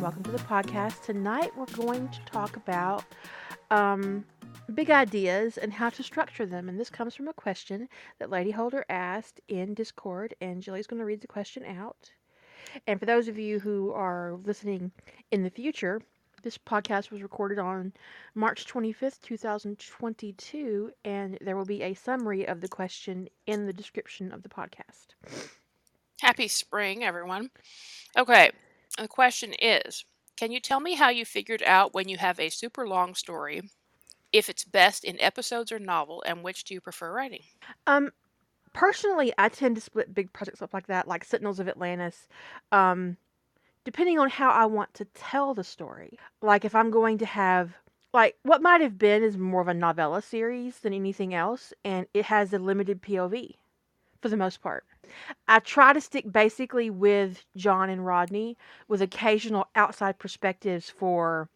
and welcome to the podcast. Tonight, we're going to talk about um, big ideas and how to structure them. And this comes from a question that Lady Holder asked in Discord, and Jilly's going to read the question out. And for those of you who are listening in the future, this podcast was recorded on March 25th, 2022, and there will be a summary of the question in the description of the podcast. Happy spring, everyone. Okay, the question is Can you tell me how you figured out when you have a super long story, if it's best in episodes or novel, and which do you prefer writing? Um, personally, I tend to split big projects up like that, like Sentinels of Atlantis. Um, depending on how I want to tell the story. Like if I'm going to have like what might have been is more of a novella series than anything else and it has a limited POV for the most part. I try to stick basically with John and Rodney with occasional outside perspectives for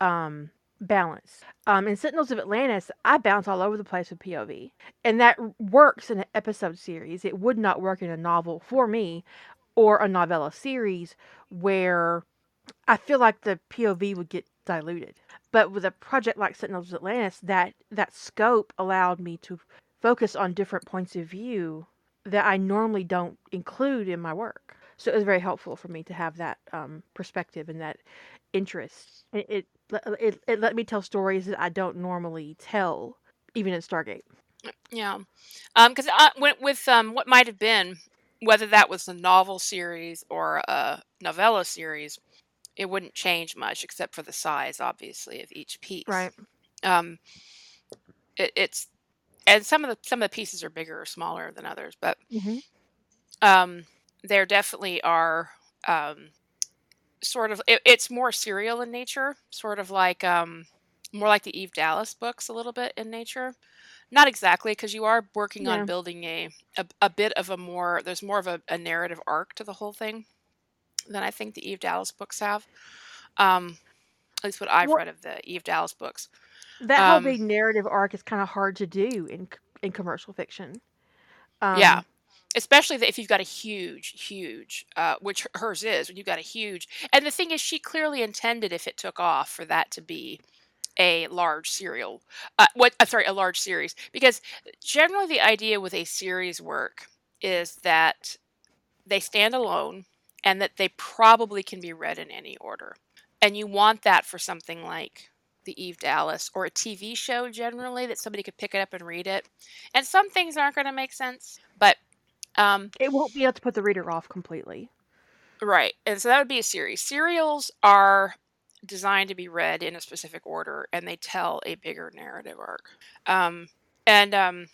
um balance. Um in Sentinels of Atlantis, I bounce all over the place with POV. And that works in an episode series. It would not work in a novel for me or a novella series where I feel like the POV would get diluted. But with a project like Sentinels of Atlantis, that that scope allowed me to focus on different points of view that I normally don't include in my work. So it was very helpful for me to have that um, perspective and that interest. It, it it it let me tell stories that I don't normally tell, even in Stargate. Yeah, um, because went with um what might have been whether that was a novel series or a novella series, it wouldn't change much except for the size, obviously, of each piece. Right. Um, it, it's and some of the some of the pieces are bigger or smaller than others, but hmm um, there definitely are um, sort of it, it's more serial in nature, sort of like um, more like the Eve Dallas books a little bit in nature. Not exactly, because you are working on building a, a a bit of a more there's more of a, a narrative arc to the whole thing than I think the Eve Dallas books have. Um, at least what I've What read of the Eve Dallas books. That whole Um, big narrative arc is kind of hard to do in in commercial fiction. yeah, Um, especially if you've got a huge, huge, uh, which hers is, when you've got a huge, and the thing is, she clearly intended if it took off for that to be a large serial, uh, what I'm sorry, a large series, because generally the idea with a series work is that they stand alone and that they probably can be read in any order, and you want that for something like the Eve Dallas or a TV show generally that somebody could pick it up and read it, and some things aren't going to make sense, but um, it won't be able to put the reader off completely. Right. And so that would be a series. Serials are designed to be read in a specific order and they tell a bigger narrative arc. Um, and um,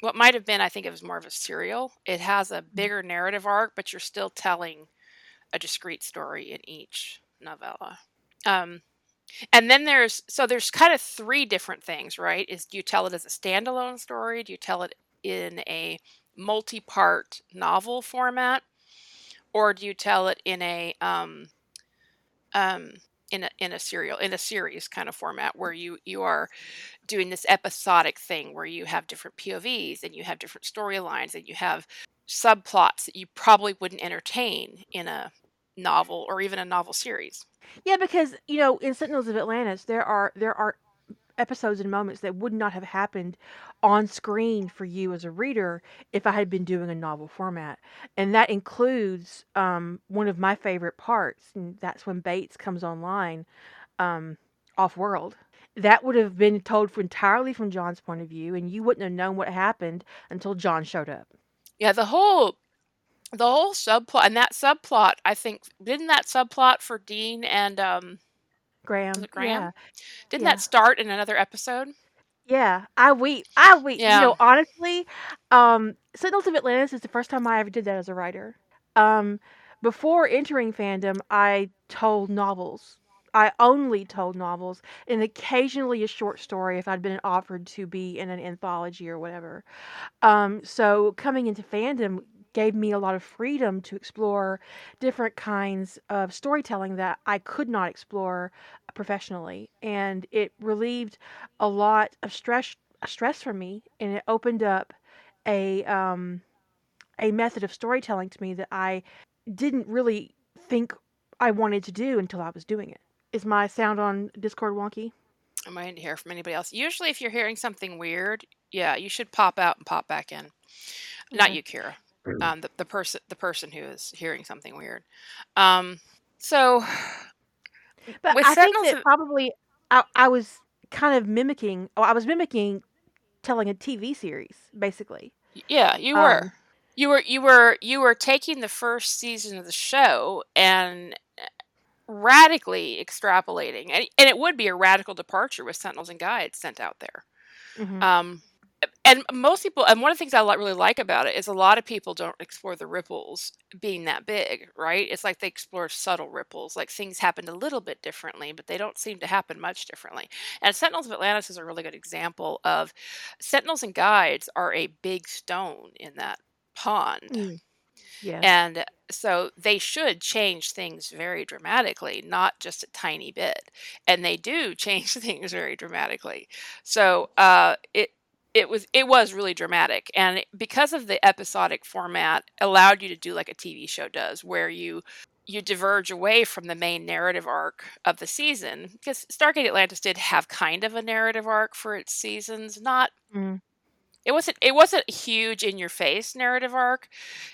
what might have been, I think it was more of a serial. It has a bigger narrative arc, but you're still telling a discrete story in each novella. Um, and then there's so there's kind of three different things, right? Is do you tell it as a standalone story? Do you tell it in a multi-part novel format? or do you tell it in a um, um, in a in a serial in a series kind of format where you you are doing this episodic thing where you have different POVs and you have different storylines and you have subplots that you probably wouldn't entertain in a novel or even a novel series. Yeah, because you know, in Sentinels of Atlantis, there are there are episodes and moments that would not have happened on screen for you as a reader if I had been doing a novel format, and that includes um, one of my favorite parts, and that's when Bates comes online, um, off world. That would have been told entirely from John's point of view, and you wouldn't have known what happened until John showed up. Yeah, the whole the whole subplot and that subplot, I think didn't that subplot for Dean and um Graham, Graham? yeah, Didn't yeah. that start in another episode? Yeah, I weep. I weep. You know, honestly, um, Sentinels of Atlantis is the first time I ever did that as a writer. Um, before entering fandom, I told novels. I only told novels and occasionally a short story if I'd been offered to be in an anthology or whatever. Um, so coming into fandom gave me a lot of freedom to explore different kinds of storytelling that I could not explore professionally, and it relieved a lot of stress stress for me, and it opened up a um, a method of storytelling to me that I didn't really think I wanted to do until I was doing it. Is my sound on Discord wonky? Am I to hear from anybody else? Usually, if you're hearing something weird, yeah, you should pop out and pop back in. Not you, Kira. Um, the, the person the person who is hearing something weird. Um, so, but I think that of- probably I, I was kind of mimicking. Oh, I was mimicking telling a TV series, basically. yeah, you Um, were. You were you were you were taking the first season of the show and uh, radically extrapolating, and, and it would be a radical departure with Sentinels and Guides sent out there. mhm. Um, and most people, and one of the things I li- really like about it is a lot of people don't explore the ripples being that big, right? It's like they explore subtle ripples, like things happened a little bit differently, but they don't seem to happen much differently. And Sentinels of Atlantis is a really good example of Sentinels and Guides are a big stone in that pond. Mm. Yes. And so they should change things very dramatically, not just a tiny bit. And they do change things very dramatically. So uh, it it was it was really dramatic, and because of the episodic format, allowed you to do like a TV show does, where you you diverge away from the main narrative arc of the season. Because Stargate Atlantis did have kind of a narrative arc for its seasons, not Mm. it wasn't it wasn't a huge in your face narrative arc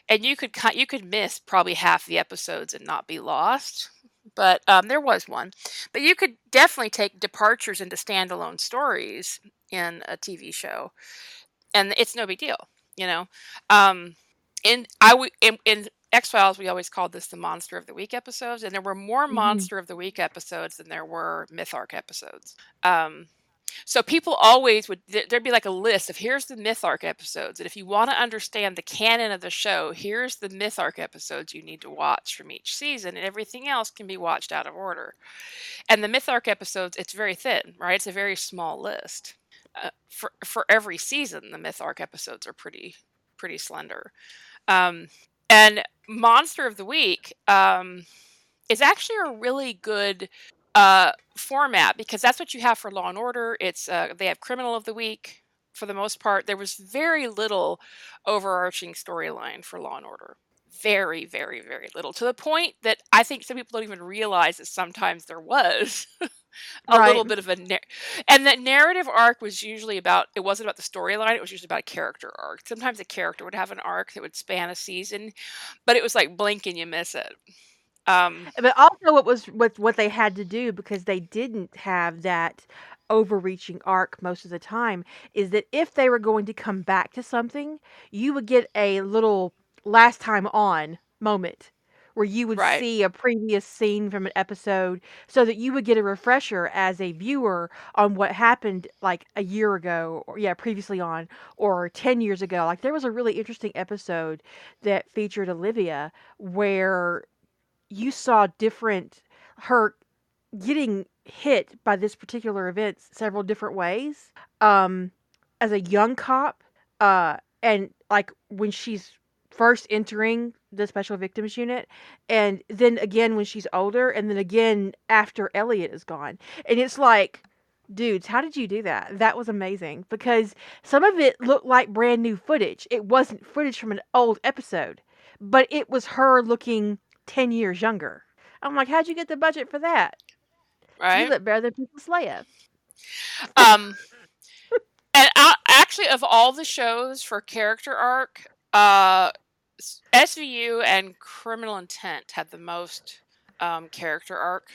and you could you could miss probably half the episodes and not be lost but um, there was one. But you could definitely take departures into standalone stories in a tv show and it's no big deal you know? Um in i in, in x-files we always called this the monster of the week episodes and there were more Mhm. monster of the week episodes than there were myth arc episodes. Um so people always would there- there'd be like a list of here's the myth arc episodes and if you want to understand the canon of the show here's the myth arc episodes you need to watch from each season and everything else can be watched out of order. And the myth arc episodes it's very thin right? It's a very small list. Uh, for for every season the myth arc episodes are pretty pretty slender. Um, and monster of the week um, is actually a really good uh, format because that's what you have for Law and Order. It's uh, they have Criminal of the Week for the most part. There was very little overarching storyline for Law and Order. Very, very, very little. To the point that I think some people don't even realize that sometimes there was a little bit of a nar- and that narrative arc was usually about it wasn't about the storyline it was usually about a character arc sometimes a character would have an arc that would span a season but it was like blink and you miss it um But also, what was with what they had to do because they didn't have that overreaching arc most of the time is that if they were going to come back to something, you would get a little last time on moment where you would Right. see a previous scene from an episode so that you would get a refresher as a viewer on what happened like a year ago or yeah previously on or 10 years ago like there was a really interesting episode that featured Olivia where you saw different her getting hit by this particular event several different ways. Um as a young cop uh and like when she's first entering the special victims unit and then again when she's older and then again after Elliot is gone. And it's like dudes how did you do that? That was amazing because some of it looked like brand new footage. It wasn't footage from an old episode but it was her looking 10 years younger i'm like how'd you get the budget for that right you look better than Princess Leia. um and I, actually of all the shows for character arc uh svu and criminal intent had the most um character arc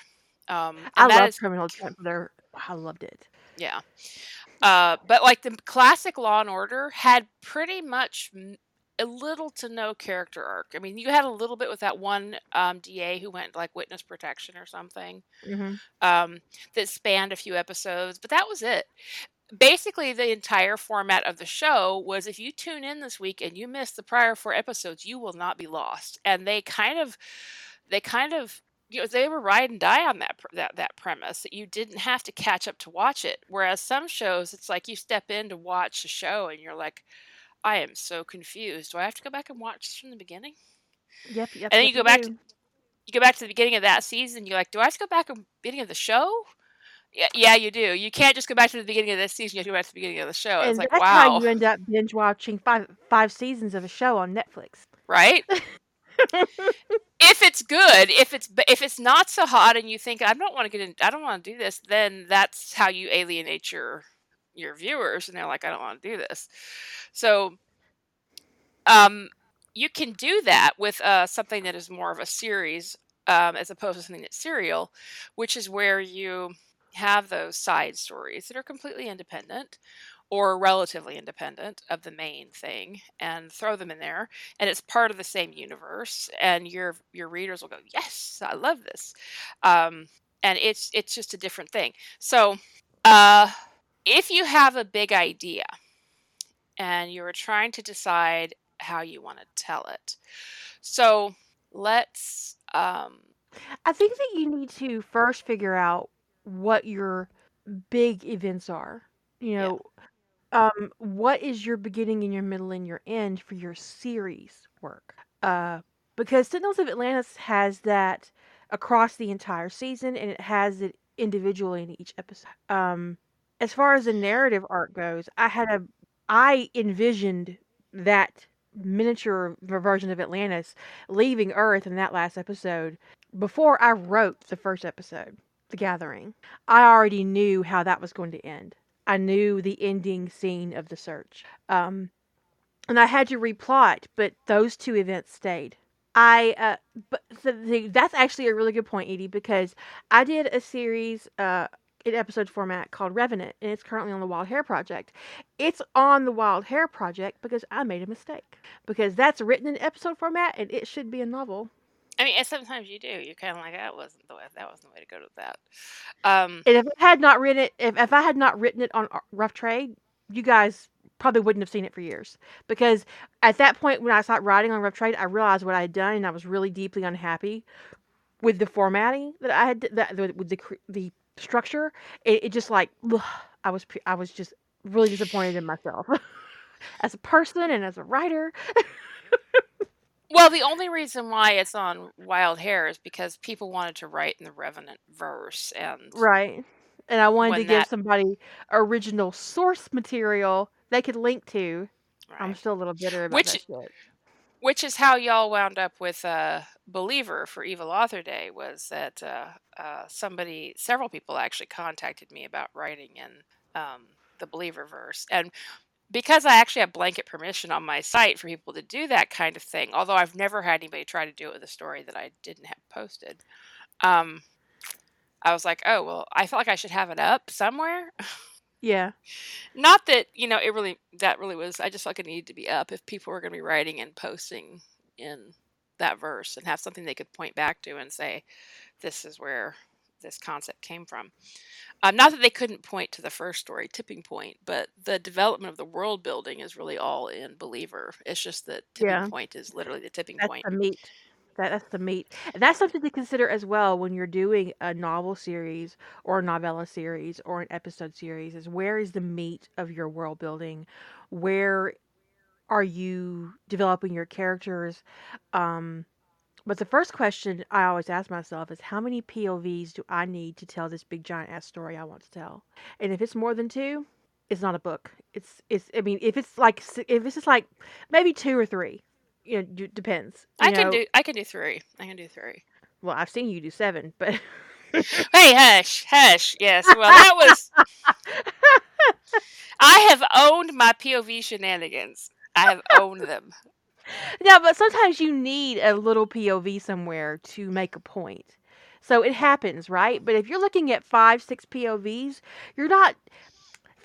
um I love is- Criminal Intent. I loved it. yeah uh but like the classic law and order had pretty much a little to no character arc i mean you had a little bit with that one um da who went like witness protection or something hmm um, that spanned a few episodes, but that was it. Basically, the entire format of the show was if you tune in this week and you miss the prior four episodes, you will not be lost. And they kind of, they kind of, you know, they were ride and die on that that that premise that you didn't have to catch up to watch it. Whereas some shows, it's like you step in to watch a show and you're like, I am so confused. Do I have to go back and watch this from the beginning? Yep, yep. And then yep, you go back to- you go back to the beginning of that season, you're like, do I have to go back to the beginning of the show? Yeah, yeah, you do. You can't just go back to the beginning of this season. You have to go back to the beginning of the show. and It's like, that's wow, how you end up binge watching five five seasons of a show on Netflix. right? if it's good, if it's if it's not so hot and you think I don't want to get in, I don't want to do this, then that's how you alienate your your viewers, and they're like, I don't want to do this. So, um, you can do that with uh, something that is more of a series um, as opposed to something that's serial, which is where you have those side stories that are completely independent or relatively independent of the main thing and throw them in there and it's part of the same universe and your your readers will go yes i love this um, and it's it's just a different thing so uh, if you have a big idea and you're trying to decide how you want to tell it so let's um, I think that you need to first figure out what your big events are. You yeah know, um, what is your beginning and your middle and your end for your series work? Uh, because Sentinels of Atlantis has that across the entire season, and it has it individually in each episode. Um, as far as the narrative arc goes, I had a I envisioned that miniature version of Atlantis leaving Earth in that last episode before I wrote the first episode, The Gathering. I already knew how that was going to end. I knew the ending scene of the search. Um, and I had to replot, but those two events stayed. I uh, but the, that's actually a really good point, Edie, because I did a series uh in episode format called Revenant, and it's currently on the Wild Hair Project. It's on the Wild Hair Project because I made a mistake because that's written in episode format and it should be a novel. i mean and sometimes you do you're kind of like that wasn't the way that wasn't the way to go to that um, And if I had not written it, if, if I had not written it on Rough Trade, you guys probably wouldn't have seen it for years. Because at that point, when I started writing on Rough Trade, I realized what I had done, and I was really deeply unhappy with the formatting that I had, that with the the structure. It, it just like ugh, I was I was just really disappointed in myself as a person and as a writer. well the only reason why it's on wild hair is because people wanted to write in the revenant verse and Right. And I wanted to when give that somebody original source material they could link to. I'm right still a little bitter about which that shit. which is how y'all wound up with uh, believer for evil author day was that uh, uh, somebody several people actually contacted me about writing in um, the believer verse and because i actually have blanket permission on my site for people to do that kind of thing although i've never had anybody try to do it with a story that i didn't have posted um, i was like oh well i felt like i should have it up somewhere Yeah. not that you know it really that really was i just felt like it needed to be up if people were going to be writing and posting in that verse and have something they could point back to and say this is where this concept came from um, not that they couldn't point to the first story tipping point but the development of the world building is really all in believer it's just that tipping Yeah. point is literally the tipping That's point the meat. That that's the meat. And that's something to consider as well when you're doing a novel series or a novella series or an episode series is where is the meat of your world building? Where are you developing your characters? Um but the first question I always ask myself is how many POVs do I need to tell this big giant ass story I want to tell? And if it's more than two, it's not a book. It's it's I mean if it's like if it's just like maybe two or three, you know, depends. You i can do i can do three i can do three well I've seen you do seven, but hey hush hush yes well that was I have owned my POV shenanigans. I have owned them. yeah, but sometimes you need a little POV somewhere to make a point. So it happens, right? But if you're looking at five, six POVs, you're not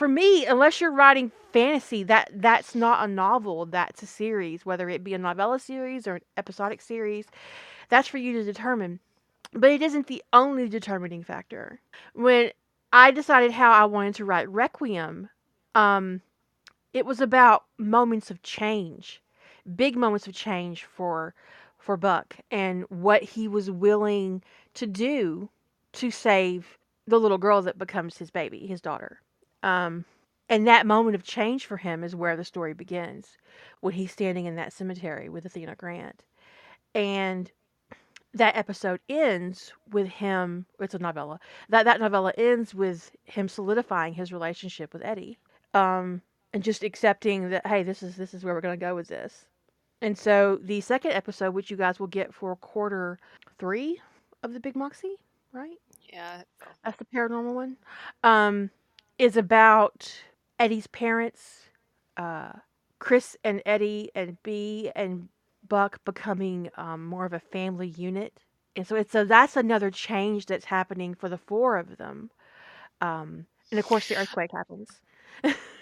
for me, unless you're writing fantasy, that that's not a novel, that's a series, whether it be a novella series or an episodic series. That's for you to determine. But it isn't the only determining factor. When I decided how I wanted to write Requiem, um, it was about moments of change, big moments of change for for Buck and what he was willing to do to save the little girl that becomes his baby, his daughter. Um, and that moment of change for him is where the story begins, when he's standing in that cemetery with Athena Grant. And that episode ends with him it's a novella that that novella ends with him solidifying his relationship with eddie um and just accepting that hey this is this is where we're going to go with this And so the second episode, which you guys will get for quarter three of the Big Moxie, right? Yeah. That's the paranormal one. Um, is about Eddie's parents, uh, Chris and Eddie and B and Buck becoming um, more of a family unit. And so it's so that's another change that's happening for the four of them. Um, and of course the earthquake happens.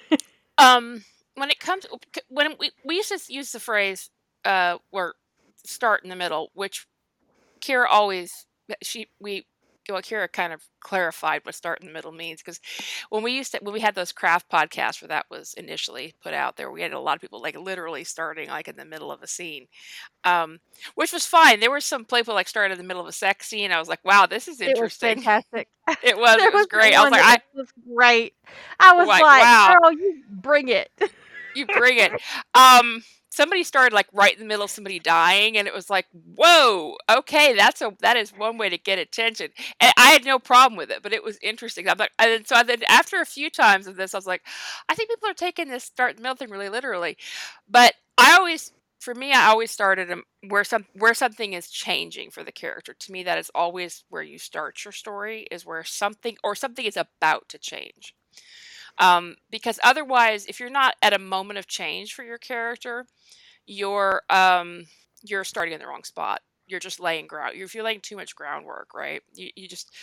Um, when it comes when we we used to use the phrase uh or start in the middle, which Kira always she we well Kira kind of clarified what start in the middle means because when we used to when we had those craft podcasts where that was initially put out there, we had a lot of people like literally starting like in the middle of a scene, um, which was fine. There were some people like started in the middle of a sex scene. I was like, wow, this is It was interesting. fantastic. It was. It was was great. I was like, I was great. I was like, like, wow. girl, you bring it. you bring it. Um, somebody started like right in the middle of somebody dying, and it was like, whoa, okay, that's a that is one way to get attention. And I had no problem with it, but it was interesting. I'm like, and so then after a few times of this, I was like, I think people are taking this start in the middle thing really literally. But I always, for me, I always started um, where some where something is changing for the character. To me, that is always where you start your story is where something or something is about to change. Um, because otherwise, if you're not at a moment of change for your character, you're um, you're starting in the wrong spot. You're just laying ground. You're, if you're laying too much groundwork, right? You, you just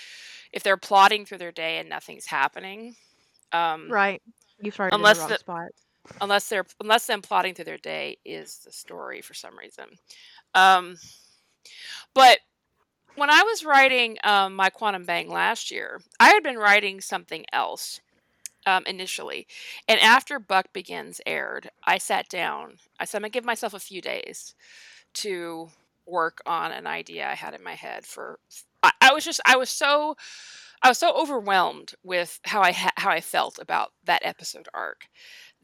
if they're plodding through their day and nothing's happening, um, Right. You started in unless the wrong the spot. unless they're unless them plotting through their day is the story for some reason. Um, but when I was writing um, my Quantum Bang last year, I had been writing something else um, initially, and after Buck Begins aired, I sat down. I said, "I'm gonna give myself a few days to work on an idea I had in my head for." I, I was just I was so I was so overwhelmed with how I ha- how I felt about that episode arc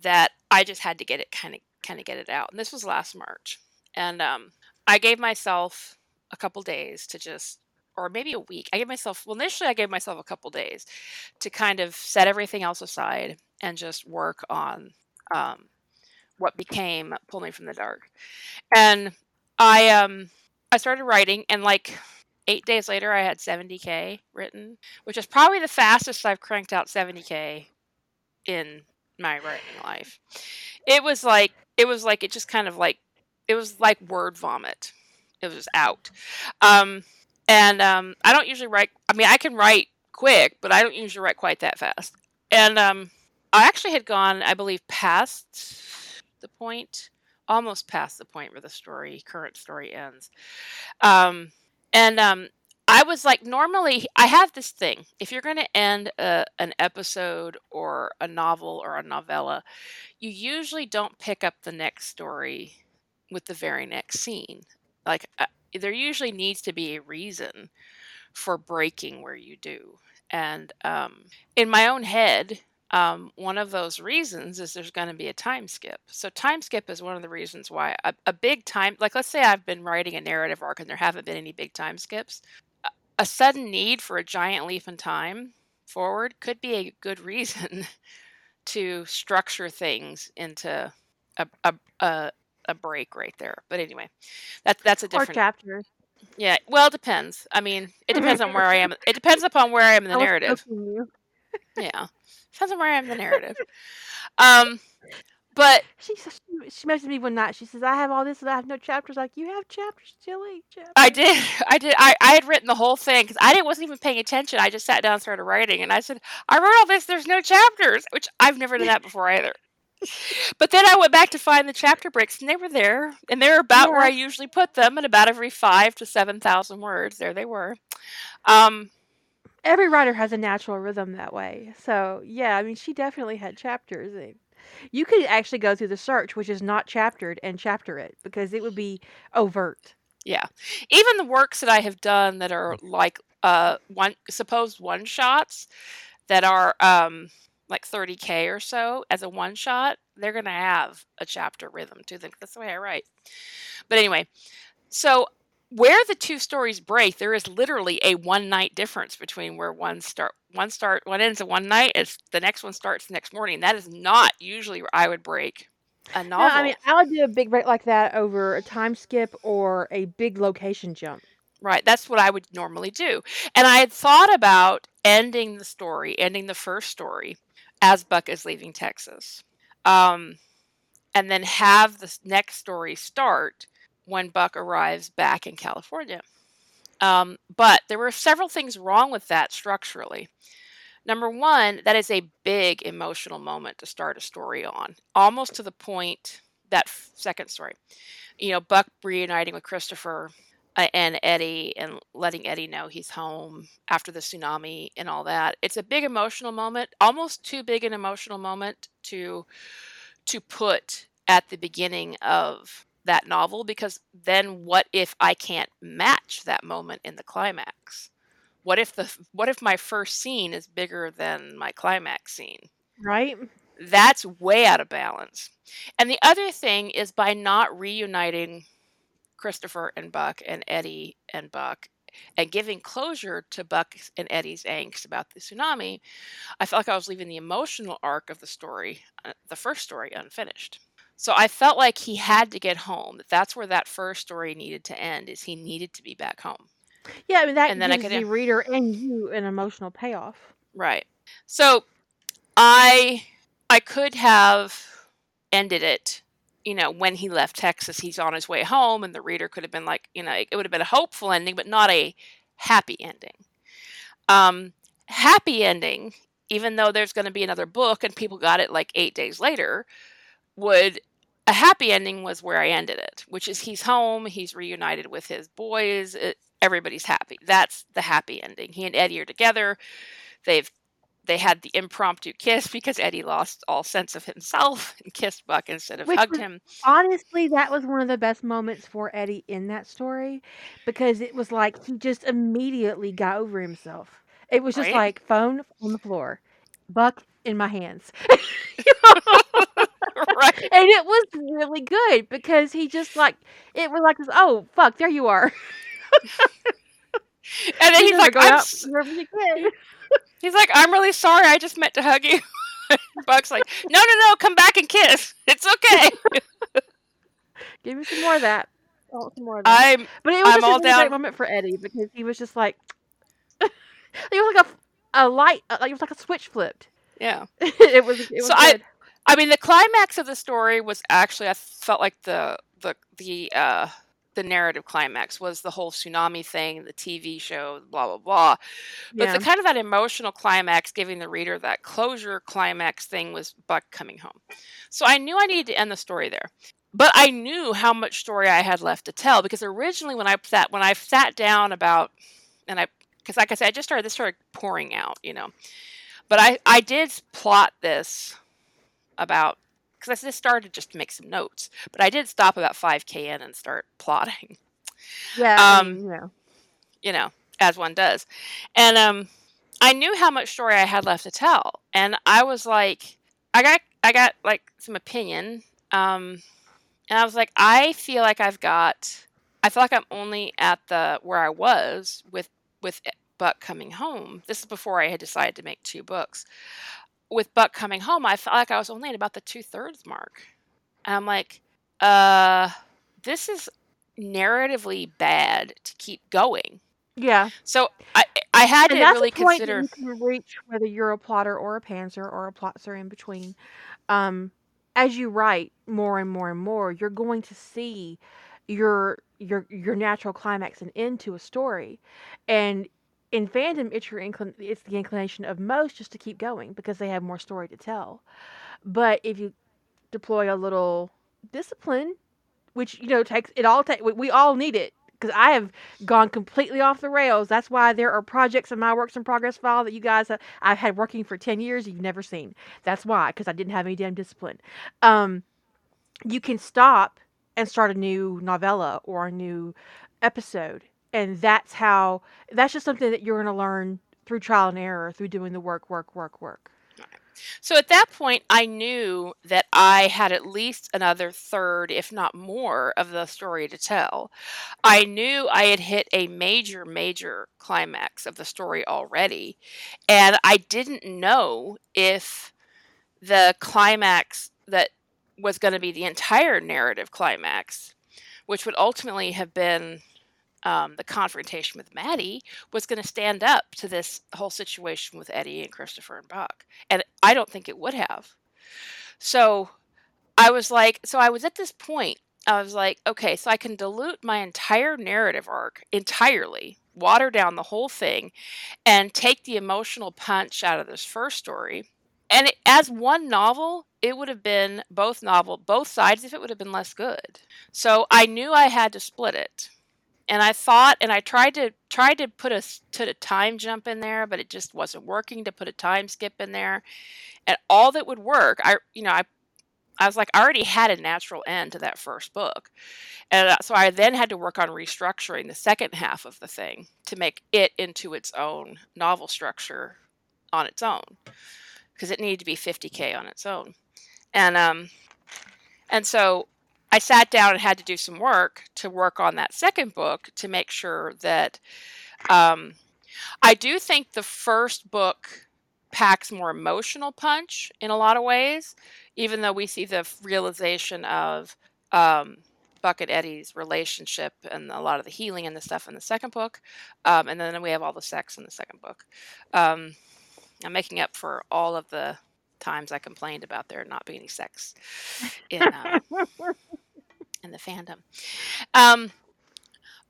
that I just had to get it kind of kind of get it out. And this was last March, and um, I gave myself a couple days to just or maybe a week. I gave myself well initially I gave myself a couple days to kind of set everything else aside and just work on um, what became Pull Me from the Dark. And I um I started writing and like eight days later I had 70k written, which is probably the fastest I've cranked out 70k in my writing life. It was like it was like it just kind of like it was like word vomit. It was out. Um and um I don't usually write I mean I can write quick, but I don't usually write quite that fast. And um I actually had gone, I believe, past the point, almost past the point where the story, current story ends. Um, and um, I was like, normally, I have this thing. If you're going to end a, an episode or a novel or a novella, you usually don't pick up the next story with the very next scene. Like, there usually needs to be a reason for breaking where you do. And um, in my own head, um, one of those reasons is there's going to be a time skip. So time skip is one of the reasons why a, a big time, like let's say I've been writing a narrative arc and there haven't been any big time skips. A, a sudden need for a giant leap in time forward could be a good reason to structure things into a a, a, break right there. But anyway, that's that's a Or different. chapters. Yeah, well, it depends. I mean, it depends on where I am. It depends upon where I am in the narrative. Yeah, depends on where I am in the narrative. Um, but She says she, she messaged me one night. She says, "I have all this and I have no chapters." Like you have chapters, silly chapters. I did, I did, I, I had written the whole thing because I didn't wasn't even paying attention. I just sat down and started writing, and I said, I wrote all this. There's no chapters, which I've never done that before either. But then I went back to find the chapter breaks, and they were there, and they're about where I usually put them, and about every five to seven thousand words, there they were. Um, Every writer has a natural rhythm that way. So yeah, I mean, she definitely had chapters. You could actually go through the search, which is not chaptered, and chapter it because it would be overt. Yeah. Even the works that I have done that are like uh one supposed one shots that are um like 30k or so as a one shot, they're going to have a chapter rhythm to them. That's the way I write. But anyway, so where the two stories break, there is literally a one night difference between where one start one start one ends at one night, it's the next one starts the next morning. That is not usually where I would break a No, novel. I mean I would do a big break like that over a time skip or a big location jump. Right, that's what I would normally do. And I had thought about ending the story, ending the first story as Buck is leaving Texas. Um, and then have the next story start when Buck arrives back in California. Um, but there were several things wrong with that structurally. Number one, that is a big emotional moment to start a story on, almost to the point that second story. You know, Buck reuniting with Christopher and Eddie and letting Eddie know he's home after the tsunami and all that. It's a big emotional moment, almost too big an emotional moment to to put at the beginning of that novel because then what if I can't match that moment in the climax? What if the what if my first scene is bigger than my climax scene? Right? That's way out of balance. And the other thing is by not reuniting Christopher and Buck and Eddie and Buck and giving closure to Buck and Eddie's angst about the tsunami, I felt like I was leaving the emotional arc of the story, uh, the first story, unfinished. So I felt like he had to get home. That that's where that first story needed to end. Is he needed to be back home? Yeah, I mean that And then I gives could- the reader and you an emotional payoff. Right. So I I could have ended it, you know, when he left Texas, he's on his way home and the reader could have been like, you know, it would have been a hopeful ending but not a happy ending. Um happy ending, even though there's going to be another book and people got it like 8 days later, would a happy ending was where I ended it, which is he's home, he's reunited with his boys, it, everybody's happy. That's the happy ending. He and Eddie are together. They've they had the impromptu kiss because Eddie lost all sense of himself and kissed Buck instead of Which hugged was- him. Honestly, that was one of the best moments for Eddie in that story because it was like he just immediately got over himself. It was just Right. like phone on the floor, Buck in my hands. right. and it was really good because he just like it was like this, oh fuck there you are And then You he's like, I'm, out s- wherever you can. he's like, I'm really sorry. I just meant to hug you. Buck's like, no, no, no, come back and kiss. It's okay. give me some more of that I want some more of that I'm but it was I'm just a all really great moment for Eddie because he was just like it was like a, a light uh, like it was like a switch flipped yeah. it was it was So I- I mean, the climax of the story was actually I felt like the the the uh the narrative climax was the whole tsunami thing, the TV show, blah blah blah. But yeah the kind of that emotional climax, giving the reader that closure climax thing, was Buck coming home. So I knew I needed to end the story there. But I knew how much story I had left to tell because originally when I sat when I sat down about and I because like I said I just started this started pouring out, you know. But I I did plot this about because I just started just to make some notes. But I did stop about five k in and start plotting yeah I um, mean, you know you know, as one does. And um I knew how much story I had left to tell. And I was like I got I got like some opinion. Um and I was like, I feel like I've got I feel like I'm only at the where I was with with Buck coming home. This is before I had decided to make two books. With Buck coming home, I felt like I was only at about the two thirds mark. And I'm like, uh this is narratively bad to keep going. yeah So I I had and to that's really a point consider you can reach whether you're a plotter or a pantser or a plotzer in between. Um, as you write more and more and more, you're going to see your your your natural climax and end to a story, and in fandom, it's your inclin- it's the inclination of most just to keep going because they have more story to tell. But if you deploy a little discipline, which you know takes it all take we, all need it because I have gone completely off the rails. That's why there are projects in my works in progress file that you guys have, I've had working for 10 years you've never seen. That's why, because I didn't have any damn discipline. Um, you can stop and start a new novella or a new episode. And that's how, that's just something that you're going to learn through trial and error, through doing the work, work, work, work. So at that point, I knew that I had at least another third, if not more, of the story to tell. I knew I had hit a major, major climax of the story already. And I didn't know if the climax that was going to be the entire narrative climax, which would ultimately have been um, the confrontation with Maddie, was going to stand up to this whole situation with Eddie and Christopher and Buck. And I don't think it would have. So I was like, so I was at this point. I was like, okay, so I can dilute my entire narrative arc entirely, water down the whole thing, and take the emotional punch out of this first story. And it, as one novel, it would have been both novel, both sides if it would have been less good. So I knew I had to split it. And I thought, and I tried to tried to put a to a time jump in there, but it just wasn't working to put a time skip in there. And all that would work, I you know I I was like, I already had a natural end to that first book. And uh, so I then had to work on restructuring the second half of the thing to make it into its own novel structure on its own because it needed to be 50k on its own. And um and so I sat down and had to do some work to work on that second book to make sure that um I do think the first book packs more emotional punch in a lot of ways, even though we see the realization of um, Buck and Eddie's relationship and a lot of the healing and the stuff in the second book. Um, and then we have all the sex in the second book. Um, I'm making up for all of the times I complained about there not being any sex in, uh, in the fandom. Um,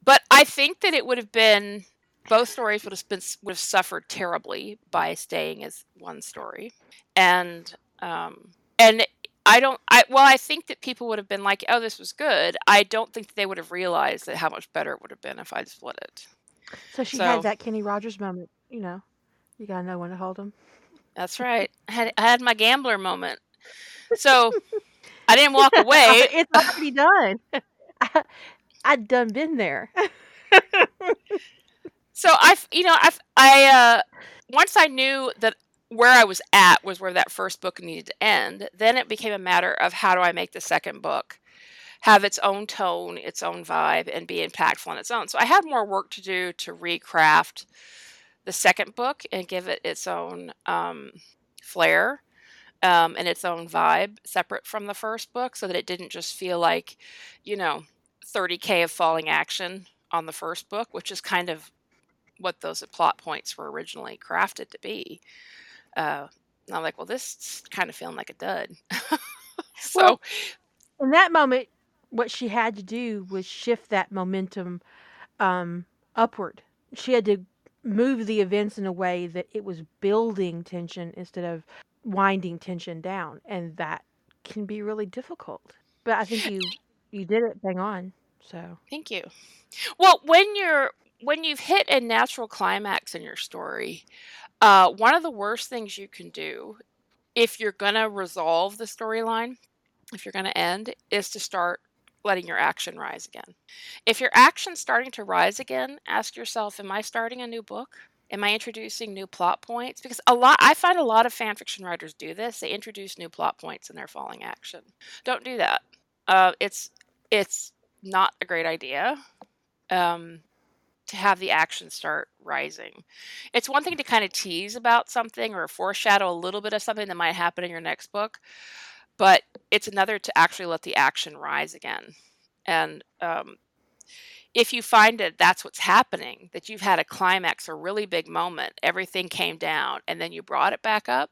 but I think that it would have been both stories would have been would have suffered terribly by staying as one story, and um, and I don't. I well, I think that people would have been like, "Oh, this was good." I don't think they would have realized that how much better it would have been if I'd split it. So she so, had that Kenny Rogers moment. You know, you gotta know when to hold them. That's right. I had I had my gambler moment. So I didn't walk away. it's already done. I, I'd done been there. So I, you know, I, I, uh, once I knew that where I was at was where that first book needed to end, then it became a matter of how do I make the second book have its own tone, its own vibe, and be impactful on its own. So I had more work to do to recraft the second book and give it its own um, flair um, and its own vibe, separate from the first book, so that it didn't just feel like, you know, 30k of falling action on the first book, which is kind of what those plot points were originally crafted to be. Uh, and I'm like, well, this kind of feeling like a dud. so, well, in that moment, what she had to do was shift that momentum um, upward. She had to move the events in a way that it was building tension instead of winding tension down, and that can be really difficult. But I think you you did it bang on. So thank you. Well, when you're when you've hit a natural climax in your story, uh, one of the worst things you can do if you're going to resolve the storyline, if you're going to end, is to start letting your action rise again. If your action's starting to rise again, ask yourself, am I starting a new book? Am I introducing new plot points? Because a lot I find a lot of fan fiction writers do this. They introduce new plot points in their falling action. Don't do that. Uh, it's it's not a great idea. Um, to have the action start rising. It's one thing to kind of tease about something or foreshadow a little bit of something that might happen in your next book, but it's another to actually let the action rise again. And um, if you find that that's what's happening, that you've had a climax, a really big moment, everything came down, and then you brought it back up,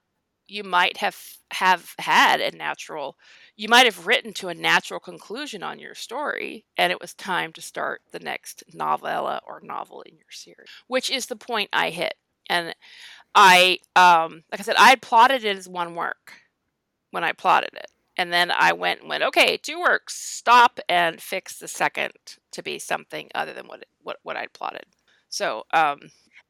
you might have have had a natural you might have written to a natural conclusion on your story and it was time to start the next novella or novel in your series which is the point i hit. And i um like i said i had plotted it as one work when i plotted it and then i went and went okay two works stop and fix the second to be something other than what what, what i'd plotted so um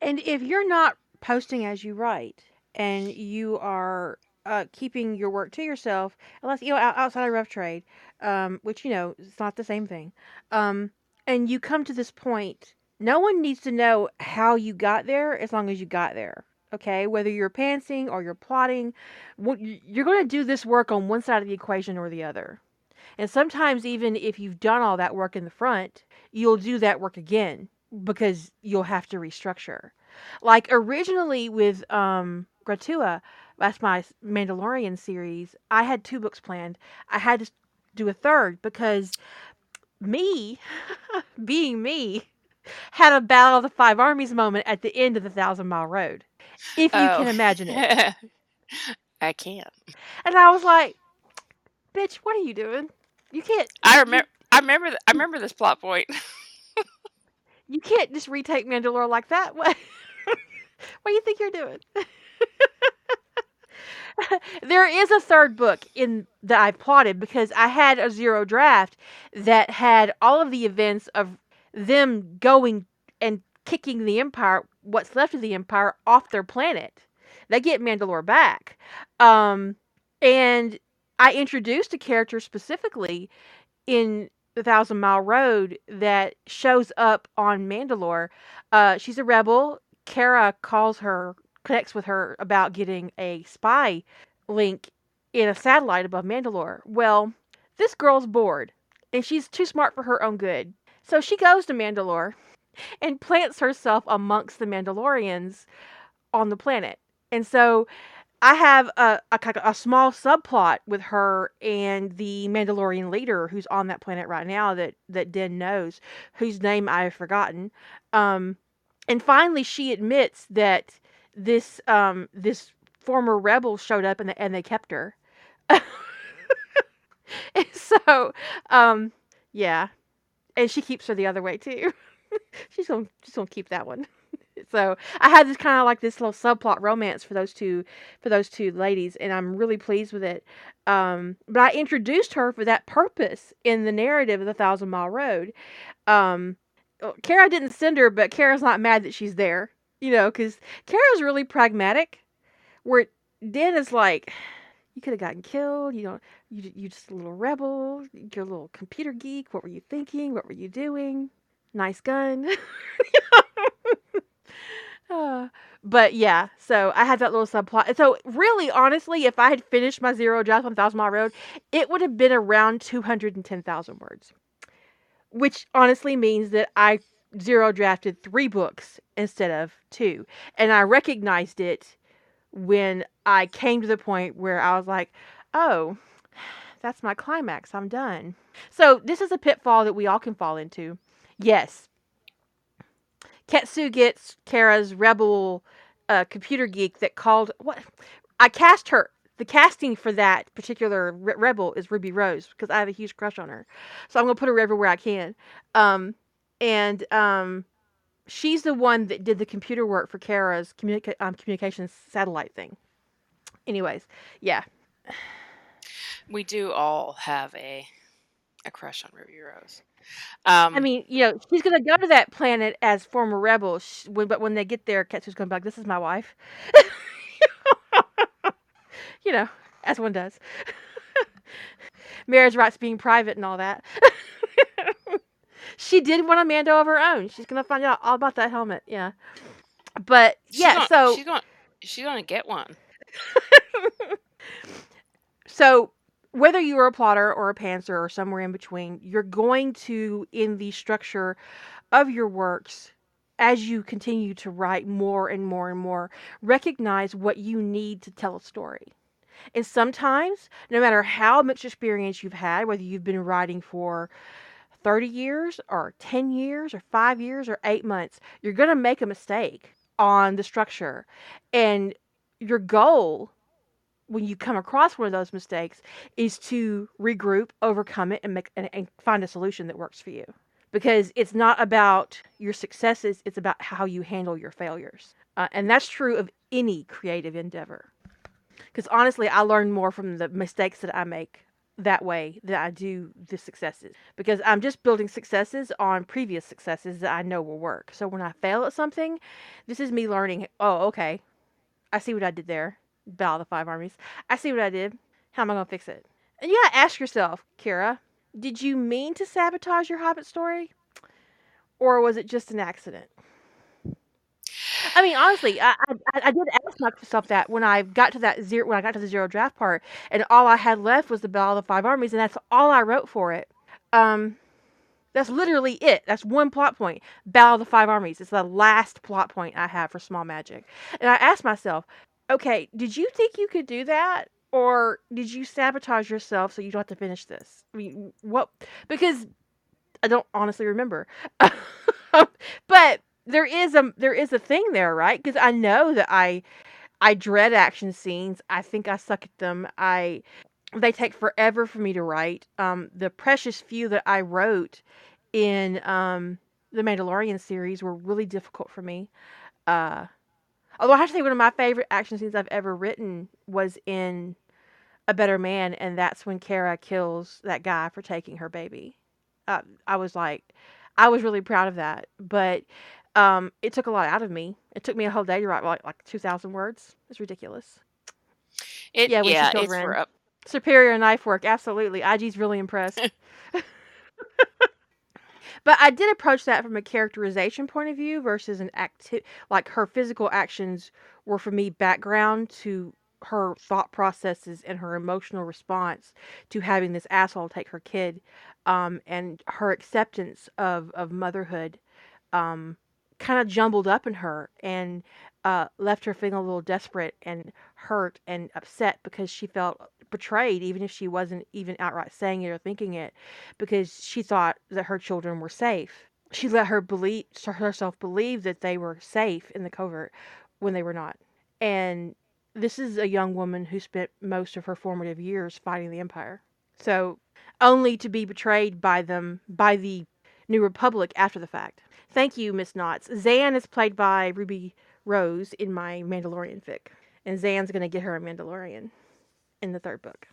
and if you're not posting as you write and you are uh, keeping your work to yourself, unless you know outside of rough trade, um, which you know it's not the same thing. Um, and you come to this point, no one needs to know how you got there as long as you got there. Okay, whether you're pantsing or you're plotting, you're going to do this work on one side of the equation or the other. And sometimes, even if you've done all that work in the front, you'll do that work again because you'll have to restructure. Like originally with um, Gratua, that's my Mandalorian series. I had two books planned. I had to do a third because me, being me, had a Battle of the Five Armies moment at the end of the Thousand Mile Road. If you Oh. can imagine it. I can't. And I was like, bitch, what are you doing? You can't I remember. I remember. th- I remember this plot point. You can't just retake Mandalore like that. What, what do you think you're doing? there is a third book in that I've plotted because I had a zero draft that had all of the events of them going and kicking the Empire, what's left of the Empire, off their planet. They get Mandalore back. Um, and I introduced a character specifically in the Thousand Mile Road that shows up on Mandalore. Uh, she's a rebel. Kara calls her, connects with her about getting a spy link in a satellite above Mandalore. Well, this girl's bored and she's too smart for her own good. So she goes to Mandalore and plants herself amongst the Mandalorians on the planet. And so I have a, a, a small subplot with her and the Mandalorian leader who's on that planet right now that, that Din knows, whose name I've forgotten. Um, and finally, she admits that this um, this former rebel showed up and, and they kept her. so, um, yeah, and she keeps her the other way too. she's gonna she's gonna keep that one. so I had this kind of like this little subplot romance for those two for those two ladies, and I'm really pleased with it. Um, but I introduced her for that purpose in the narrative of the Thousand Mile Road. Um, uh, Kara didn't send her, but Kara's not mad that she's there, you know, because Kara's really pragmatic. Where Dan is like, you could have gotten killed. You don't. You you just a little rebel. You're a little computer geek. What were you thinking? What were you doing? Nice gun. Uh, but yeah, so I had that little subplot. So really, honestly, if I had finished my zero draft on Thousand Mile Road, it would have been around two hundred and ten thousand words, which honestly means that I zero drafted three books instead of two, and I recognized it when I came to the point where I was like, oh. That's my climax. I'm done. So, this is a pitfall that we all can fall into. Yes, Ketsu gets Kara's rebel uh, computer geek that called what I cast her. The casting for that particular re- rebel is Ruby Rose because I have a huge crush on her. So I'm gonna put her everywhere I can. Um, and um, she's the one that did the computer work for Kara's communica- um, communications satellite thing. Anyways, yeah, We do all have a a crush on Ruby Rose. Um, I mean, you know, she's gonna go to that planet as former rebel, sh- when, but when they get there, Ketsu's gonna be like, "This is my wife," you know, as one does. Marriage rights being private and all that. she did want a Mando of her own. She's gonna find out all about that helmet. Yeah, but she's yeah, gonna- so she's going she's gonna get one. So, whether you're a plotter or a pantser or somewhere in between, you're going to, in the structure of your works, as you continue to write more and more and more, recognize what you need to tell a story. And sometimes, no matter how much experience you've had, whether you've been writing for 30 years or 10 years or 5 years or 8 months, you're going to make a mistake on the structure. And your goal when you come across one of those mistakes is to regroup, overcome it, and make and, and find a solution that works for you. Because it's not about your successes; it's about how you handle your failures, uh, and that's true of any creative endeavor. Because honestly, I learn more from the mistakes that I make that way than I do the successes. Because I'm just building successes on previous successes that I know will work. So when I fail at something, this is me learning. Oh, okay, I see what I did there. Battle of the Five Armies. I see what I did. How am I going to fix it? And you got to ask yourself, Kira, did you mean to sabotage your Hobbit story? Or was it just an accident? I mean, honestly, I, I, I did ask myself that when I got to that zero, when I got to the zero draft part, and all I had left was the Battle of the Five Armies, and that's all I wrote for it. Um, that's literally it. That's one plot point. Battle of the Five Armies. It's the last plot point I have for Small Magic. And I asked myself, Okay, did you think you could do that? Or did you sabotage yourself so you don't have to finish this? I mean, what? Because I don't honestly remember. but there is a there is a thing there, right? Because I know that I I dread action scenes. I think I suck at them. I they take forever for me to write. Um, the precious few that I wrote in um, the Mandalorian series were really difficult for me. Uh, although I have to say, one of my favorite action scenes I've ever written was in A Better Man, and that's when Cara kills that guy for taking her baby. Uh, I was like, I was really proud of that, but um, it took a lot out of me. It took me a whole day to write like, like 2,000 words. It's ridiculous. It Yeah, yeah, it's. Superior knife work, absolutely. IG's really impressed. but I did approach that from a characterization point of view versus an acti like her physical actions were for me background to her thought processes and her emotional response to having this asshole take her kid, um, and her acceptance of of motherhood, um, kind of jumbled up in her and uh, left her feeling a little desperate and hurt and upset because she felt betrayed, even if she wasn't even outright saying it or thinking it, because she thought that her children were safe. She let her believe herself believe that they were safe in the covert when they were not. And this is a young woman who spent most of her formative years fighting the Empire. So only to be betrayed by them by the New Republic after the fact. Thank you, Miss Knotts. Zan is played by Ruby Rose in my Mandalorian fic. And Zan's gonna get her a Mandalorian in the third book.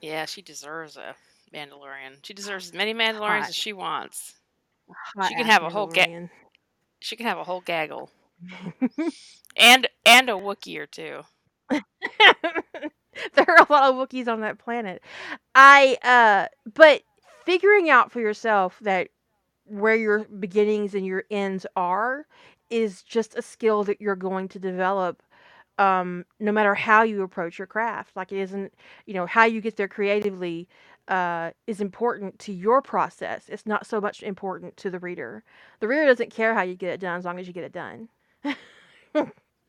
Yeah, she deserves a Mandalorian. She deserves as many Mandalorians Hot. as she wants. Hot She can have a whole ga- She can have a whole gaggle. And and a Wookiee or two. there are a lot of Wookiees on that planet. I uh but figuring out for yourself that where your beginnings and your ends are is just a skill that you're going to develop um no matter how you approach your craft. Like it isn't, you know, how you get there creatively uh is important to your process. It's not so much important to the reader. The reader doesn't care how you get it done as long as you get it done.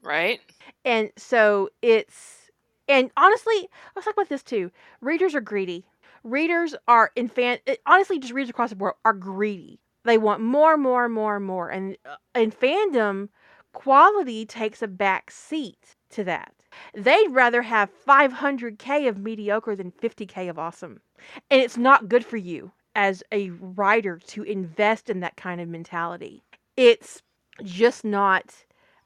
Right? And so it's and honestly, let's talk about this too. Readers are greedy. Readers are in fan eh, honestly just readers across the board are greedy. They want more, more, more, more. And uh, in fandom, quality takes a back seat to that. They'd rather have 500k of mediocre than 50k of awesome. And it's not good for you as a writer to invest in that kind of mentality. It's just not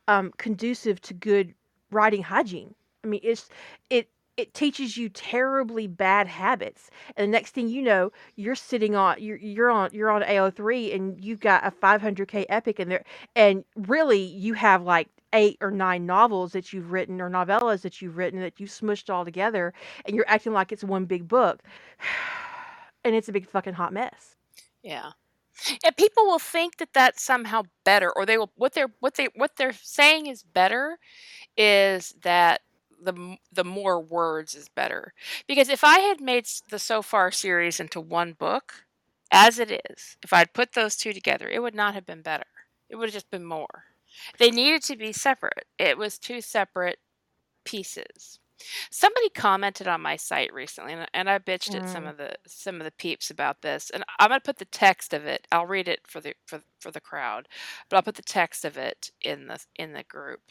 um, conducive to good writing hygiene. I mean, it's it it teaches you terribly bad habits, and the next thing you know, you're sitting on you're you're on you're on AO3 and you've got a 500k epic in there, and really you have like eight or nine novels that you've written or novellas that you've written that you smushed all together, and you're acting like it's one big book, and it's a big fucking hot mess. Yeah. And people will think that that's somehow better or they will what they're what they what they're saying is better is that the the more words is better. Because if I had made the so far series into one book as it is, if I'd put those two together, it would not have been better. It would have just been more. They needed to be separate. It was two separate pieces. Somebody commented on my site recently, and, and I bitched at some Mm. of the some of the peeps about this. And I'm gonna put the text of it. I'll read it for the for for the crowd, but I'll put the text of it in the in the group.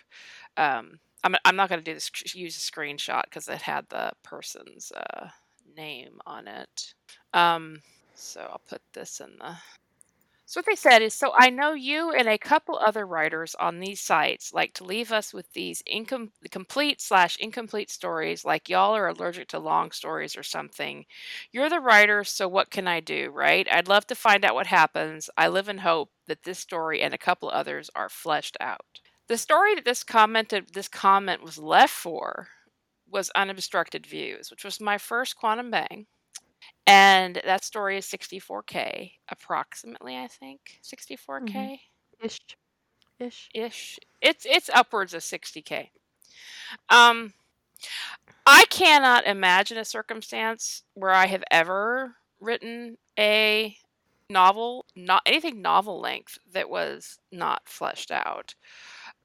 Um, I'm I'm not gonna do this use a screenshot because it had the person's uh, name on it. Um, so I'll put this in the so what they said is, so I know you and a couple other writers on these sites like to leave us with these incom- complete slash incomplete stories, like y'all are allergic to long stories or something. You're the writer, so what can I do, right? I'd love to find out what happens. I live in hope that this story and a couple others are fleshed out. The story that this commented this comment was left for was unobstructed views, which was my first quantum bang. And that story is 64k approximately, I think. 64k Ish, ish. ish. It's it's upwards of 60k. Um I cannot imagine a circumstance where I have ever written a novel, not anything novel length that was not fleshed out.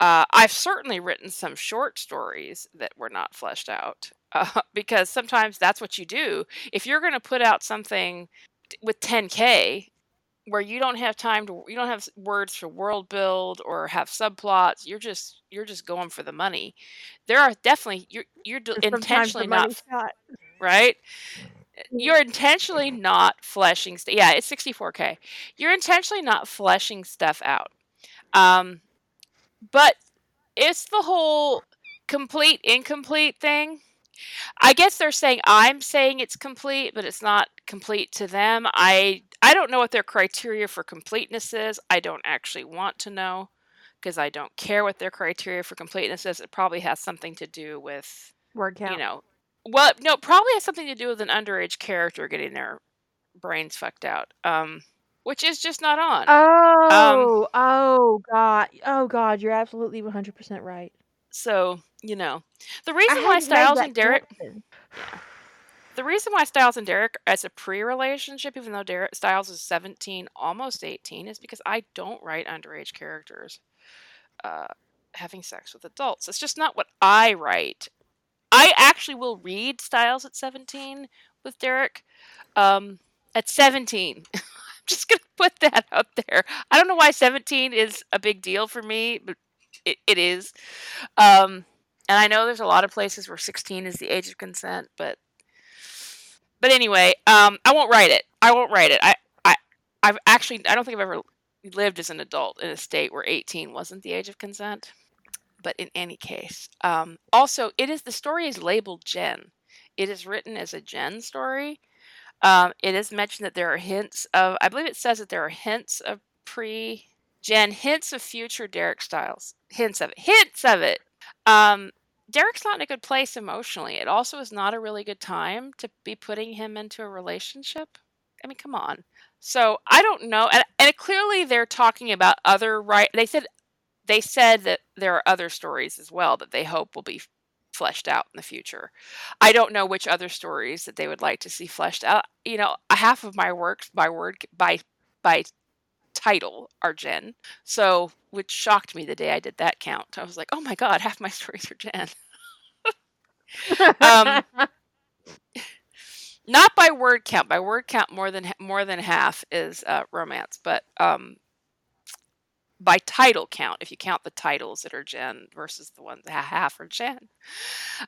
Uh, I've certainly written some short stories that were not fleshed out uh, because sometimes that's what you do. If you're going to put out something with 10k where you don't have time to you don't have words for world build or have subplots you're just you're just going for the money. There are definitely you're you're intentionally not shot. right? You're intentionally not fleshing st- yeah it's 64k you're intentionally not fleshing stuff out. Um but it's the whole complete incomplete thing I guess they're saying I'm saying it's complete, but it's not complete to them. I I don't know what their criteria for completeness is. I don't actually want to know because I don't care what their criteria for completeness is. It probably has something to do with word count. You know, well, no, probably has something to do with an underage character getting their brains fucked out. Um, which is just not on. Oh, um, oh god, oh god, you're absolutely 100 percent right. So you know, the reason why Stiles and Derek. Yeah. The reason why Stiles and Derek as a pre-relationship, even though Derek Stiles is 17, almost 18, is because I don't write underage characters uh, having sex with adults. It's just not what I write. I actually will read Stiles at 17 with Derek. Um, at 17. Just gonna put that out there. I don't know why 17 is a big deal for me, but it, it is. Um, and I know there's a lot of places where 16 is the age of consent, but but anyway, um, I won't write it. I won't write it. I, I I've actually I don't think I've ever lived as an adult in a state where 18 wasn't the age of consent. But in any case, um, also it is the story is labeled Gen. It is written as a Gen story. Um, it is mentioned that there are hints of. I believe it says that there are hints of pre Jen, hints of future Derek Stiles. Hints of it. Hints of it. Um, Derek's not in a good place emotionally. It also is not a really good time to be putting him into a relationship. I mean, come on. So I don't know, and, and clearly they're talking about other right. They said they said that there are other stories as well that they hope will be fleshed out in the future. I don't know which other stories that they would like to see fleshed out. You know, half of my works by word by by title are Gen. So, which shocked me the day I did that count. I was like, oh my god, half my stories are Gen. um, not by word count. By word count, more than more than half is uh, romance, but um, by title count, if you count the titles that are Gen versus the ones that are half are Gen.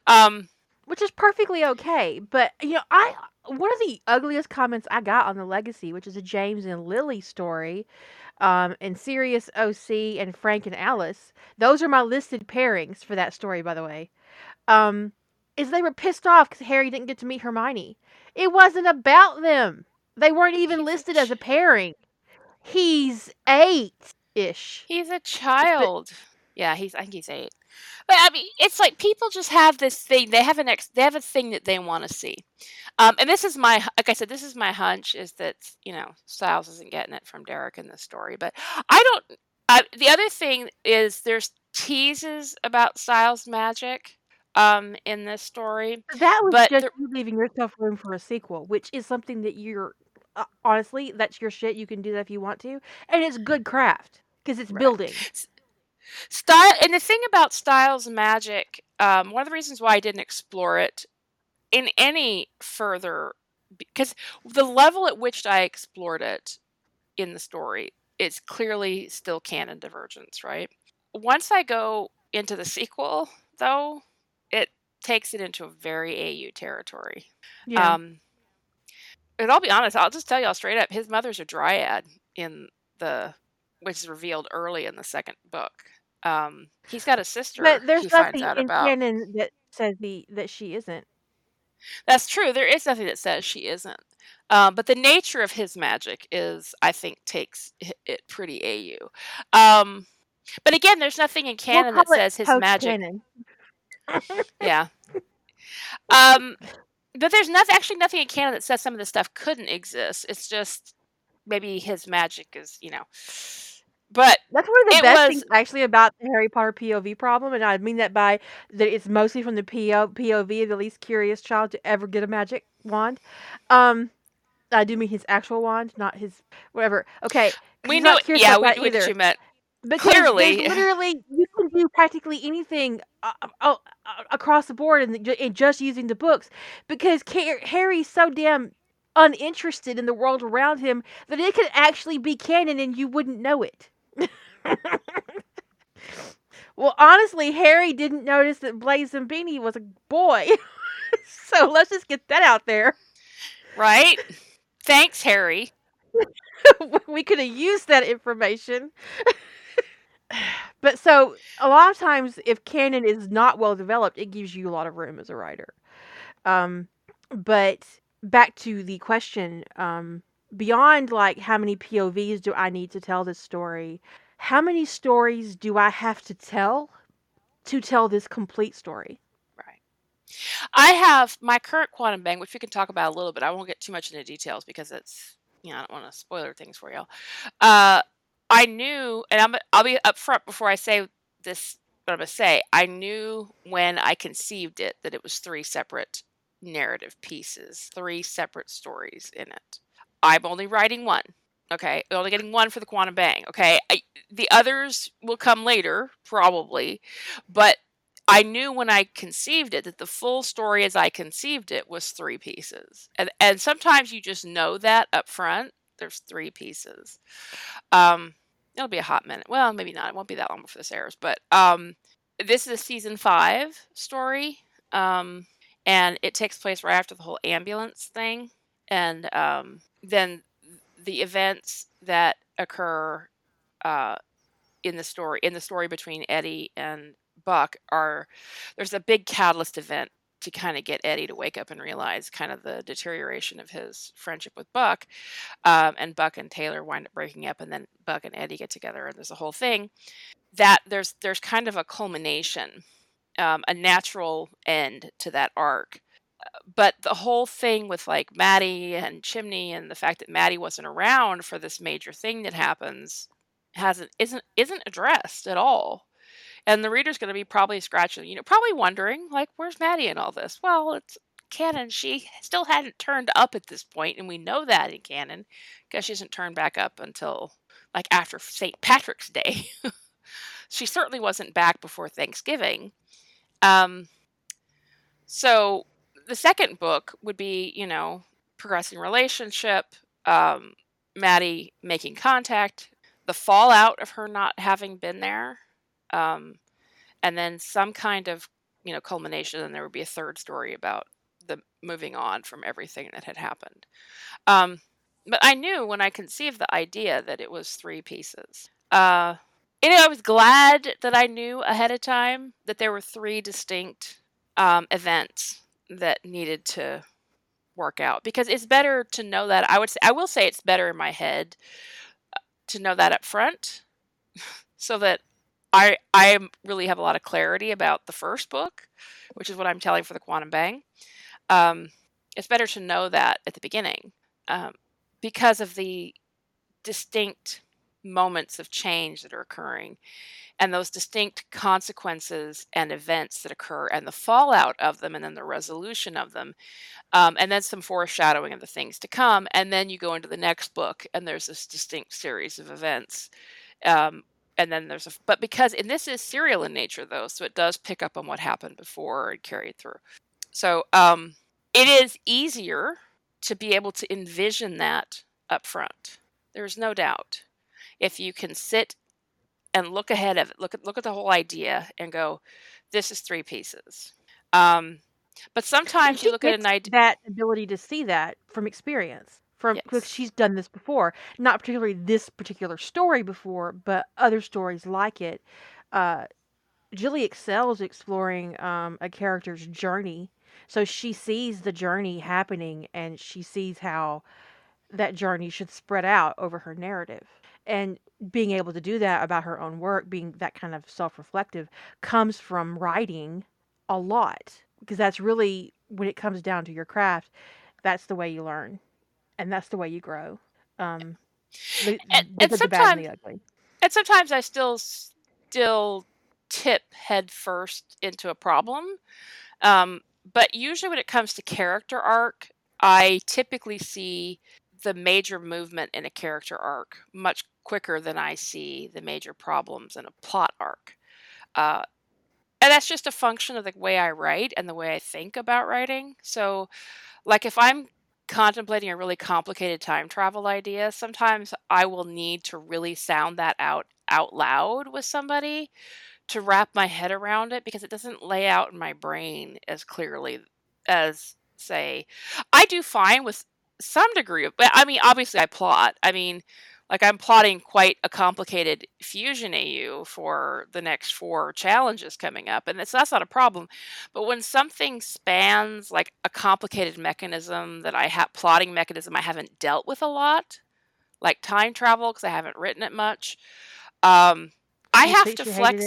Um, which is perfectly okay. But you know, I one of the ugliest comments I got on the Legacy, which is a James and Lily story, um, and Sirius OC and Frank and Alice. Those are my listed pairings for that story, by the way. Um, is they were pissed off because Harry didn't get to meet Hermione. It wasn't about them. They weren't even listed as a pairing. He's eight ish. He's a child. Yeah, he's I think he's eight. But I mean, it's like people just have this thing. They have an ex. They have a thing that they want to see. Um, and this is my, like I said, this is my hunch is that you know Stiles isn't getting it from Derek in this story. But I don't. Uh, the other thing is there's teases about Stiles' magic um in this story. That was but just you leaving yourself room for a sequel, which is something that you're uh, honestly that's your shit. You can do that if you want to, and it's good craft because it's right. building. Style and the thing about Stiles magic, um, one of the reasons why I didn't explore it in any further because the level at which I explored it in the story is clearly still canon divergence, right? Once I go into the sequel, though, it takes it into a very AU territory. Yeah. Um, and I'll be honest, I'll just tell y'all straight up, his mother's a dryad in the which is revealed early in the second book. Um, he's got a sister. But there's nothing in about. canon that says the that she isn't. That's true. There is nothing that says she isn't. Um, but the nature of his magic is, I think, takes it pretty AU. Um, but again, there's nothing in canon we'll that says his magic. yeah. Um, but there's nothing, actually, nothing in canon that says some of this stuff couldn't exist. It's just maybe his magic is, you know, but that's one of the best was, things actually about the Harry Potter POV problem, and I mean that by that it's mostly from the PO, POV of the least curious child to ever get a magic wand. Um, I do mean his actual wand, not his whatever. Okay, we know. Yeah, we knew what you meant. Because Clearly. literally you can do practically anything uh, uh, uh, across the board and and just using the books because Harry's so damn uninterested in the world around him that it could actually be canon and you wouldn't know it. well, honestly, Harry didn't notice that Blaise Zabini was a boy. so let's just get that out there. Right? Thanks, Harry. we could have used that information. but so a lot of times if canon is not well developed, it gives you a lot of room as a writer. Um but back to the question, um beyond like how many POVs do I need to tell this story? How many stories do I have to tell to tell this complete story? Right. I have my current quantum bang, which we can talk about a little bit. I won't get too much into details because it's you know I don't want to spoiler things for y'all. Uh, I knew, and I'm I'll be upfront before I say this. What I'm gonna say, I knew when I conceived it that it was three separate narrative pieces, three separate stories in it. I'm only writing one. Okay, only getting one for the quantum bang. Okay, I, the others will come later, probably, but I knew when I conceived it that the full story as I conceived it was three pieces. And and sometimes you just know that up front. There's three pieces. Um it'll be a hot minute. Well, maybe not. It won't be that long before this airs, but um this is a season 5 story. Um and it takes place right after the whole ambulance thing and um then the events that occur uh in the story in the story between Eddie and Buck are there's a big catalyst event to kind of get Eddie to wake up and realize kind of the deterioration of his friendship with Buck. Um, and Buck and Taylor wind up breaking up, and then Buck and Eddie get together, and there's a whole thing. That there's there's kind of a culmination, um, a natural end to that arc. But the whole thing with like Maddie and Chimney and the fact that Maddie wasn't around for this major thing that happens hasn't isn't isn't addressed at all and the reader's going to be probably scratching, you know, probably wondering, like, where's Maddie in all this? Well, it's canon. She still hadn't turned up at this point, and we know that in canon because she hasn't turned back up until like after St. Patrick's Day. she certainly wasn't back before Thanksgiving. Um, so the second book would be, you know, progressing relationship, um, Maddie making contact, the fallout of her not having been there, um, and then some kind of you know culmination and there would be a third story about the moving on from everything that had happened. Um, but i knew when i conceived the idea that it was three pieces. Uh, and i was glad that i knew ahead of time that there were three distinct um, events that needed to work out because it's better to know that i would say i will say it's better in my head uh, to know that up front so that I I really have a lot of clarity about the first book, which is what I'm telling for the Quantum Bang. Um, it's better to know that at the beginning um, because of the distinct moments of change that are occurring and those distinct consequences and events that occur and the fallout of them and then the resolution of them um, and then some foreshadowing of the things to come and then you go into the next book and there's this distinct series of events um, and then there's a but because and this is serial in nature though so it does pick up on what happened before and carry it through. So um it is easier to be able to envision that up front there's no doubt. If you can sit and look ahead of it look at look at the whole idea and go this is three pieces. Um but sometimes you look at an idea that ability to see that from experience from yes. because she's done this before not particularly this particular story before but other stories like it. Uh Jilly excels exploring um, a character's journey so she sees the journey happening and she sees how that journey should spread out over her narrative. And being able to do that about her own work being that kind of self-reflective comes from writing a lot because that's really when it comes down to your craft that's the way you learn and that's the way you grow. Um, the, and, and the sometimes, and the ugly. And sometimes I still still tip head first into a problem. Um, but usually when it comes to character arc, I typically see the major movement in a character arc much quicker than I see the major problems in a plot arc. Uh, and that's just a function of the way I write and the way I think about writing. So, like if I'm contemplating a really complicated time travel idea, sometimes I will need to really sound that out out loud with somebody to wrap my head around it because it doesn't lay out in my brain as clearly as say I do fine with some degree of but I mean obviously I plot. I mean like I'm plotting quite a complicated fusion AU for the next four challenges coming up, and so that's not a problem. But when something spans like a complicated mechanism that I have plotting mechanism I haven't dealt with a lot, like time travel because I haven't written it much, um, I have to flex.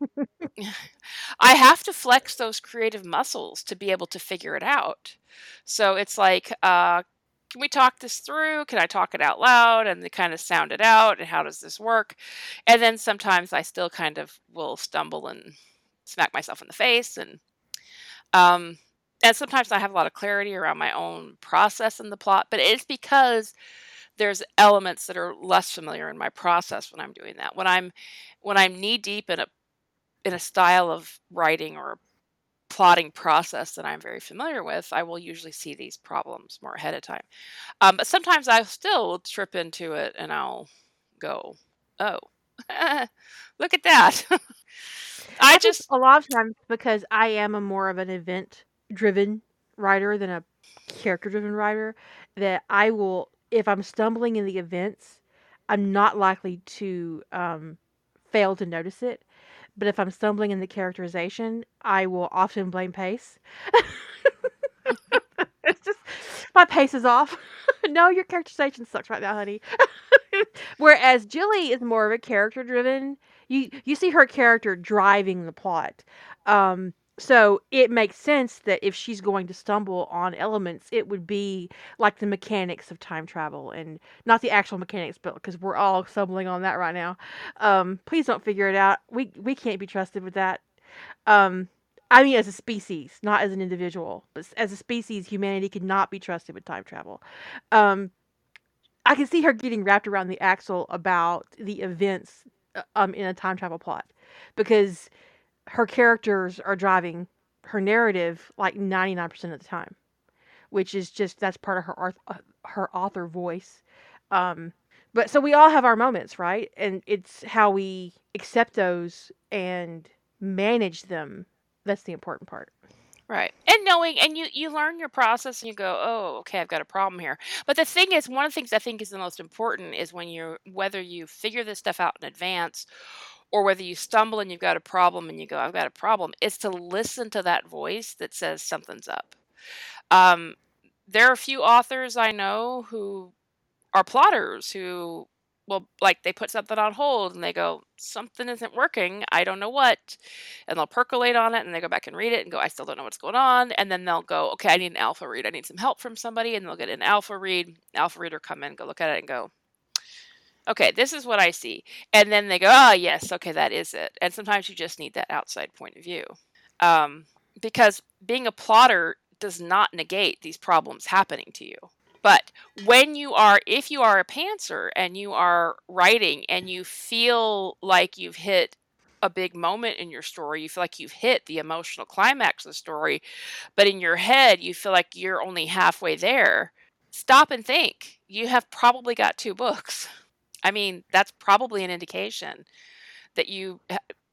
I have to flex those creative muscles to be able to figure it out. So it's like, uh, can we talk this through? Can I talk it out loud and kind of sound it out? And how does this work? And then sometimes I still kind of will stumble and smack myself in the face. And um, and sometimes I have a lot of clarity around my own process in the plot, but it's because there's elements that are less familiar in my process when I'm doing that. When I'm when I'm knee deep in a in a style of writing or plotting process that I'm very familiar with, I will usually see these problems more ahead of time. Um, but sometimes I still trip into it and I'll go, "Oh, look at that." I I just a lot of times because I am a more of an event-driven writer than a character-driven writer, that I will if I'm stumbling in the events, I'm not likely to um, fail to notice it. But if I'm stumbling in the characterization, I will often blame pace. it's just my pace is off. no, your characterization sucks right now, honey. Whereas Jilly is more of a character driven. You you see her character driving the plot. Um so it makes sense that if she's going to stumble on elements, it would be like the mechanics of time travel and not the actual mechanics, but because we're all stumbling on that right now. Um, please don't figure it out. We we can't be trusted with that. Um, I mean, as a species, not as an individual, but as a species, humanity cannot be trusted with time travel. Um, I can see her getting wrapped around the axle about the events uh, um, in a time travel plot because her characters are driving her narrative like 99% of the time, which is just that's part of her uh, her author voice. Um, but so we all have our moments, right? And it's how we accept those and manage them that's the important part. Right. And knowing and you you learn your process and you go, "Oh, okay, I've got a problem here." But the thing is, one of the things I think is the most important is when you're whether you figure this stuff out in advance or whether you stumble and you've got a problem and you go, "I've got a problem," is to listen to that voice that says something's up. Um, there are a few authors I know who are plotters who well like they put something on hold and they go something isn't working i don't know what and they'll percolate on it and they go back and read it and go i still don't know what's going on and then they'll go okay i need an alpha read i need some help from somebody and they'll get an alpha read alpha reader come in go look at it and go okay this is what i see and then they go oh yes okay that is it and sometimes you just need that outside point of view um, because being a plotter does not negate these problems happening to you but when you are, if you are a pantser and you are writing and you feel like you've hit a big moment in your story, you feel like you've hit the emotional climax of the story, but in your head, you feel like you're only halfway there, stop and think. You have probably got two books. I mean, that's probably an indication that you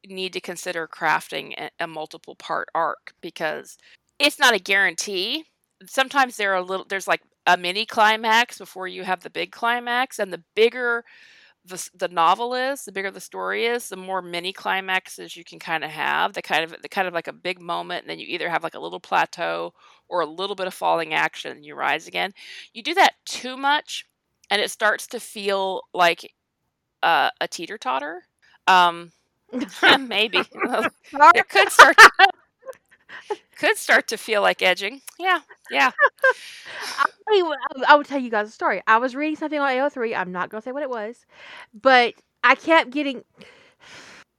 need to consider crafting a, a multiple part arc because it's not a guarantee. Sometimes there are a little there's like a mini climax before you have the big climax and the bigger the, the novel is the bigger the story is the more mini climaxes you can kind of have the kind of the kind of like a big moment and then you either have like a little plateau or a little bit of falling action and you rise again. You do that too much and it starts to feel like uh, a teeter totter um maybe it could start to, could start to feel like edging yeah yeah you I will tell you guys a story. I was reading something on AO3. I'm not gonna say what it was, but I kept getting.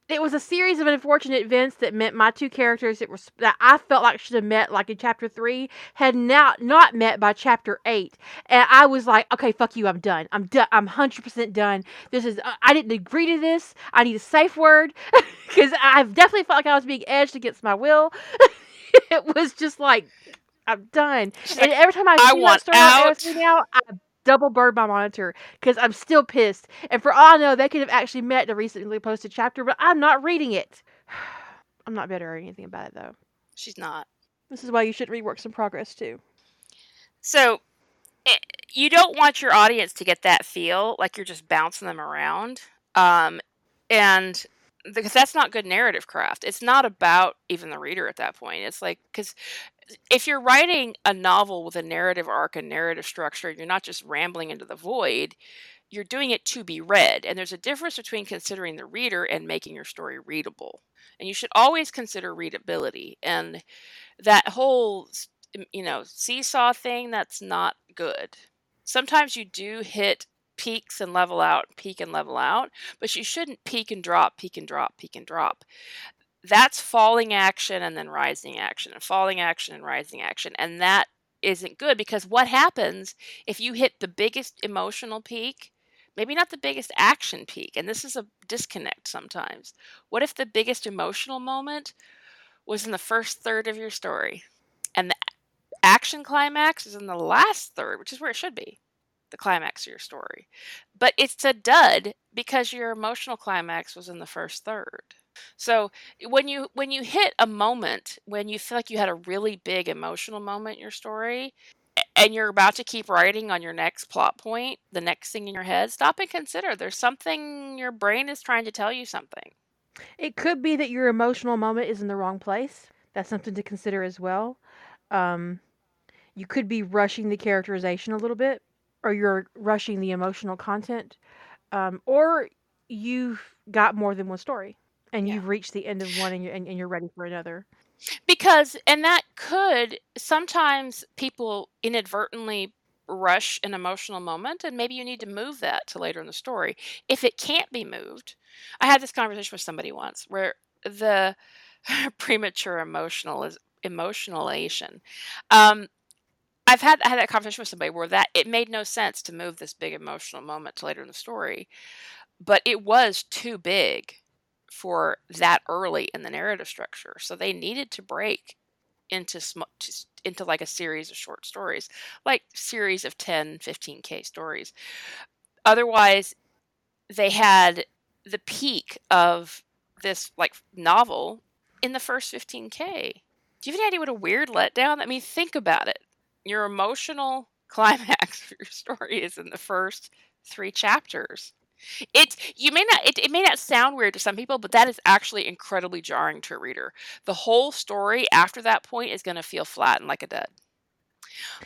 It was a series of unfortunate events that meant my two characters that were that I felt like should have met like in chapter three had not not met by chapter eight, and I was like, okay, fuck you, I'm done. I'm done. I'm hundred percent done. This is uh, I didn't agree to this. I need a safe word because I've definitely felt like I was being edged against my will. it was just like I'm done. She's and like, every time I, "I see want story out." Now, I double bird my monitor because I'm still pissed. And for all I know, they could have actually met the recently posted chapter, but I'm not reading it. I'm not bitter or anything about it though. She's not. This is why you should read Works in Progress too. So it, you don't want your audience to get that feel like you're just bouncing them around. Um, and because that's not good narrative craft. It's not about even the reader at that point. It's like because if you're writing a novel with a narrative arc and narrative structure, you're not just rambling into the void. You're doing it to be read, and there's a difference between considering the reader and making your story readable. And you should always consider readability. And that whole you know seesaw thing that's not good. Sometimes you do hit peaks and level out, peak and level out, but you shouldn't peak and drop, peak and drop, peak and drop. That's falling action and then rising action and falling action and rising action and that isn't good because what happens if you hit the biggest emotional peak maybe not the biggest action peak and this is a disconnect sometimes. What if the biggest emotional moment was in the first third of your story and the action climax is in the last third which is where it should be the climax of your story but it's a dud because your emotional climax was in the first third so when you when you hit a moment when you feel like you had a really big emotional moment in your story and you're about to keep writing on your next plot point, the next thing in your head, stop and consider there's something your brain is trying to tell you something. It could be that your emotional moment is in the wrong place. That's something to consider as well. Um, you could be rushing the characterization a little bit, or you're rushing the emotional content, um, or you've got more than one story and Yeah. you've reached the end of one and you're, and, and you're ready for another. Because and that could sometimes people inadvertently rush an emotional moment and maybe you need to move that to later in the story. If it can't be moved, I had this conversation with somebody once where the premature emotional is emotionalation. Um I've had had that conversation with somebody where that it made no sense to move this big emotional moment to later in the story, but it was too big for that early in the narrative structure. So they needed to break into sm- into like a series of short stories, like series of 10, 15k stories. Otherwise, they had the peak of this like novel in the first 15k. Do you have any idea what a weird letdown? I mean, think about it. Your emotional climax for your story is in the first three chapters. It's you may not it, it may not sound weird to some people, but that is actually incredibly jarring to a reader. The whole story after that point is going to feel flat and like a dud.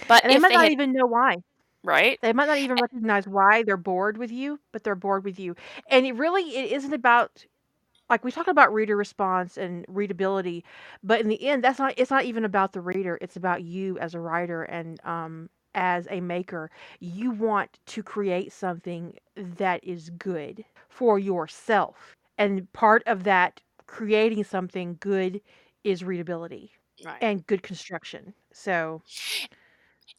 But And they if might they not had even know why. right, They might not even recognize why they're bored with you, but they're bored with you. And it really it isn't about like we talk about reader response and readability, but in the end that's not it's not even about the reader. It's about you as a writer and um as a maker. You want to create something that is good for yourself. And part of that creating something good is readability right. and good construction. So,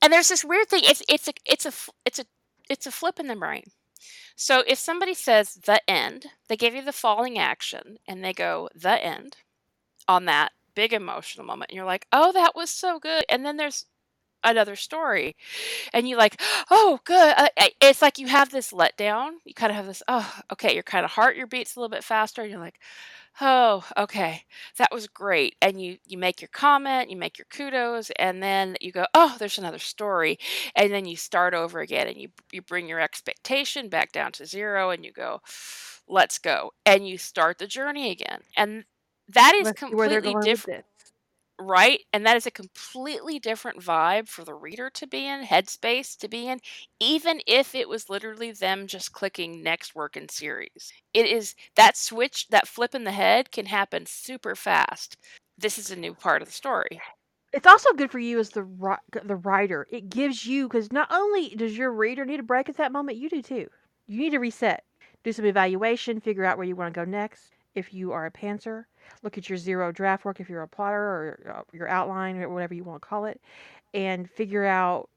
And there's this weird thing. It's it's a it's a it's a it's a flip in the brain. So if somebody says the end, they give you the falling action and they go the end on that big emotional moment and you're like, "Oh, that was so good." And then there's another story and you like, "Oh, good." Uh, it's like you have this letdown. You kind of have this, "Oh, okay." Your kind of heart your beats a little bit faster and you're like, "Oh, okay. That was great." And you you make your comment, you make your kudos and then you go, "Oh, there's another story." And then you start over again and you you bring your expectation back down to zero and you go, "Let's go." And you start the journey again. And that is completely different. Right? And that is a completely different vibe for the reader to be in, headspace to be in, even if it was literally them just clicking next work in series. It is that switch, that flip in the head can happen super fast. This is a new part of the story. It's also good for you as the the writer. It gives you because not only does your reader need a break at that moment, you do too. You need to reset, do some evaluation, figure out where you want to go next, if you are a pantser. Look at your zero draft work if you're a plotter or uh, your outline or whatever you want to call it, and figure out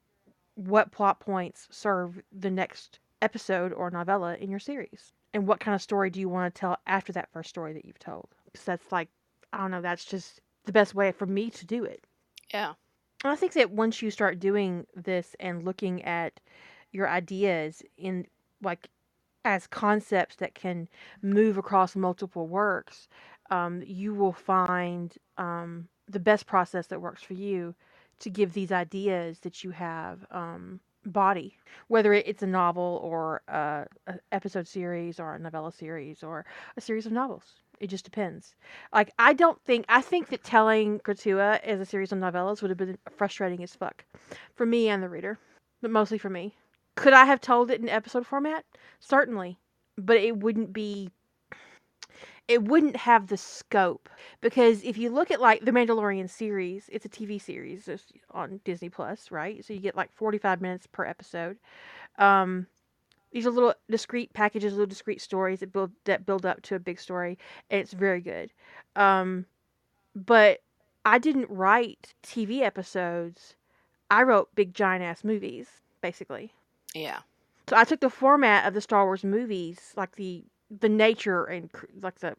what plot points serve the next episode or novella in your series, and what kind of story do you want to tell after that first story that you've told. So that's like, I don't know, that's just the best way for me to do it. Yeah. And I think that once you start doing this and looking at your ideas in like as concepts that can move across multiple works, um, you will find um, the best process that works for you to give these ideas that you have um, body, whether it's a novel or a, a episode series or a novella series or a series of novels. It just depends. Like I don't think I think that telling Gratua as a series of novellas would have been frustrating as fuck for me and the reader, but mostly for me. Could I have told it in episode format? Certainly, but it wouldn't be it wouldn't have the scope because if you look at like the Mandalorian series, it's a TV series on Disney Plus, right? So you get like 45 minutes per episode. Um, these are little discrete packages, little discrete stories that build that build up to a big story, and it's very good. Um, but I didn't write TV episodes. I wrote big giant ass movies, basically. Yeah. So I took the format of the Star Wars movies, like the the nature and like the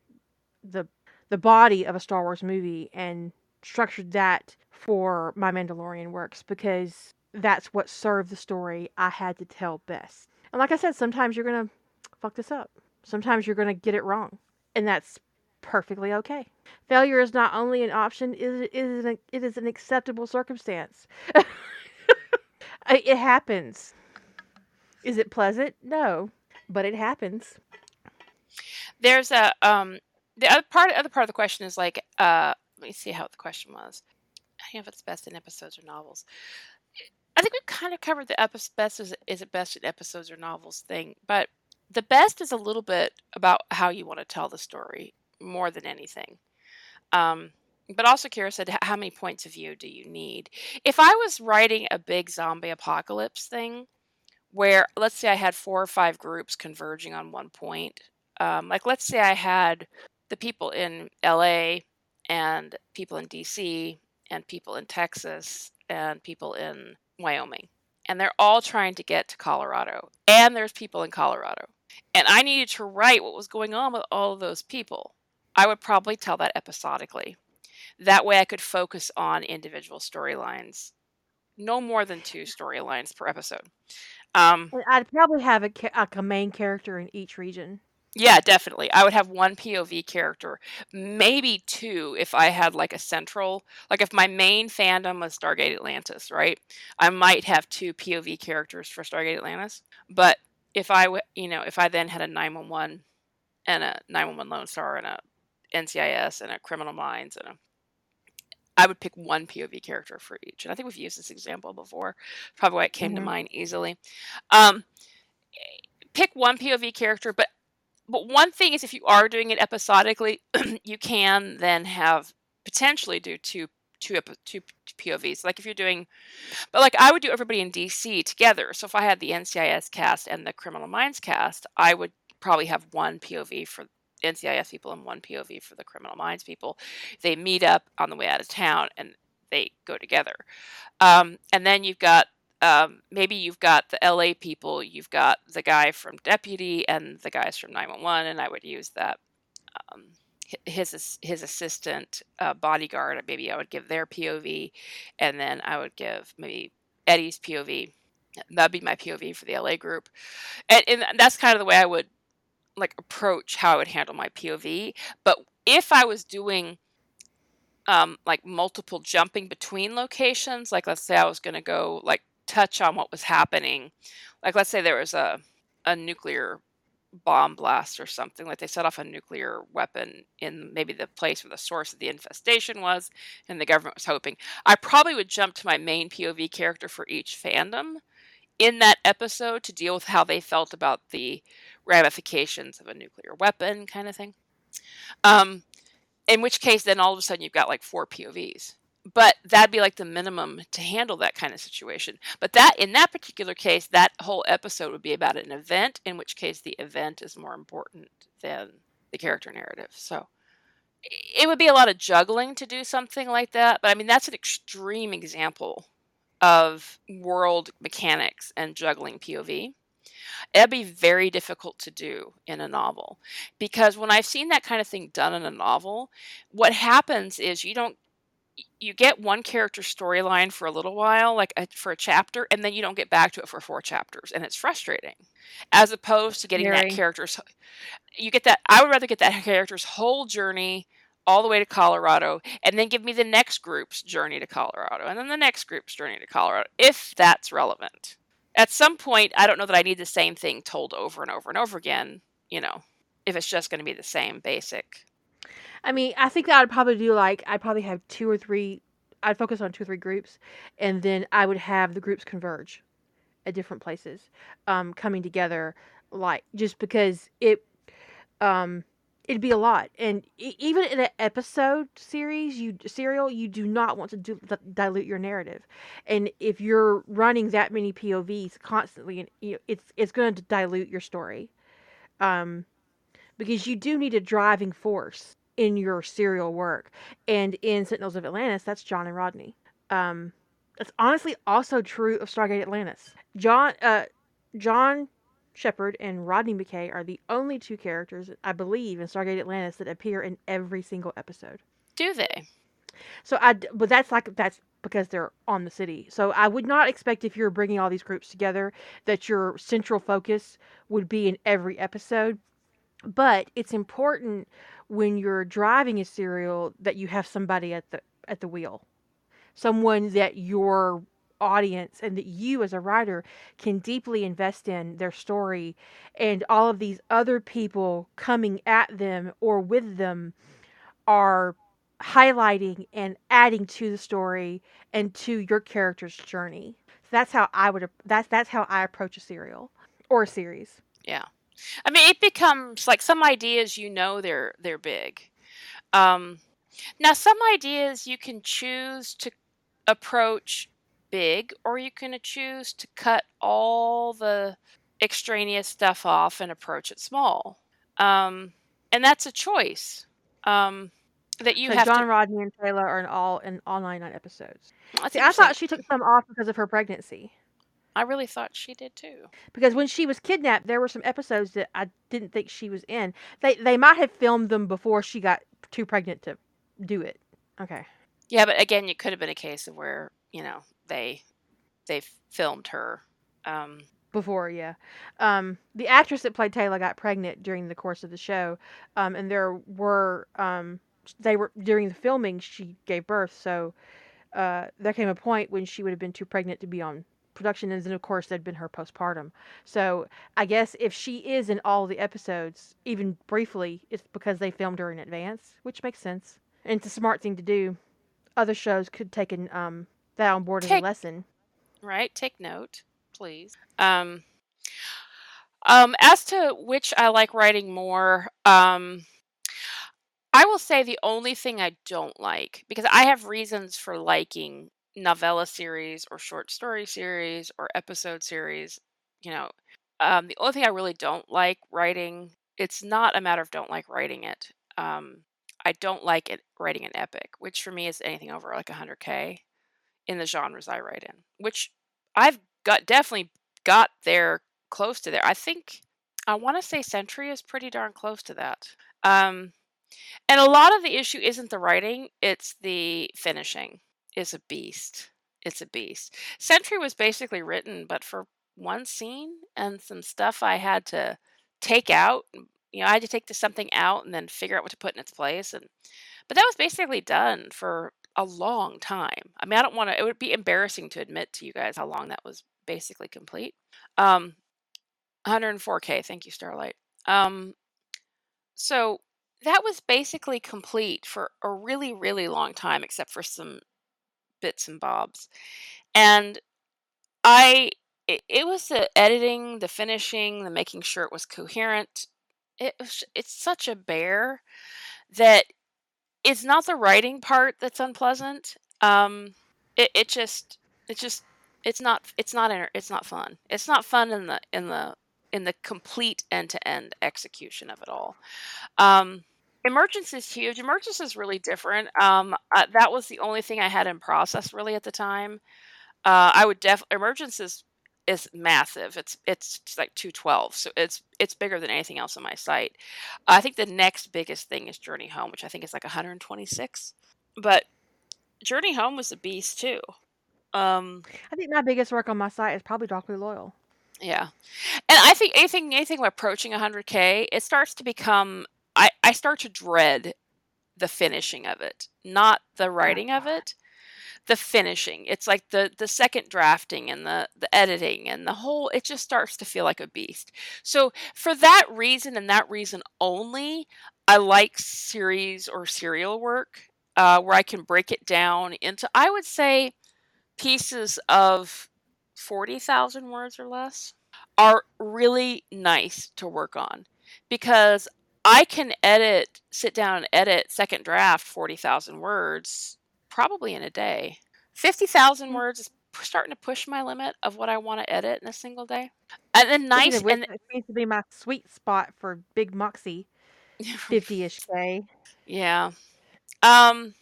the the body of a Star Wars movie, and structured that for my Mandalorian works because that's what served the story I had to tell best. And like I said, sometimes you're gonna fuck this up. Sometimes you're gonna get it wrong, and that's perfectly okay. Failure is not only an option; it is an, it is an acceptable circumstance. it happens. Is it pleasant? No, but it happens. There's a um the other part other part of the question is like uh let me see how the question was. I don't know if it's best in episodes or novels. I think we kind of covered the epi- best is, is it best in episodes or novels thing, but the best is a little bit about how you want to tell the story more than anything. Um, but also, Kira said, how many points of view do you need? If I was writing a big zombie apocalypse thing, where let's say I had four or five groups converging on one point, um, like let's say I had the people in LA and people in DC and people in Texas and people in Wyoming. And they're all trying to get to Colorado. And there's people in Colorado. And I needed to write what was going on with all of those people. I would probably tell that episodically. That way I could focus on individual storylines. No more than two storylines per episode. Um, I'd probably have a, a main character in each region. Yeah, definitely. I would have one POV character, maybe two if I had like a central, like if my main fandom was Stargate Atlantis, right? I might have two POV characters for Stargate Atlantis. But if I, you know, if I then had a 911 and a 911 Lone Star and a NCIS and a Criminal Minds and a I would pick one POV character for each. And I think we've used this example before. Probably why it came mm-hmm. to mind easily. Um, pick one POV character, but but one thing is if you are doing it episodically, you can then have potentially do two two two POVs. Like if you're doing, but like I would do everybody in DC together. So if I had the NCIS cast and the Criminal Minds cast, I would probably have one POV for NCIS people and one POV for the Criminal Minds people. They meet up on the way out of town and they go together. Um, and then you've got um, maybe you've got the LA people, you've got the guy from Deputy and the guys from 911, and I would use that. Um, his his assistant uh, bodyguard, maybe I would give their POV, and then I would give maybe Eddie's POV. That'd be my POV for the LA group, and, and that's kind of the way I would like approach how I would handle my POV. But if I was doing um, like multiple jumping between locations, like let's say I was going to go like touch on what was happening. Like, let's say there was a, a nuclear bomb blast or something, like they set off a nuclear weapon in maybe the place where the source of the infestation was, and the government was hoping. I probably would jump to my main POV character for each fandom in that episode to deal with how they felt about the ramifications of a nuclear weapon, kind of thing. Um, in which case, then all of a sudden you've got like four POVs but that'd be like the minimum to handle that kind of situation. But that in that particular case, that whole episode would be about an event, in which case the event is more important than the character narrative. So it would be a lot of juggling to do something like that. But I mean, that's an extreme example of world mechanics and juggling POV. It'd be very difficult to do in a novel because when I've seen that kind of thing done in a novel, what happens is you don't you get one character storyline for a little while, like a, for a chapter, and then you don't get back to it for four chapters, and it's frustrating. As opposed to getting that character's, you get that. I would rather get that character's whole journey all the way to Colorado, and then give me the next group's journey to Colorado, and then the next group's journey to Colorado, if that's relevant. At some point, I don't know that I need the same thing told over and over and over again. You know, if it's just going to be the same basic I mean, I think that I'd probably do like I'd probably have two or three. I'd focus on two or three groups, and then I would have the groups converge at different places, um, coming together. Like just because it, um, it'd be a lot, and even in an episode series, you serial, you do not want to do, dilute your narrative, and if you're running that many POVs constantly, you know, it's it's going to dilute your story, um, because you do need a driving force in your serial work. And in Sentinels of Atlantis, that's John and Rodney. Um, that's honestly also true of Stargate Atlantis. John, uh, John Sheppard and Rodney McKay are the only two characters, I believe, in Stargate Atlantis that appear in every single episode. Do they? So I, but that's like that's because they're on the city. So I would not expect if you're bringing all these groups together that your central focus would be in every episode. But it's important when you're driving a serial that you have somebody at the at the wheel. Someone that your audience and that you as a writer can deeply invest in their story and all of these other people coming at them or with them are highlighting and adding to the story and to your character's journey. So that's how I would that's that's how I approach a serial or a series. Yeah. I mean, it becomes like some ideas you know they're they're big. Um, now, some ideas you can choose to approach big, or you can choose to cut all the extraneous stuff off and approach it small. Um, and that's a choice um, that you so have. John to... Rodney and Teyla are in all in all nine episodes. See, I thought she took some off because of her pregnancy. I really thought she did too. Because when she was kidnapped, there were some episodes that I didn't think she was in. They they might have filmed them before she got too pregnant to do it. Okay. Yeah, but again, it could have been a case of where you know they they filmed her um, before. Yeah, um, the actress that played Teyla got pregnant during the course of the show, um, and there were um, they were during the filming she gave birth. So uh, there came a point when she would have been too pregnant to be on production ends, and of course there'd been her postpartum. So i guess if she is in all the episodes even briefly it's because they filmed her in advance which makes sense. And it's a smart thing to do. Other shows could take an, um, that on board as a lesson. Right take note please. Um, um, as to which i like writing more um, I will say the only thing I don't like, because I have reasons for liking novella series or short story series or episode series, you know, um, the only thing I really don't like writing, it's not a matter of don't like writing it. Um, I don't like it writing an epic, which for me is anything over like 100k in the genres I write in, which I've got definitely got there close to there. I think I want to say Century is pretty darn close to that. Um, and a lot of the issue isn't the writing, it's the finishing is a beast. It's a beast. Century was basically written, but for one scene and some stuff I had to take out. You know, I had to take this something out and then figure out what to put in its place. And but that was basically done for a long time. I mean, I don't want to. It would be embarrassing to admit to you guys how long that was basically complete. Um, 104k. Thank you, Starlight. Um, so that was basically complete for a really, really long time, except for some bits and bobs. And I it, it was the editing, the finishing, the making sure it was coherent. It was, it's such a bear that it's not the writing part that's unpleasant. Um, it, it just it just it's not it's not it's not fun. It's not fun in the in the in the complete end to end execution of it all. Um, Emergence is huge. Emergence is really different. Um, uh, that was the only thing I had in process really at the time. Uh, I would def Emergence is is massive. It's it's like 212, so it's it's bigger than anything else on my site. I think the next biggest thing is Journey Home, which I think is like 126. But Journey Home was a beast too. Um, I think my biggest work on my site is probably Darkly Loyal. yeah, and I think anything anything approaching 100k, it starts to become I I start to dread the finishing of it, not the writing of it, the finishing. It's like the the second drafting and the the editing and the whole it just starts to feel like a beast. So for that reason and that reason only, I like series or serial work uh, where I can break it down into I would say pieces of 40,000 words or less are really nice to work on because I can edit, sit down and edit second draft 40,000 words probably in a day. 50,000 Mm. words is starting to push my limit of what I want to edit in a single day. And then nice and it seems to be my sweet spot for Big Moxie, 50-ish K. yeah. Um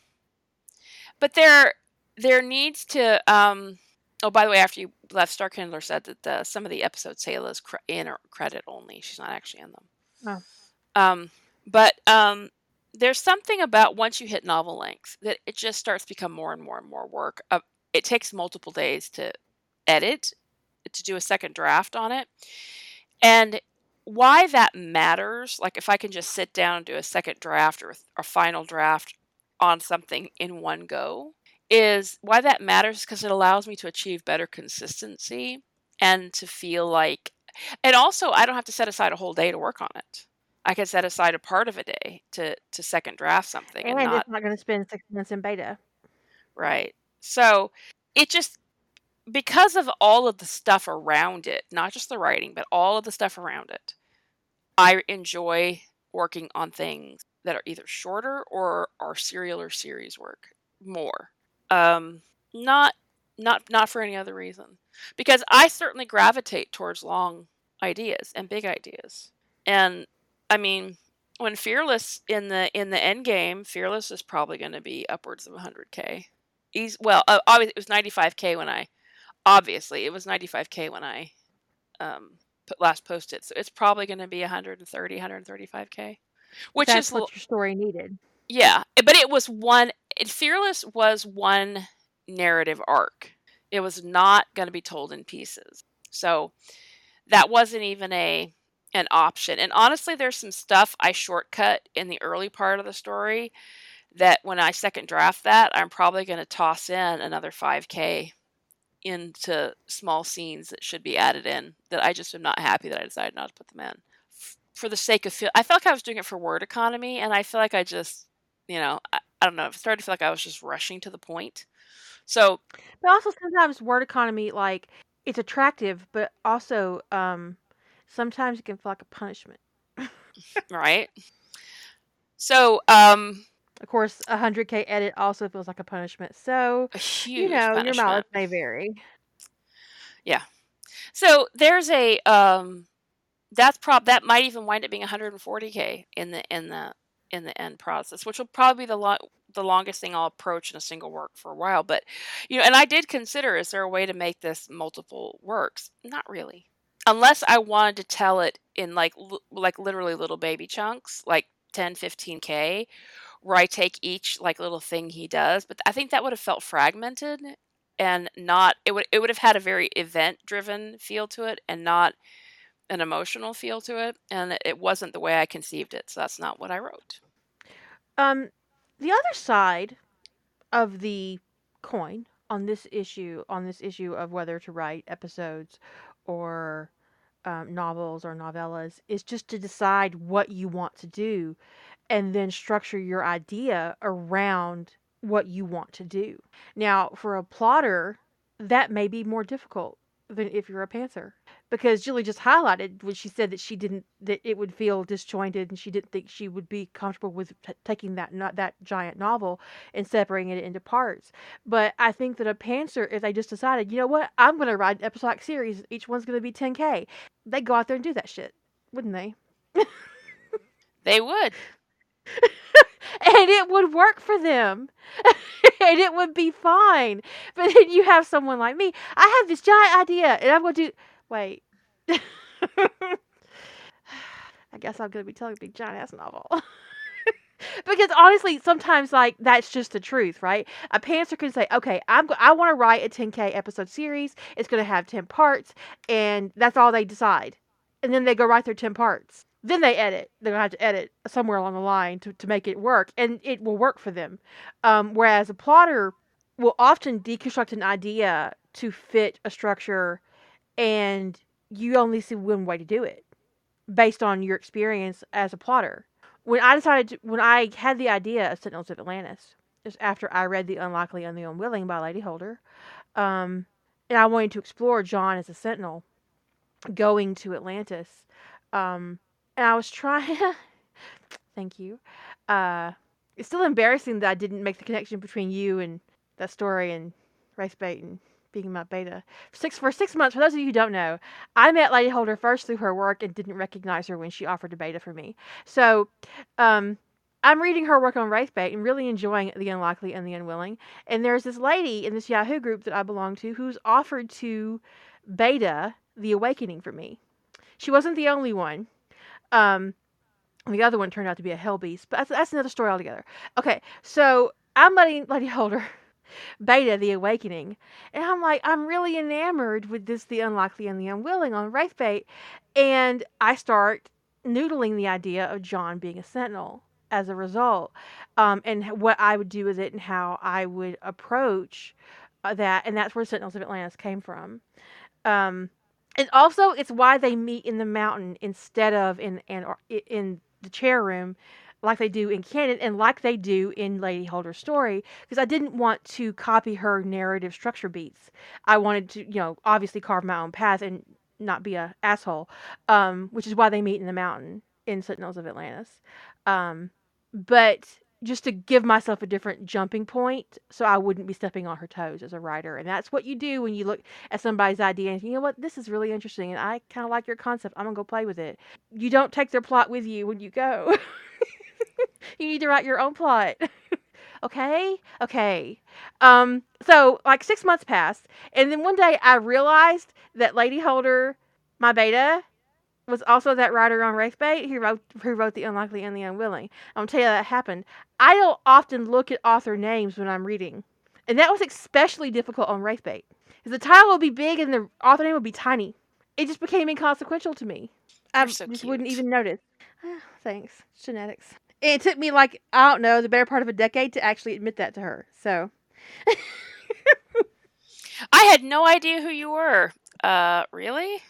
but there there needs to um oh by the way after you left Starkindler said that the, some of the episodes Teyla's cre- in or credit only. She's not actually in them. Oh. Um but um there's something about once you hit novel length that it just starts to become more and more and more work. Uh, it takes multiple days to edit, to do a second draft on it. And why that matters, like if I can just sit down and do a second draft or a final draft on something in one go, is why that matters because it allows me to achieve better consistency and to feel like, and also I don't have to set aside a whole day to work on it. I could set aside a part of a day to to second draft something and, And not it's not going to spend six months in beta. right. So it just because of all of the stuff around it, not just the writing, but all of the stuff around it, I enjoy working on things that are either shorter or are serial or series work more. Um, not not not for any other reason, because I certainly gravitate towards long ideas and big ideas. And I mean, when Fearless in the in the end game, Fearless is probably going to be upwards of 100k. He's well, uh, obviously it was 95k when I obviously it was 95k when I um put last posted. So it's probably going to be 130 135k, which That's is what your story needed. yeah, but it was one. It, Fearless was one narrative arc. It was not going to be told in pieces, so that wasn't even a an option. And honestly, there's some stuff I shortcut in the early part of the story that when I second draft that, I'm probably going to toss in another 5k into small scenes that should be added in that I just am not happy that I decided not to put them in F- for the sake of feel. I felt like I was doing it for word economy, and I feel like I just, you know, I, I don't know. It started to feel like I was just rushing to the point. So But also sometimes word economy, like, it's attractive, but also um, sometimes it can feel like a punishment. right. So um, Of course, a 100k edit also feels like a punishment. So, a huge you know, your punishment. mileage may vary. Yeah. So there's a um that's prob that might even wind up being 140k in the in the in the end process, which will probably be the lo- the longest thing I'll approach in a single work for a while. But you know, and I did consider is there a way to make this multiple works? Not really, unless I wanted to tell it in like l- like literally little baby chunks, like 10, 15k, where I take each like little thing he does. But I think that would have felt fragmented and not it would it would have had a very event driven feel to it and not an emotional feel to it and it wasn't the way I conceived it so that's not what I wrote. Um, the other side of the coin on this issue, on this issue of whether to write episodes or um, novels or novellas, is just to decide what you want to do and then structure your idea around what you want to do. Now, for a plotter, that may be more difficult than if you're a pantser because Julie just highlighted when she said that she didn't that it would feel disjointed and she didn't think she would be comfortable with t- taking that not that giant novel and separating it into parts. But I think that a pantser, if they just decided, you know what, I'm going to write an episodic series, each one's going to be 10k, they go out there and do that shit, wouldn't they? They would. and it would work for them and it would be fine but then you have someone like me i have this giant idea and i'm going to do wait. I guess i'm to be telling a big giant ass novel. Because honestly sometimes like that's just the truth right? A pantser can say okay i'm go- i want to write a 10k episode series. It's going to have 10 parts and that's all they decide. And then they go write their 10 parts. Then they edit. They're gonna have to edit somewhere along the line to, to make it work, and it will work for them. Um, whereas a plotter will often deconstruct an idea to fit a structure, and you only see one way to do it based on your experience as a plotter. When I decided, to, when I had the idea of Sentinels of Atlantis, just after I read The Unlikely and the Unwilling by Lady Holder, um, and I wanted to explore John as a Sentinel going to Atlantis. Um, and I was trying. Thank you. Uh, it's still embarrassing that I didn't make the connection between you and that story and Wraithbait and being my beta. Six for six months. For those of you who don't know, I met Lady Holder first through her work and didn't recognize her when she offered a beta for me. So, um, I'm reading her work on Wraithbait and really enjoying The Unlikely and the Unwilling. And there's this lady in this Yahoo group that I belong to who's offered to beta The Awakening for me. She wasn't the only one. Um, the other one turned out to be a hell beast, but that's, that's another story altogether. Okay, so I'm letting Lady Holder beta The Awakening, and I'm like, I'm really enamored with this The Unlikely and the Unwilling on Wraithbait, and I start noodling the idea of John being a sentinel as a result, um, and what I would do with it and how I would approach uh, that, and that's where Sentinels of Atlantis came from. Um, and also, it's why they meet in the mountain instead of in in, in the chair room, like they do in canon and like they do in Lady Holder's story. Because I didn't want to copy her narrative structure beats. I wanted to, you know, obviously carve my own path and not be a asshole. Um, which is why they meet in the mountain in Sentinels of Atlantis. Um, but just to give myself a different jumping point so I wouldn't be stepping on her toes as a writer. And that's what you do when you look at somebody's idea and you know what, this is really interesting and I kind of like your concept. I'm going to go play with it. You don't take their plot with you when you go. you need to write your own plot. okay? Okay. Um so like 6 months passed and then one day I realized that Lady Holder my beta was also that writer on Wraithbait who wrote who wrote The Unlikely and the Unwilling. I'm gonna tell you that happened. I don't often look at author names when I'm reading. And that was especially difficult on Wraithbait. Because the title would be big and the author name would be tiny. It just became inconsequential to me. I so just wouldn't even notice. Thanks. Genetics. It took me like, I don't know, the better part of a decade to actually admit that to her. So I had no idea who you were. Uh, really?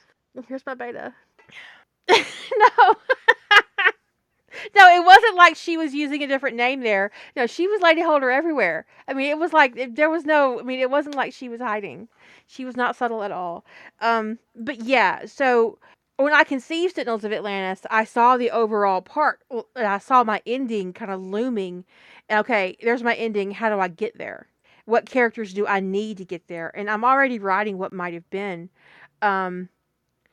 here's my beta. no. no, it wasn't like she was using a different name there. No, she was Lady Holder everywhere. I mean, it was like it, there was no. I mean, it wasn't like she was hiding. She was not subtle at all. Um, but yeah, so when I conceived Sentinels of Atlantis, I saw the overall part. And I saw my ending kind of looming. Okay, there's my ending. How do I get there? What characters do I need to get there? And I'm already writing what might have been. Um,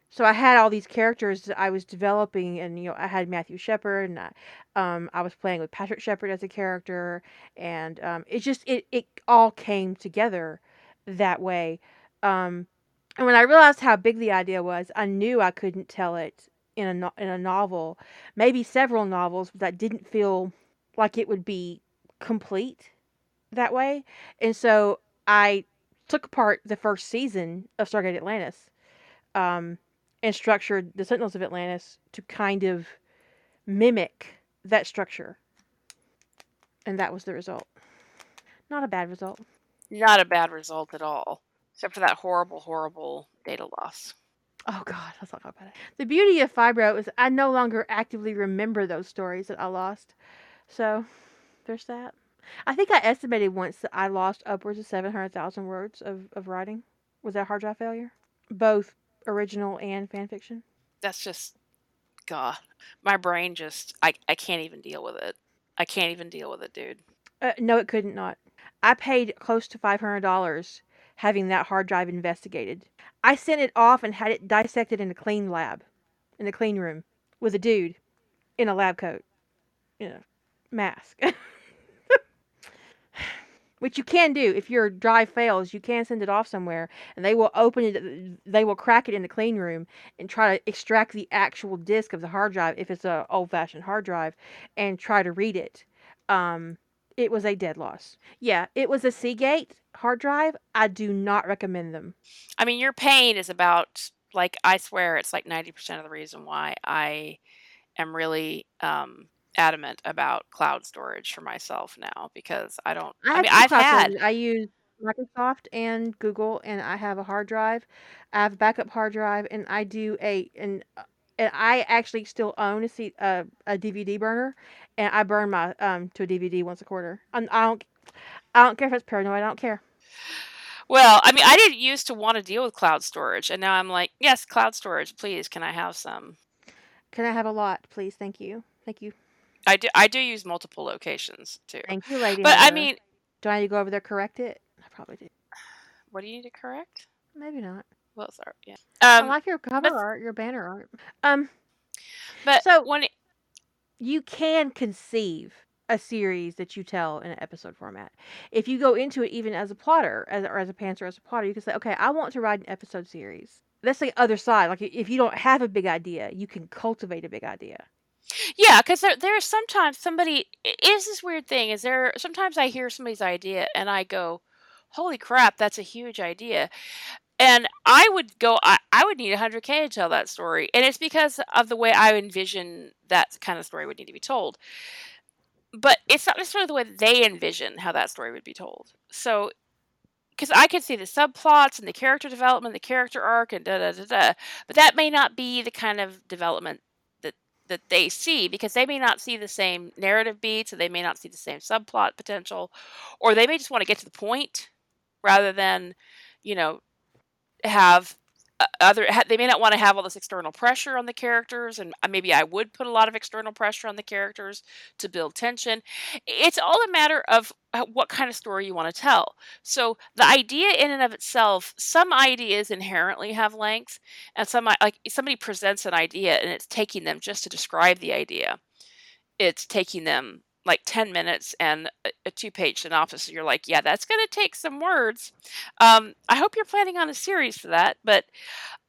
so I had all these characters that I was developing, and you know, I had Matthew Sheppard, and I, um, I was playing with Patrick Sheppard as a character, and um, it just it it all came together that way. Um, and when I realized how big the idea was, I knew I couldn't tell it in a no- in a novel, maybe several novels but that didn't feel like it would be complete that way, and so I took apart the first season of Stargate Atlantis. Um, and structured the Sentinels of Atlantis to kind of mimic that structure. And that was the result. Not a bad result. Not a bad result at all. Except for that horrible, horrible data loss. Oh God, let's not talk about it. The beauty of Fibro is I no longer actively remember those stories that I lost. So there's that. I think I estimated once that I lost upwards of 700,000 words of, of writing. Was that hard drive failure? Both original and fan fiction? That's just, God, my brain just, I, I can't even deal with it. I can't even deal with it, dude. Uh, no, it couldn't not. I paid close to five hundred dollars having that hard drive investigated. I sent it off and had it dissected in a clean lab, in a clean room, with a dude in a lab coat, in a mask. Which you can do if your drive fails, you can send it off somewhere, and they will open it. They will crack it in the clean room and try to extract the actual disk of the hard drive if it's a old fashioned hard drive, and try to read it. Um, it was a dead loss. Yeah, it was a Seagate hard drive. I do not recommend them. I mean, your pain is about like I swear it's like ninety percent of the reason why I am really um, adamant about cloud storage for myself now because I don't. I, I, mean, I've had. storage. I use Microsoft and Google, and I have a hard drive. I have a backup hard drive, and I do a and and I actually still own a C, uh, a DVD burner, and I burn my um to a DVD once a quarter. I'm, I don't I don't care if it's paranoid. I don't care. Well, I mean, I didn't used to want to deal with cloud storage, and now I'm like, yes, cloud storage, please. Can I have some? Can I have a lot, please? Thank you. Thank you. I do. I do use multiple locations too. Thank you, lady. But I mean, do I need to go over there correct it? I probably do. what do you need to correct? Maybe not. Well, sorry. Yeah. I Um, like your cover but art, your banner art. Um, but so when it, you can conceive a series that you tell in an episode format. If you go into it even as a plotter, as or as a pantser, as a plotter, you can say, okay, I want to write an episode series. That's the other side. Like if you don't have a big idea, you can cultivate a big idea. yeah, because there there's sometimes somebody it is this weird thing. Is there sometimes I hear somebody's idea and I go, holy crap, that's a huge idea. And I would go, I, I would need 100K to tell that story. And it's because of the way I envision that kind of story would need to be told. But it's not necessarily the way they envision how that story would be told. So, because I can see the subplots and the character development, the character arc, and da da da da. But that may not be the kind of development that that they see because they may not see the same narrative beats, or they may not see the same subplot potential, or they may just want to get to the point rather than, you know, have uh, other they may not want to have all this external pressure on the characters and uh, maybe i would put a lot of external pressure on the characters to build tension. It's all a matter of uh, what kind of story you want to tell. So the idea in and of itself some ideas inherently have length and some like somebody presents an idea and it's taking them just to describe the idea. It's taking them like 10 minutes and a, two page synopsis you're like yeah that's going to take some words. Um, i hope you're planning on a series for that but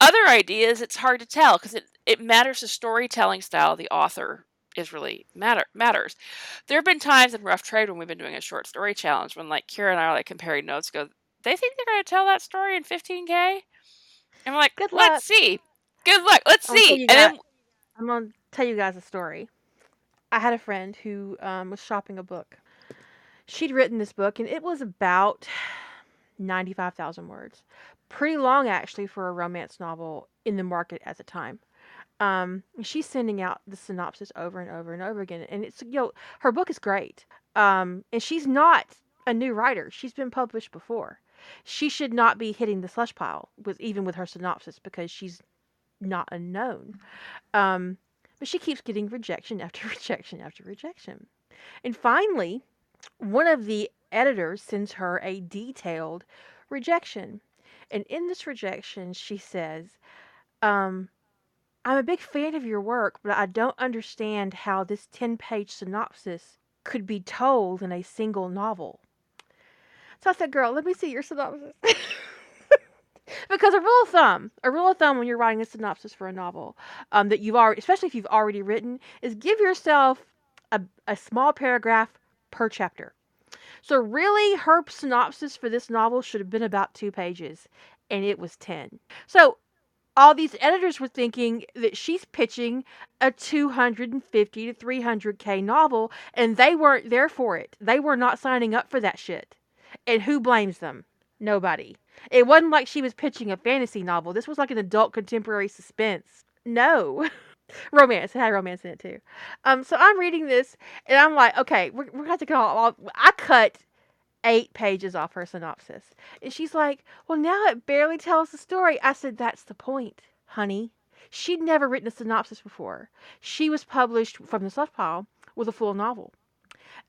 other ideas it's hard to tell because it, it matters the storytelling style of the author is really matter matters. There have been times in rough trade when we've been doing a short story challenge when like kira and i are like comparing notes go they think they're going to tell that story in 15k and we're like Good let's luck. see. Good luck. Let's I'll see. and then I'm gonna tell you guys a story. I had a friend who um, was shopping a book. She'd written this book, and it was about ninety-five thousand words. Pretty long, actually, for a romance novel in the market at the time. Um, she's sending out the synopsis over and over and over again, and it's you know her book is great. Um, and she's not a new writer; she's been published before. She should not be hitting the slush pile with even with her synopsis because she's not unknown. Um, but she keeps getting rejection after rejection after rejection. And finally, one of the editors sends her a detailed rejection. And in this rejection, she says, um, I'm a big fan of your work, but I don't understand how this 10 page synopsis could be told in a single novel. So I said, Girl, let me see your synopsis. because a rule of thumb, a rule of thumb when you're writing a synopsis for a novel, um, that you've already, especially if you've already written, is give yourself a, a small paragraph per chapter. So really, her synopsis for this novel should have been about two pages, and it was ten. So all these editors were thinking that she's pitching a 250 to 300k novel, and they weren't there for it. They were not signing up for that shit. And who blames them? Nobody. It wasn't like she was pitching a fantasy novel. This was like an adult contemporary suspense. No. romance. It had romance in it too. Um, so I'm reading this and I'm like, okay, we're, we're gonna have to cut all, I cut eight pages off her synopsis. And she's like, Well, now it barely tells the story. I said, That's the point, honey. She'd never written a synopsis before. She was published from the Slush Pile with a full novel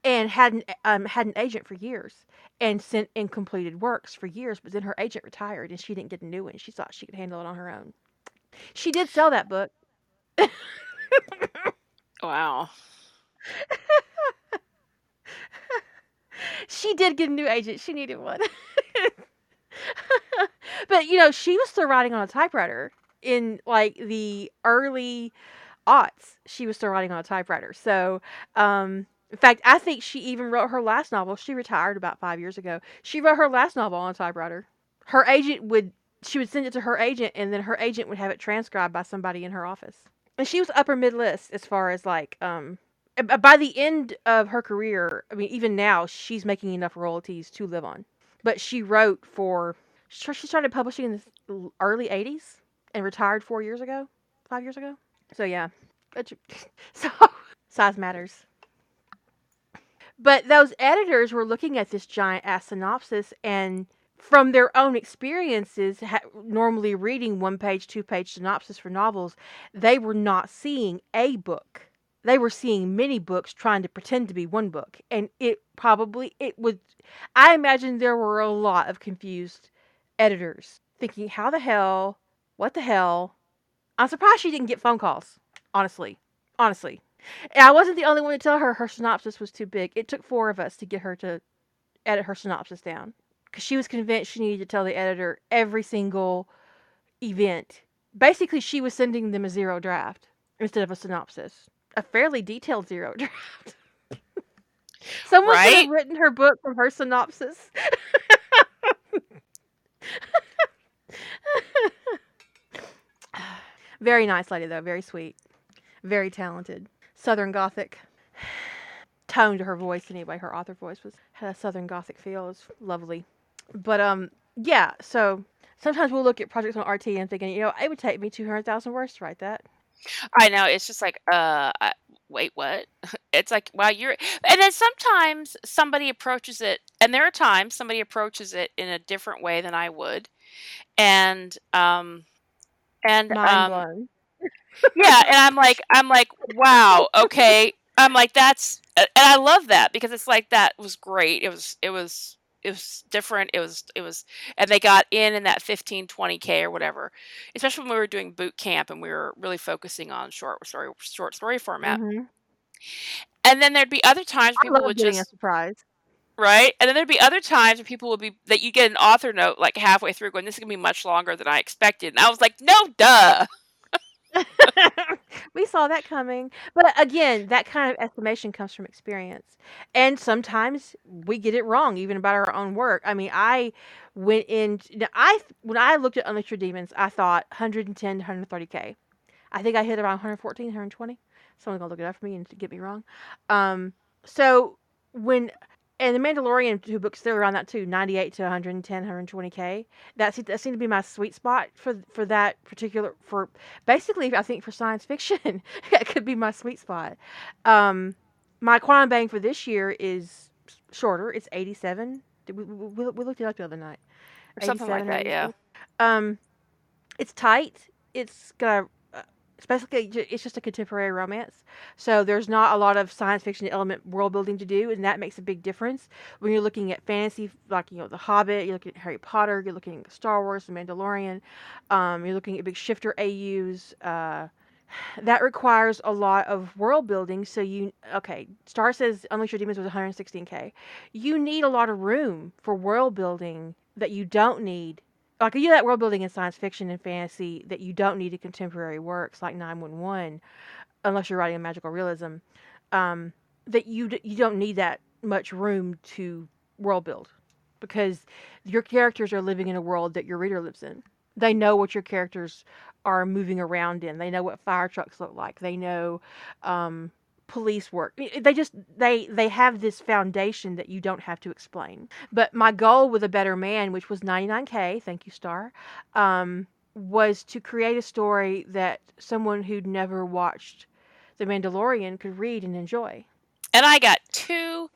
and had an, um, had an agent for years and sent in completed works for years, but then her agent retired and she didn't get a new one. She thought she could handle it on her own. She did sell that book. Wow. she did get a new agent. She needed one. but you know, she was still writing on a typewriter in like the early aughts. She was still writing on a typewriter. So, um, in fact, I think she even wrote her last novel. She retired about five years ago. She wrote her last novel on typewriter. Her agent would she would send it to her agent, and then her agent would have it transcribed by somebody in her office. And she was upper mid list as far as like um by the end of her career, I mean, even now, she's making enough royalties to live on. But she wrote for, she started publishing in the early 80s and retired four years ago, five years ago. So, yeah. So, size matters. But those editors were looking at this giant ass synopsis and from their own experiences, ha- normally reading one page, two page synopsis for novels, they were not seeing a book. They were seeing many books trying to pretend to be one book. And it probably it would i imagine there were a lot of confused editors thinking how the hell? What the hell? I'm surprised she didn't get phone calls honestly honestly and i wasn't the only one to tell her her synopsis was too big it took four of us to get her to edit her synopsis down because she was convinced she needed to tell the editor every single event basically she was sending them a zero draft instead of a synopsis a fairly detailed zero draft. Someone Right? should have written her book from her synopsis. very nice lady, though. Very sweet. Very talented. Southern Gothic tone to her voice, anyway. Her author voice was had a Southern Gothic feel. It was lovely. But um, yeah. So sometimes we'll look at projects on RT and thinking, you know, it would take me two hundred thousand words to write that. I know. It's just like, uh, I, wait, what? It's like, wow, you're. And then sometimes somebody approaches it, and there are times somebody approaches it in a different way than I would, and um, and Mind um, blown. Yeah, and I'm like, I'm like, wow, okay. I'm like, that's, and I love that because it's like that was great. It was, it was, it was different. It was, it was, and they got in in that 15, 20 k or whatever. Especially when we were doing boot camp and we were really focusing on short story, short story format. Mhm. And then there'd be other times people would just a surprise. right, and then there'd be other times where people would be that you get an author note like halfway through going, "This is gonna be much longer than I expected," and I was like, "No, duh." we saw that coming. But again, that kind of estimation comes from experience. And sometimes we get it wrong, even about our own work. I mean, I went in, I when I looked at Unleash Your Demons, I thought 110 to 130K. I think I hit around 114, 120. Someone's going to look it up for me and get me wrong. Um, so when and the Mandalorian two books they're around that too, 98 to 110, 120k. That se- that seemed to be my sweet spot for for that particular for basically I think for science fiction that could be my sweet spot. Um, my quantum bang for this year is shorter. It's 87. We, we, we we looked it up the other night. Or something like that, yeah. Um, it's tight. It's got a basically it's just a contemporary romance. So there's not a lot of science fiction element world building to do, and that makes a big difference when you're looking at fantasy, like you know The Hobbit. You're looking at Harry Potter. You're looking at Star Wars, The Mandalorian. Um, you're looking at big shifter AUs. Uh, that requires a lot of world building. So you okay? Star says Unleash Your Demons was 116k. You need a lot of room for world building that you don't need like you do that world building in science fiction and fantasy that you don't need in contemporary works like 911 unless you're writing a magical realism um, that you d- you don't need that much room to world build because your characters are living in a world that your reader lives in. They know what your characters are moving around in. They know what fire trucks look like. They know um, police work. They just they they have this foundation that you don't have to explain but my goal with a better man which was 99k thank you star um, was to create a story that someone who'd never watched the mandalorian could read and enjoy And I got two.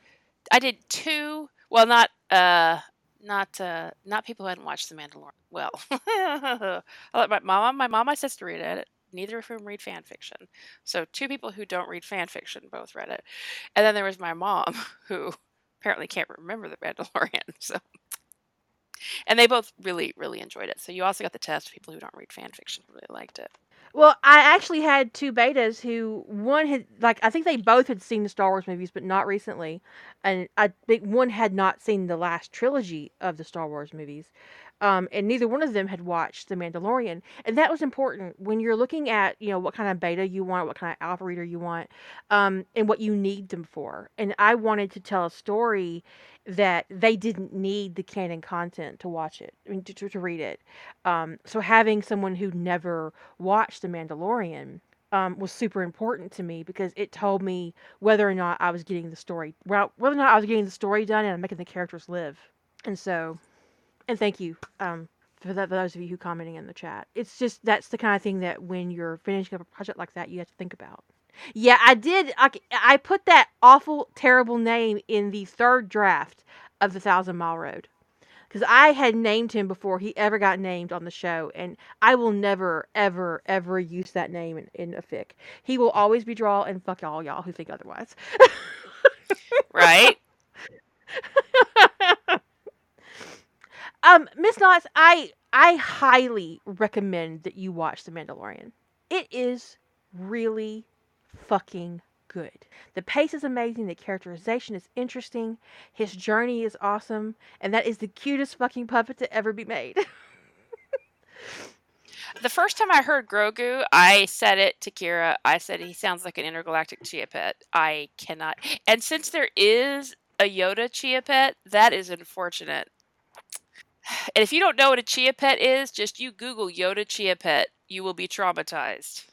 I did two. Well, not Uh, not uh, not people who hadn't watched The Mandalorian. Well, I let my mom, my mom, my sister read it. Neither of whom read fan fiction. So two people who don't read fan fiction both read it, and then there was my mom who apparently can't remember The Mandalorian. So, and they both really really enjoyed it. So you also got the test. People who don't read fan fiction really liked it. Well, I actually had two betas who one had like I think they both had seen the Star Wars movies, but not recently, and I think one had not seen the last trilogy of the Star Wars movies, um, and neither one of them had watched The Mandalorian, and that was important when you're looking at you know what kind of beta you want, what kind of alpha reader you want, um, and what you need them for. And I wanted to tell a story that they didn't need the canon content to watch it, I mean, to, to, to read it. Um, so having someone who never watched The Mandalorian um, was super important to me because it told me whether or not I was getting the story, well, whether or not I was getting the story done and making the characters live. And so, and thank you um, for, that, for those of you who commenting in the chat. It's just that's the kind of thing that when you're finishing up a project like that, you have to think about. Yeah, I did. I, I put that awful, terrible name in the third draft of the Thousand Mile Road because I had named him before he ever got named on the show, and I will never, ever, ever use that name in, in a fic. He will always be Draw, and fuck all y'all who think otherwise. right? um, Miss Knots, I I highly recommend that you watch The Mandalorian. It is really fucking good. The pace is amazing, the characterization is interesting, his journey is awesome, and that is the cutest fucking puppet to ever be made. the first time I heard Grogu, I said it to Kira. I said he sounds like an intergalactic chia pet. I cannot. And since there is a Yoda chia pet, that is unfortunate. And if you don't know what a chia pet is, just you Google Yoda chia pet. You will be traumatized.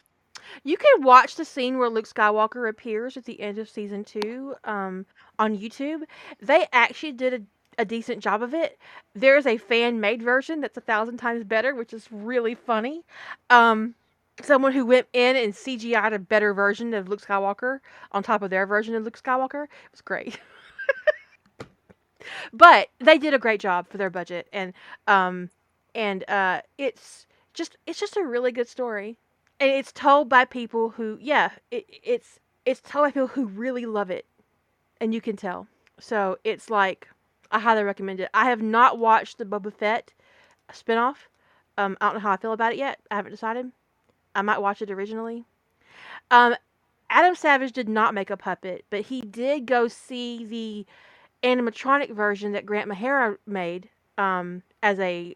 You can watch the scene where Luke Skywalker appears at the end of season two um, on YouTube. They actually did a, a decent job of it. There's a fan made version that's a thousand times better, which is really funny. Um, someone who went in and CGI'd a better version of Luke Skywalker on top of their version of Luke Skywalker. It was great. but they did a great job for their budget and um and uh it's just it's just a really good story. And it's told by people who yeah it, it's it's told by people who really love it and you can tell. So it's like i highly recommend it. I have not watched the boba fett spinoff. Um i don't know how i feel about it yet. I haven't decided. I might watch it originally. Um adam savage did not make a puppet but he did go see the animatronic version that grant imahara made um as a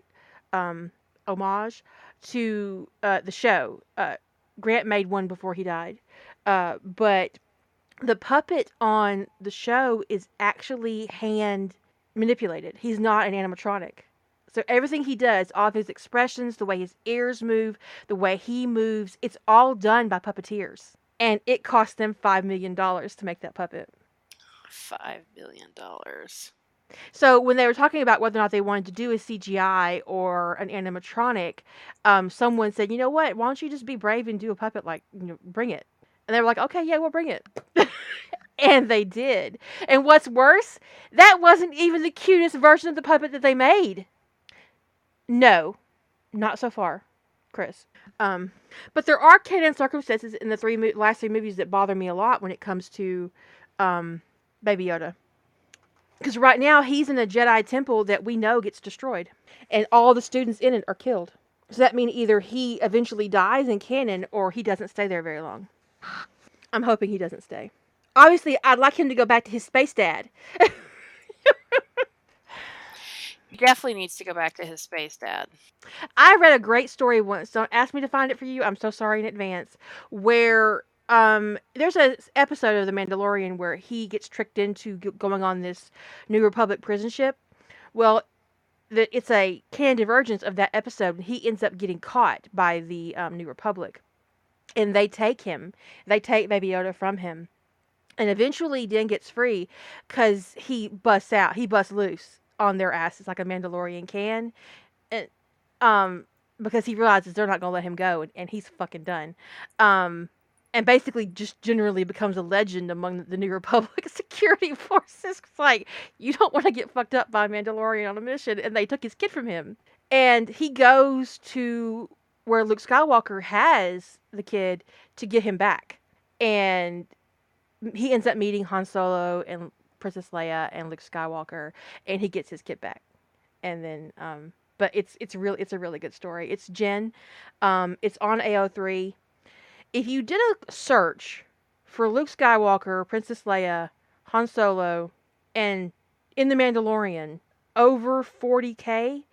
um homage to uh, the show. Uh, Grant made one before he died, uh, but the puppet on the show is actually hand manipulated. He's not an animatronic. So everything he does, all of his expressions, the way his ears move, the way he moves, it's all done by puppeteers. And it cost them $5 million to make that puppet. $5 million. So when they were talking about whether or not they wanted to do a CGI or an animatronic, um, someone said, "You know what? Why don't you just be brave and do a puppet? Like, you know, bring it." And they were like, "Okay, yeah, we'll bring it." and they did. And what's worse, that wasn't even the cutest version of the puppet that they made. No, not so far, Chris. Um, but there are canon circumstances in the three mo- last three movies that bother me a lot when it comes to um, Baby Yoda because right now he's in a Jedi temple that we know gets destroyed, and all the students in it are killed. So that means either he eventually dies in canon, or he doesn't stay there very long. I'm hoping he doesn't stay. Obviously, I'd like him to go back to his space dad. he definitely needs to go back to his space dad. I read a great story once. Don't ask me to find it for you. I'm so sorry in advance. Where um there's a episode of the mandalorian where he gets tricked into going on this new republic prison ship. Well the, it's a canon divergence of that episode. He ends up getting caught by the um, new republic. And they take him. They take baby yoda from him. And eventually Din gets free because he busts out. He busts loose on their asses like a mandalorian can. And um because he realizes they're not gonna let him go and, and he's fucking done. Um and basically just generally becomes a legend among the New Republic security forces. Like you don't want to get fucked up by a Mandalorian on a mission, and they took his kid from him, and he goes to where Luke Skywalker has the kid to get him back, and he ends up meeting Han Solo and Princess Leia and Luke Skywalker, and he gets his kid back, and then um, but it's it's really it's a really good story. It's Gen, um, it's on AO3 if you did a search for Luke Skywalker, Princess Leia, Han Solo, and in The Mandalorian over 40k,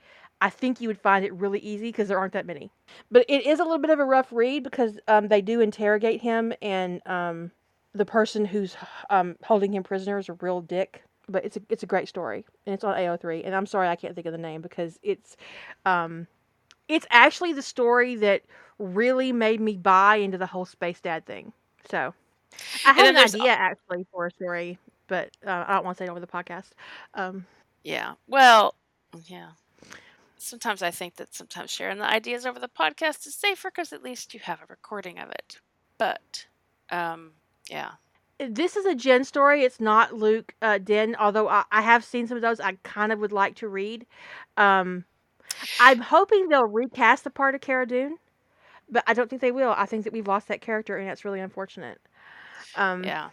I think you would find it really easy because there aren't that many. But it is a little bit of a rough read because um, they do interrogate him, and um, the person who's um, holding him prisoner is a real dick. But it's a it's a great story, and it's on AO3. And I'm sorry I can't think of the name because it's um, it's actually the story that really made me buy into the whole space dad thing. So I had an there's idea actually for a story, but uh, I don't want to say it over the podcast. Um, Yeah. Well, yeah. Sometimes I think that sometimes sharing the ideas over the podcast is safer because at least you have a recording of it. But, um, yeah. this is a Gen story. It's not Luke uh, Din, although I, I have seen some of those. I kind of would like to read. Um, I'm hoping they'll recast the part of Cara Dune, but I don't think they will. I think that we've lost that character, and that's really unfortunate. Um, Yeah.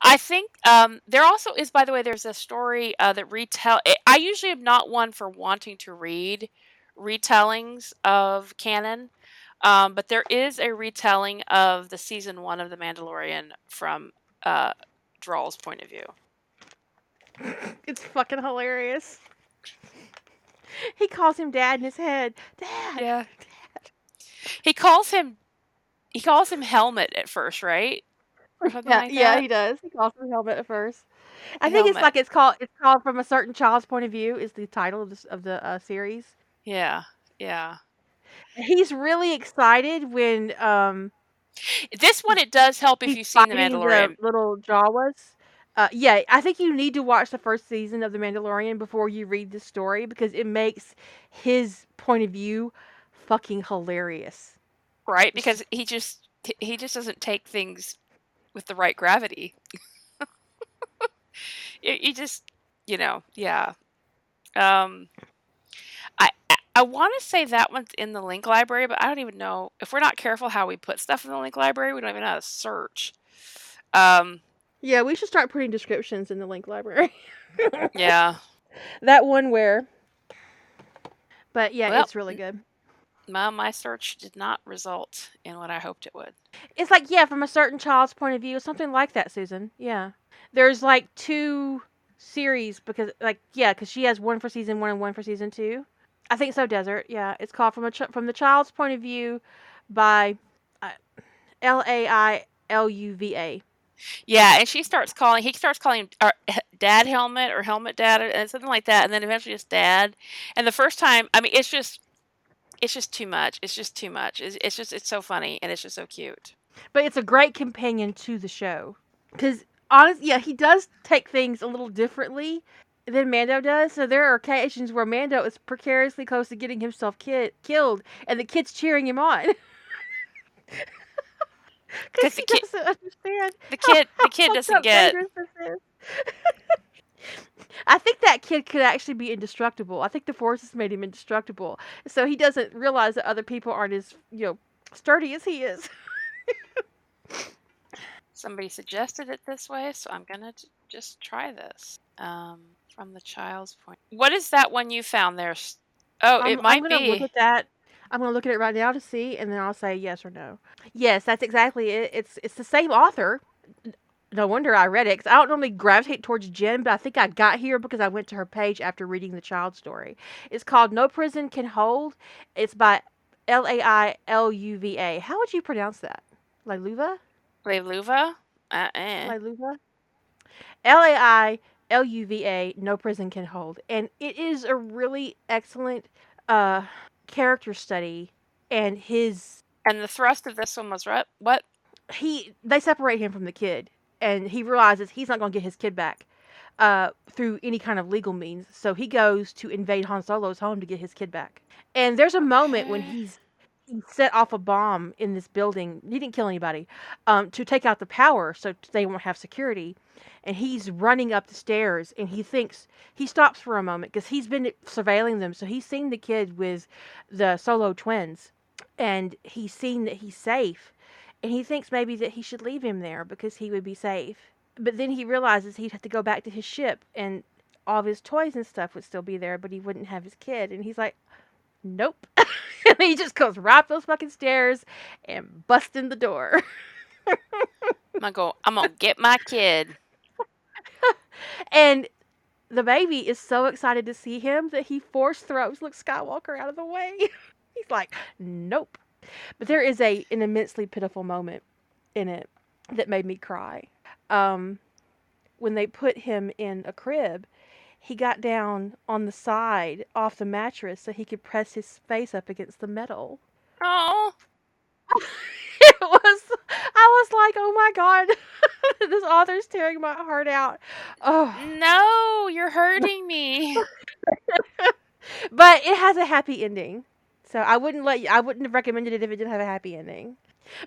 I think um, there also is, by the way, there's a story uh, that retell. I- I usually am not one for wanting to read retellings of canon, um, but there is a retelling of the season one of The Mandalorian from uh, Drawl's point of view. It's fucking hilarious. He calls him dad in his head. Dad. Yeah. Dad. He calls him. He calls him helmet at first, right? Yeah, like yeah, he does. He calls him helmet at first. I A think it's like it's called it's called from a certain child's point of view is the title of this of the uh, series. Yeah, yeah. He's really excited when um This one it does help if you've seen The Mandalorian. the little Jawas. Uh, yeah, I think you need to watch the first season of The Mandalorian before you read the story because it makes his point of view fucking hilarious. right because he just he- just doesn't take things with the right gravity. You, just you know yeah. Um i i, I want to say that one's in the link library but i don't even know. If we're not careful how we put stuff in the link library we don't even know how to search. Um Yeah, we should start putting descriptions in the link library. yeah that one where. But yeah, Well, it's really good. my, my search did not result in what i hoped it would It's like yeah, from a certain child's point of view, something like that, Susan. Yeah, there's like two series because like yeah, because she has one for season one and one for season two. I think so. Desert. Yeah, it's called from a ch- from the child's point of view by uh, L A I L U V A. Yeah, and she starts calling. He starts calling uh, Dad Helmet or Helmet Dad and something like that, and then eventually just Dad. And the first time, I mean, it's just, it's just too much. It's just too much. It's, it's just, it's so funny and it's just so cute. But it's a great companion to the show because honestly, yeah, he does take things a little differently than Mando does. So there are occasions where Mando is precariously close to getting himself ki- killed, and the kid's cheering him on. 'Cause the he kid- doesn't understand. The kid, the kid doesn't get. dangerous this is. I think that kid could actually be indestructible. I think the Force has made him indestructible, so he doesn't realize that other people aren't as you know sturdy as he is. Somebody suggested it this way, so I'm gonna j- just try this. Um, from the child's point. What is that one you found there? Oh, I'm, it might I'm gonna be. look at that. I'm gonna look at it right now to see, and then I'll say yes or no. Yes, that's exactly it. It's it's the same author. No wonder I read it because I don't normally gravitate towards Gen, but I think I got here because I went to her page after reading the child story. It's called No Prison Can Hold. It's by L A I L U V A. How would you pronounce that? Lailuva? Leiluva? Uh, eh. Lailuva? L A I L U V A. No Prison Can Hold, and it is a really excellent uh character study and his And the thrust of this one was what? What? he they separate him from the kid and he realizes he's not going to get his kid back uh through any kind of legal means so he goes to invade Han Solo's home to get his kid back and there's a moment when he's he set off a bomb in this building. He didn't kill anybody, um, to take out the power so they won't have security. And he's running up the stairs, and he thinks he stops for a moment because he's been surveilling them. So he's seen the kid with the solo twins, and he's seen that he's safe, and he thinks maybe that he should leave him there because he would be safe. But then he realizes he'd have to go back to his ship, and all of his toys and stuff would still be there, but he wouldn't have his kid. And he's like, nope. and he just goes right up those fucking stairs and bust in the door. I'm gonna go. I'm gonna get my kid. and the baby is so excited to see him that he force throws Luke Skywalker out of the way. He's like, nope. But there is a an immensely pitiful moment in it that made me cry. Um, when they put him in a crib he got down on the side off the mattress so he could press his face up against the metal. Oh. it was I was like, "Oh my god. this author's tearing my heart out." Oh. No, you're hurting me. but it has a happy ending. So I wouldn't let you, I wouldn't have recommended it if it didn't have a happy ending.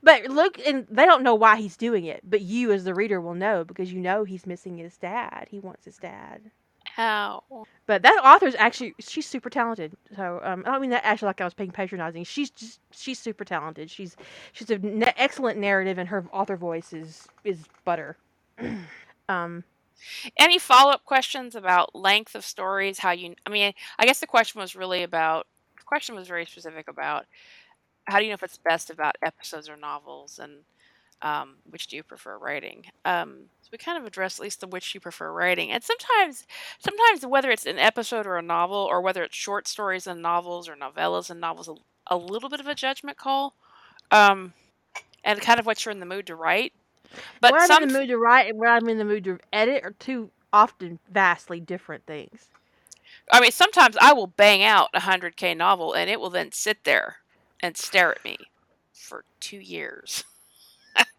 But look, and they don't know why he's doing it, but you as the reader will know because you know he's missing his dad. He wants his dad. How? But that author's actually she's super talented. So um, I don't mean that actually like I was being patronizing. She's just she's super talented. She's she's an excellent narrative, and her author voice is is butter. um, any follow up questions about length of stories? How you? I mean, I guess the question was really about. The question was very specific about how do you know if it's best about episodes or novels, and um, which do you prefer writing? Um, so we kind of address at least the which you prefer writing, and sometimes, sometimes whether it's an episode or a novel, or whether it's short stories and novels or novellas and novels, a, a little bit of a judgment call, um, and kind of what you're in the mood to write. But what I'm in the mood to write and what I'm in the mood to edit are two often vastly different things. I mean, sometimes I will bang out a hundred k novel, and it will then sit there and stare at me for two years.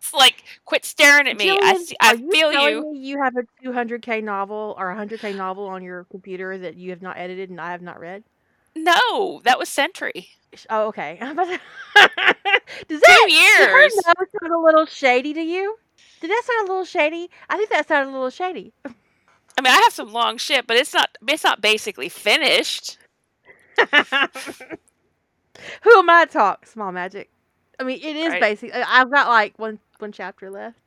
It's like, quit staring at me. Jillian, I I you feel you. you have a 200k novel or a 100k novel on your computer that you have not edited and I have not read. No, that was Sentry. Oh, okay. Does that two years sound a little shady to you? Did that sound a little shady? I think that sounded a little shady. I mean, I have some long shit, but it's not. It's not basically finished. Who am I to talk? Small magic. I mean, it is right. basic. I've got like one one chapter left.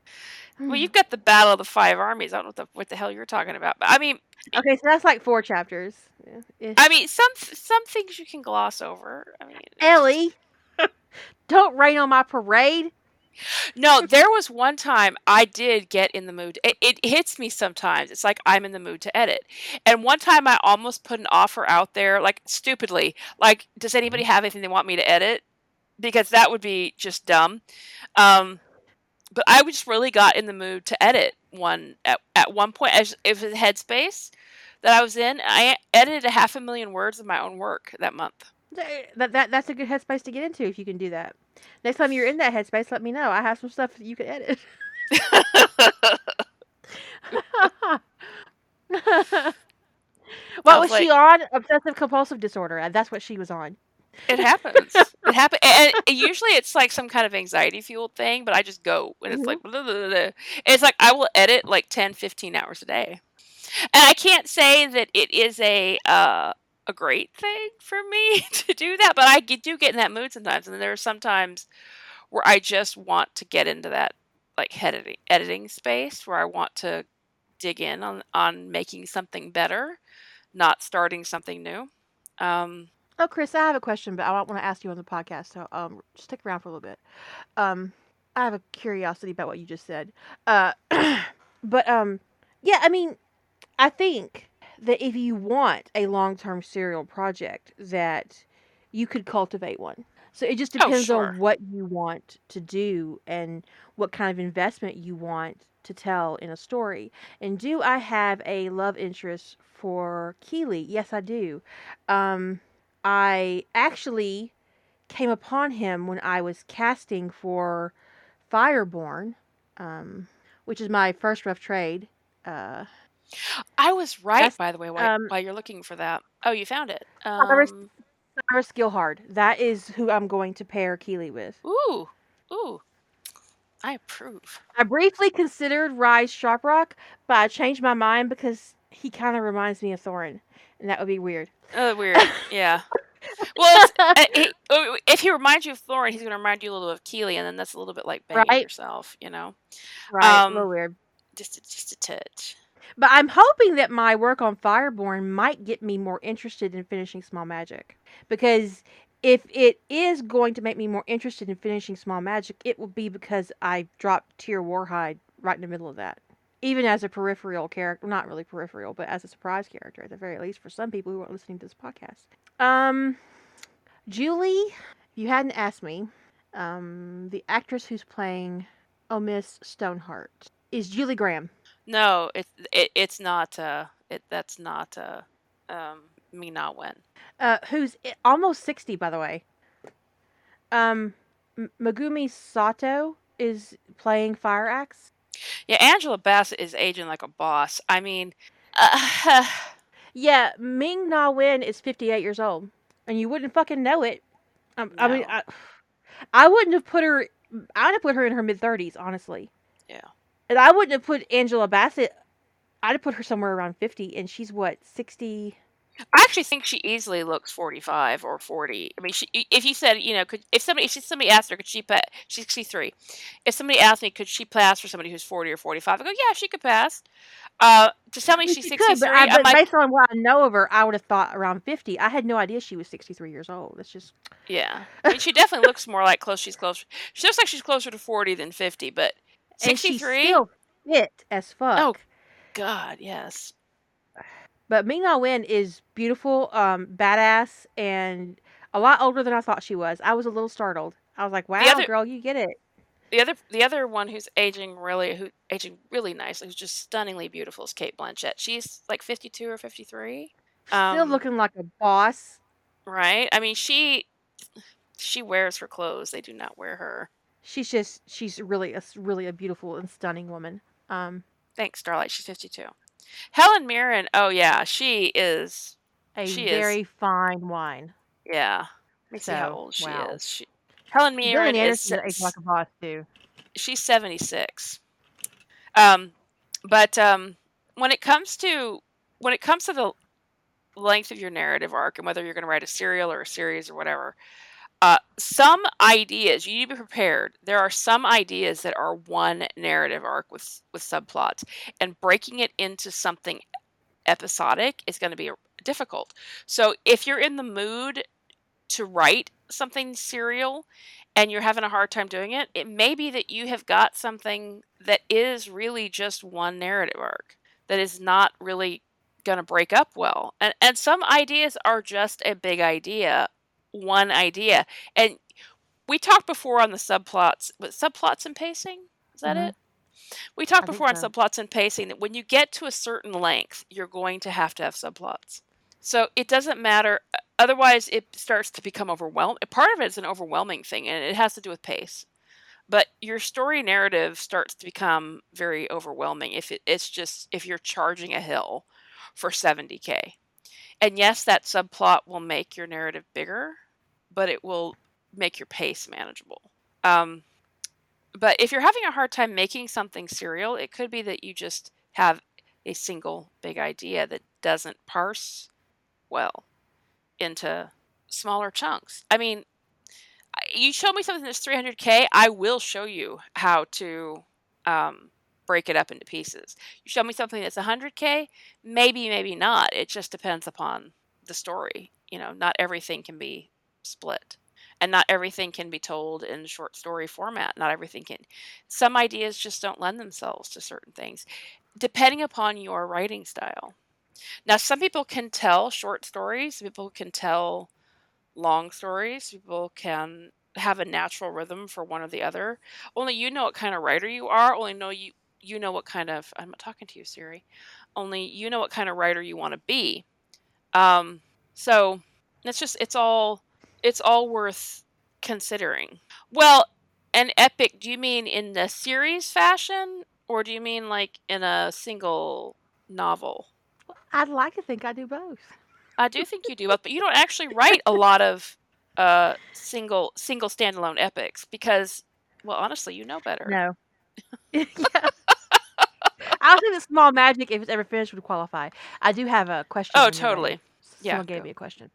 Well, you've got the Battle of the Five Armies. I don't know what the, what the hell you're talking about, but I mean, okay, so that's like four chapters. Yeah. I mean, some some things you can gloss over. I mean, Ellie, don't rain on my parade. No, there was one time I did get in the mood. It, it hits me sometimes. It's like I'm in the mood to edit. And one time I almost put an offer out there, like stupidly, like, does anybody have anything they want me to edit? because that would be just dumb. Um, but I just really got in the mood to edit one at, at one point as if it headspace that I was in. I edited a half a million words of my own work that month. That, that that's a good headspace to get into if you can do that. Next time you're in that headspace, let me know. I have some stuff that you can edit. what was, was like, she on? Obsessive compulsive disorder. That's what she was on. It happens. it happens, and usually it's like some kind of anxiety fueled thing. But I just go, and it's mm-hmm. like, blah, blah, blah, it's like I will edit like 10, 15 hours a day, and I can't say that it is a uh, a great thing for me to do that, but I do get in that mood sometimes, and there are sometimes where I just want to get into that like editing editing space where I want to dig in on on making something better, not starting something new. Um, Oh, Chris, I have a question, but I don't want to ask you on the podcast, so um, just stick around for a little bit. Um, I have a curiosity about what you just said. Uh, but um, yeah, I mean, I think that if you want a long-term serial project, that you could cultivate one. So it just oh, depends oh, sure. on what you want to do and what kind of investment you want to tell in a story. And do I have a love interest for Keeley? Yes, I do. Um, I actually came upon him when I was casting for Fireborn, um, which is my first rough trade. Uh, I was right, by the way, while, um, while, you're looking for that. Oh, you found it. Um, Cyrus Gilhard. That is who I'm going to pair Keeley with. Ooh, ooh. I approve. I briefly considered Rise Sharprock, but I changed my mind because he kind of reminds me of Thorin, and that would be weird. Oh, weird. yeah. Well, uh, oh, if he reminds you of Thorin, he's going to remind you a little of Keeley, and then that's a little bit like banging Right. yourself, you know? Right, Um, a little weird. Just, a, just a touch. But I'm hoping that my work on Fireborn might get me more interested in finishing Small Magic. Because if it is going to make me more interested in finishing Small Magic, it will be because I dropped Tier Warhide right in the middle of that. Even as a peripheral character, not really peripheral, but as a surprise character at the very least for some people who aren't listening to this podcast. Um, Julie, if you hadn't asked me. Um, the actress who's playing Oh Miss Stoneheart is Julie Graham. No, it, it it's not. Uh, it that's not. Uh, um, Ming Na Wen. uh, who's almost 60 by the way um M- megumi sato is playing fire axe Yeah, Angela Bassett is aging like a boss. I mean, uh, yeah ming na wen is 58 years old and you wouldn't fucking know it um, i mean I, I wouldn't have put her i would have put her in her mid-30s honestly Yeah. and i wouldn't have put angela bassett i'd have put her somewhere around 50 and she's what 60 I actually think she easily looks forty-five or forty. I mean, she, if you said, you know, could if somebody if somebody asked her, could she pass? She's sixty-three. If somebody asked me, could she pass for somebody who's forty or forty-five? I go, yeah, she could pass. Uh, to tell me she's she sixty-three, could, but, I, but like, based on what i know of her i would have thought around 50 i had no idea she was 63 years old it's just yeah. I mean, she definitely looks more like close. She's close. She looks like she's closer to forty than fifty, but and she's sixty-three. still fit as fuck Oh. God, yes. But Ming Na Wen is beautiful, um, badass, and a lot older than I thought she was. I was a little startled. I was like, "Wow, other- girl, you get it." The other, the other one who's aging really, who aging really nicely, who's just stunningly beautiful, is Cate Blanchett. She's like fifty-two or fifty-three. Still Um, looking like a boss. right? I mean, she she wears her clothes; they do not wear her. She's just she's really a really a beautiful and stunning woman. Um, Thanks, Starlight. She's fifty-two. Helen Mirren. Oh yeah, she is. a She is. very fine wine. Yeah. Let me see how old she wow. is. She, Helen Mirren Gillian is Anderson is a boss too. she's 76 um but um when it comes to when it comes to the length of your narrative arc and whether you're going to write a serial or a series or whatever uh some ideas you need to be prepared there are some ideas that are one narrative arc with with subplots and breaking it into something episodic is going to be difficult so if you're in the mood to write something serial and you're having a hard time doing it, it may be that you have got something that is really just one narrative arc that is not really going to break up well. And and some ideas are just a big idea, one idea. And we talked before on the subplots, but subplots and pacing, is that Mhm. it? We talked I before on so. subplots and pacing that when you get to a certain length, you're going to have to have subplots. So it doesn't matter. Otherwise, it starts to become overwhelming. Part of it is an overwhelming thing, and it has to do with pace. But your story narrative starts to become very overwhelming if it, it's just if you're charging a hill for 70k. And yes, that subplot will make your narrative bigger, but it will make your pace manageable. Um, but if you're having a hard time making something serial, it could be that you just have a single big idea that doesn't parse well into smaller chunks. I mean, you show me something that's 300k, I will show you how to um, break it up into pieces. You show me something that's 100k, maybe, maybe not. It just depends upon the story. You know, not everything can be split. And not everything can be told in short story format. Not everything can. Some ideas just don't lend themselves to certain things, depending upon your writing style. Now, some people can tell short stories, people can tell long stories, people can have a natural rhythm for one or the other. Only you know what kind of writer you are, only know you you know what kind of I'm not talking to you, Siri. Only you know what kind of writer you want to be. Um, so it's just it's all it's all worth considering. Well, an epic, do you mean in the series fashion or do you mean like in a single novel? I'd like to think I do both. I do think you do both, but you don't actually write a lot of uh, single single standalone epics because, well, honestly, you know better. No. yeah. I don't think the small magic, if it's ever finished, would qualify. I do have a question. Oh, totally. Yeah, Someone gave go. me a question.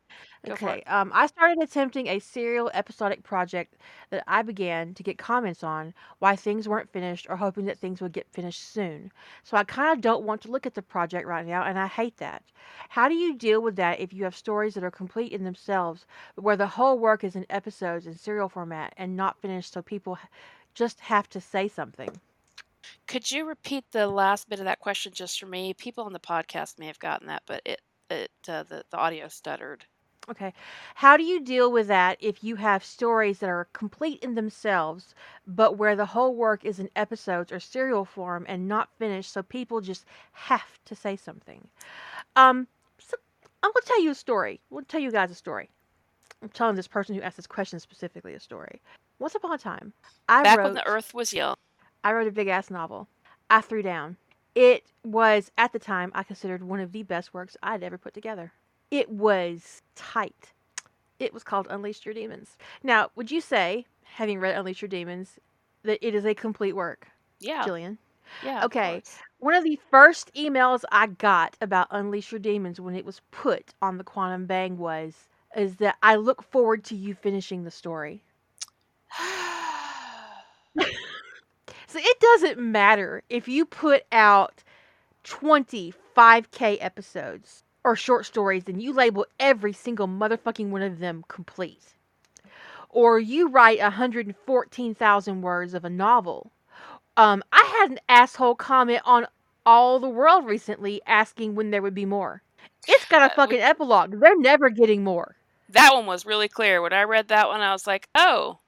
Go for Okay. it. Um, I started attempting a serial episodic project that I began to get comments on why things weren't finished or hoping that things would get finished soon. So I kind of don't want to look at the project right now, and I hate that. How do you deal with that if you have stories that are complete in themselves, but where the whole work is in episodes in serial format and not finished, so people h- just have to say something? Could you repeat the last bit of that question just for me? People on the podcast may have gotten that, but it it uh, the the audio stuttered. Okay. How do you deal with that if you have stories that are complete in themselves, but where the whole work is in episodes or serial form and not finished, so people just have to say something? Um, so I'm gonna tell you a story. Gonna tell you guys a story. I'm telling this person who asked this question specifically a story. Once upon a time, I Back wrote when the Earth was young. I wrote a big ass novel. I threw down. It was at the time I considered one of the best works I'd ever put together. It was tight. It was called Unleash Your Demons. Now, would you say, having read Unleash Your Demons, that it is a complete work, Yeah, Jillian? yeah. Okay. course. One of the first emails I got about Unleash Your Demons when it was put on the Quantum Bang was is that I look forward to you finishing the story. So it doesn't matter if you put out 20 5K episodes or short stories and you label every single motherfucking one of them complete. Or you write 114,000 words of a novel. Um, I had an asshole comment on All the World recently asking when there would be more. It's got Uh, a we- fucking epilogue. They're never getting more. that one was really clear. When I read that one, I was like, "Oh,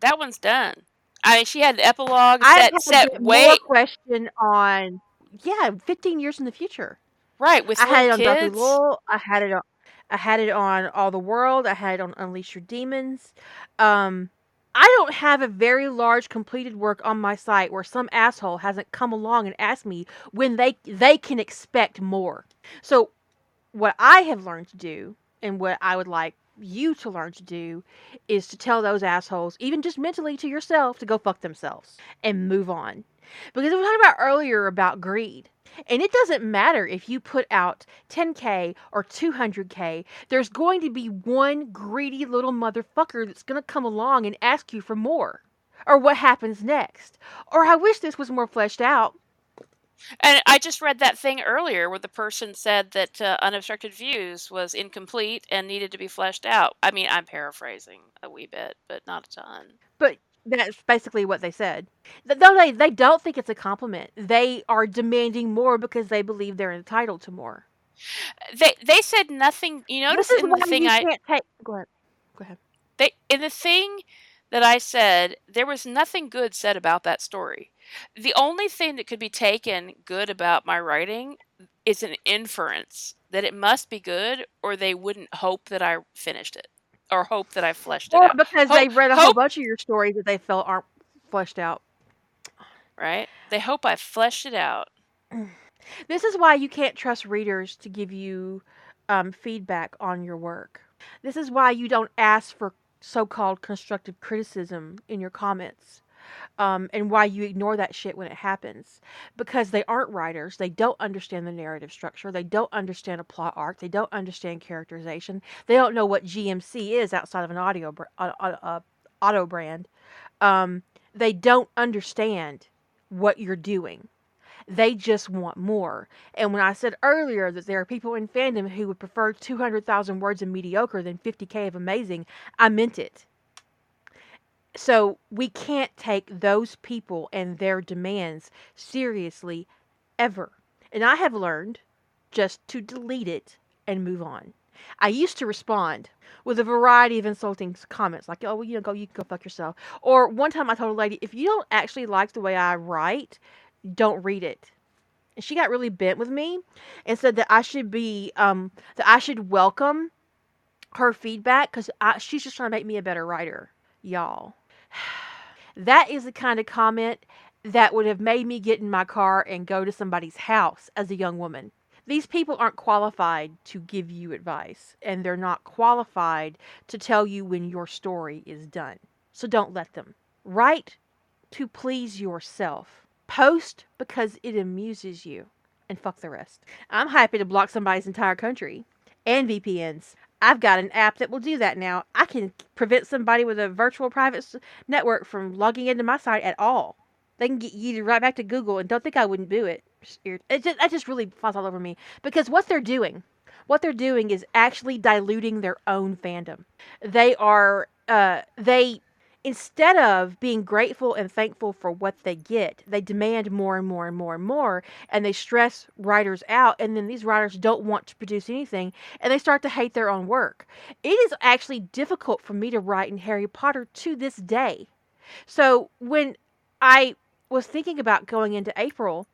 that one's done." I mean, she had an epilogue I set set way question on, yeah, 15 years in the future. Right with I had it on little Dr. Lowell. I had it on. I had it on All the World. I had it on Unleash Your Demons. Um, I don't have a very large completed work on my site where some asshole hasn't come along and asked me when they they can expect more. So, what I have learned to do, and what I would like you to learn to do, is to tell those assholes, even just mentally to yourself, to go fuck themselves and move on. Because we were talking about earlier about greed. And it doesn't matter if you put out 10K or 200K, there's going to be one greedy little motherfucker that's going to come along and ask you for more. Or what happens next. Or I wish this was more fleshed out. And I just read that thing earlier where the person said that uh, unobstructed views was incomplete and needed to be fleshed out. I mean, I'm paraphrasing a wee bit, but not a ton. But that's basically what they said. Though they, they don't think it's a compliment. They are demanding more because they believe they're entitled to more. They they said nothing. You notice this is in the thing I take. Go ahead. Go ahead. they in the thing that I said there was nothing good said about that story. The only thing that could be taken good about my writing is an inference that it must be good, or they wouldn't hope that I finished it or hope that I fleshed it out. because Hope- they read a whole bunch of your stories that they felt aren't fleshed out. Right? They hope I fleshed it out. This is why you can't trust readers to give you um, feedback on your work. This is why you don't ask for so called constructive criticism in your comments. Um, and why you ignore that shit when it happens. Because they aren't writers. They don't understand the narrative structure. They don't understand a plot arc. They don't understand characterization. They don't know what GMC is outside of an audio uh, uh, auto brand. Um, they don't understand what you're doing they just want more. And when I said earlier that there are people in fandom who would prefer 200,000 words of mediocre than 50k of amazing, I meant it. So we can't take those people and their demands seriously ever. And I have learned just to delete it and move on. I used to respond with a variety of insulting comments like, "Oh, well, you know, go you can go fuck yourself." Or one time I told a lady, "If you don't actually like the way I write, don't read it. And she got really bent with me and said that I should be um that I should welcome her feedback because she's just trying to make me a better writer, y'all. That is the kind of comment that would have made me get in my car and go to somebody's house as a young woman. these people aren't qualified to give you advice, and they're not qualified to tell you when your story is done. So don't let them. Write to please yourself. Post because it amuses you. And fuck the rest. I'm happy to block somebody's entire country and VPNs. I've got an app that will do that now. I can prevent somebody with a virtual private network from logging into my site at all. They can get you right back to Google, and don't think I wouldn't do it. It just, that just really falls all over me because what they're doing, what they're doing is actually diluting their own fandom. They are, uh, they instead of being grateful and thankful for what they get, they demand more and more and more and more, and they stress writers out, and then these writers don't want to produce anything, and they start to hate their own work. It is actually difficult for me to write in Harry Potter to this day. So when I was thinking about going into April,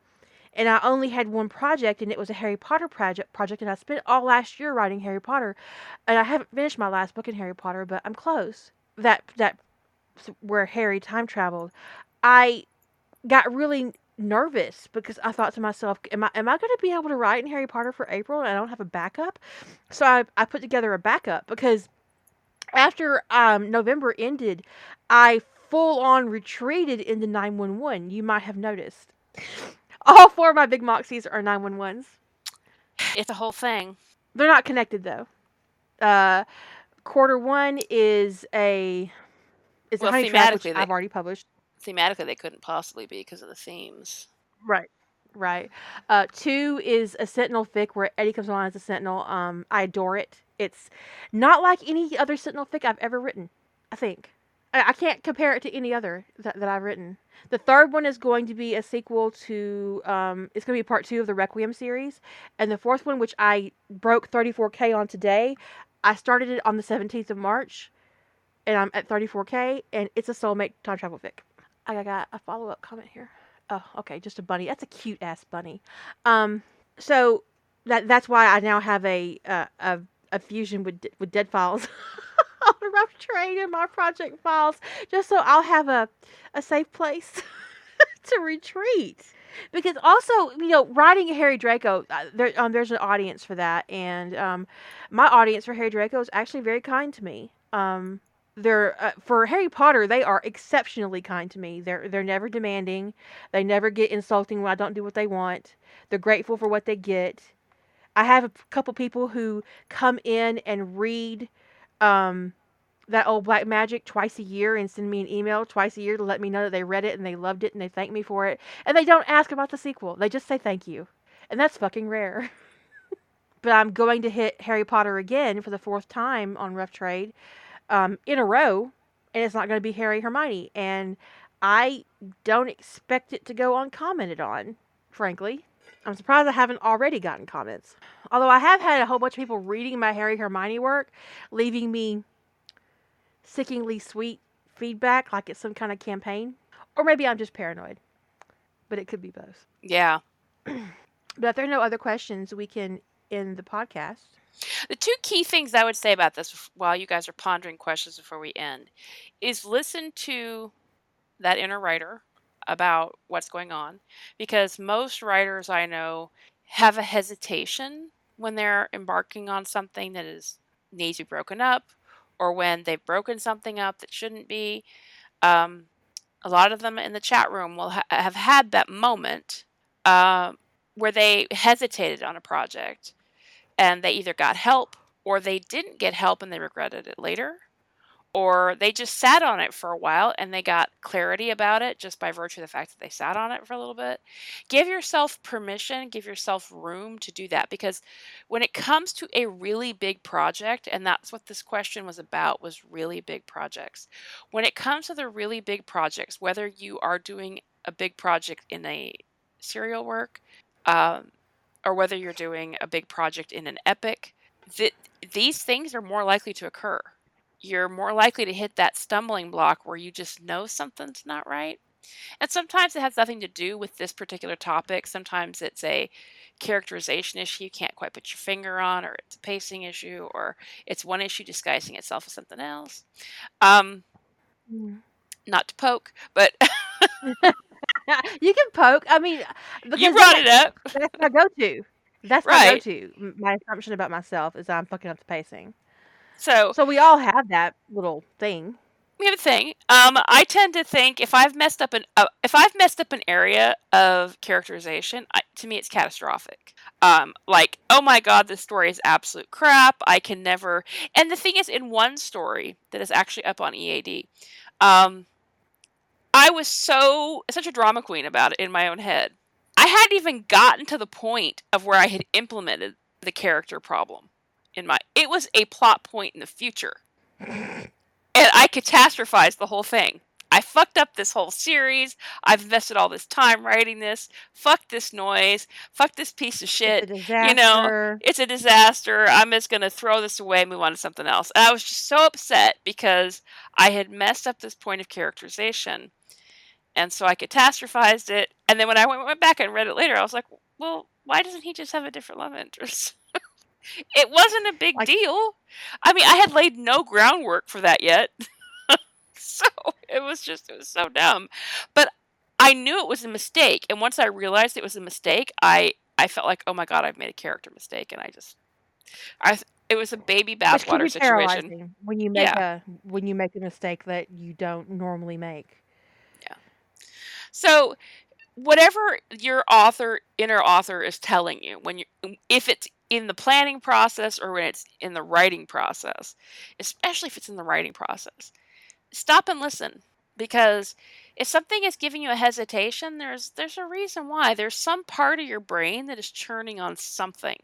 and I only had one project, and it was a Harry Potter project. Project, and I spent all last year writing Harry Potter, and I haven't finished my last book in Harry Potter, but I'm close. That that where Harry time traveled, I got really nervous because I thought to myself, am I am I going to be able to write in Harry Potter for April and I don't have a backup? So I I put together a backup because after um, November ended, I full on retreated into 911. You might have noticed. All four of my big moxies are 911s. It's a whole thing. They're not connected though. Uh, quarter one is a is well, trap, which they, I've already published. Thematically, they couldn't possibly be because of the themes. Right. Right. Uh, two is a Sentinel fic where Eddie comes on as a Sentinel. Um, I adore it. It's not like any other Sentinel fic I've ever written. I think I, I can't compare it to any other that, that I've written. The third one is going to be a sequel to. Um, it's going to be part two of the Requiem series, and the fourth one, which I broke 34k on today, I started it on the 17th of March and I'm at 34k, and it's a soulmate time travel fic. I got a follow up comment here. Oh, okay, just a bunny. That's a cute ass bunny. Um, so that that's why I now have a uh, a, a fusion with with dead files on a rough trade in my project files, just so I'll have a a safe place to retreat. Because also, you know, writing Harry Draco, uh, there, um, there's an audience for that, and um, my audience for Harry Draco is actually very kind to me. Um, they're uh, for Harry Potter. They are exceptionally kind to me. They're they're never demanding. They never get insulting when I don't do what they want. They're grateful for what they get. I have a couple people who come in and read um, that old Black Magic twice a year and send me an email twice a year to let me know that they read it and they loved it and they thank me for it. And they don't ask about the sequel. They just say thank you. And that's fucking rare. but I'm going to hit Harry Potter again for the fourth time on Rough Trade um, in a row, and it's not going to be Harry Hermione. And I don't expect it to go uncommented on, frankly. I'm surprised I haven't already gotten comments. Although I have had a whole bunch of people reading my Harry Hermione work, leaving me sickeningly sweet feedback like it's some kind of campaign. Or maybe I'm just paranoid. But it could be both. Yeah. but if there are no other questions, we can end the podcast. The two key things I would say about this while you guys are pondering questions before we end is listen to that inner writer about what's going on because most writers I know have a hesitation when they're embarking on something that is needs to be broken up or when they've broken something up that shouldn't be. Um, a lot of them in the chat room will ha- have had that moment uh, where they hesitated on a project and they either got help or they didn't get help and they regretted it later or they just sat on it for a while and they got clarity about it just by virtue of the fact that they sat on it for a little bit. Give yourself permission, give yourself room to do that because when it comes to a really big project and that's what this question was about was really big projects. When it comes to the really big projects, whether you are doing a big project in a serial work, um, or whether you're doing a big project in an epic, that these things are more likely to occur. You're more likely to hit that stumbling block where you just know something's not right. And sometimes it has nothing to do with this particular topic. Sometimes it's a characterization issue you can't quite put your finger on, or it's a pacing issue, or it's one issue disguising itself as something else. Um, mm. Not to poke, but you can poke. I mean, you brought it up. That's my go-to. That's my Right. go-to. My assumption about myself is I'm fucking up the pacing. So So we all have that little thing. we have a thing. Um, I tend to think if I've messed up an uh, if I've messed up an area of characterization, I, to me it's catastrophic. Um, like oh my god, this story is absolute crap. I can never. And the thing is, in one story that is actually up on EAD, um, I was so such a drama queen about it in my own head. I hadn't even gotten to the point of where I had implemented the character problem in my. It was a plot point in the future and I catastrophized the whole thing. I fucked up this whole series. I've invested all this time writing this. Fuck this noise. Fuck this piece of It's shit. a disaster. You know, it's a disaster. I'm just going to throw this away, and move on to something else. And I was just so upset because I had messed up this point of characterization. And so I catastrophized it. And then when I went, went back and read it later, I was like, well, why doesn't he just have a different love interest? it wasn't a big Like- deal. I mean, I had laid no groundwork for that yet. so it was just, it was so dumb. But I knew it was a mistake. And once I realized it was a mistake, I, I felt like, oh my God, I've made a character mistake. And I just, I, it was a baby bathwater situation. when you make a when you make a mistake that you don't normally make. So, whatever your author, inner author, is telling you, when you, um, if it's in the planning process or when it's in the writing process, especially if it's in the writing process, stop and listen because if something is giving you a hesitation, there's there's a reason why. There's some part of your brain that is churning on something.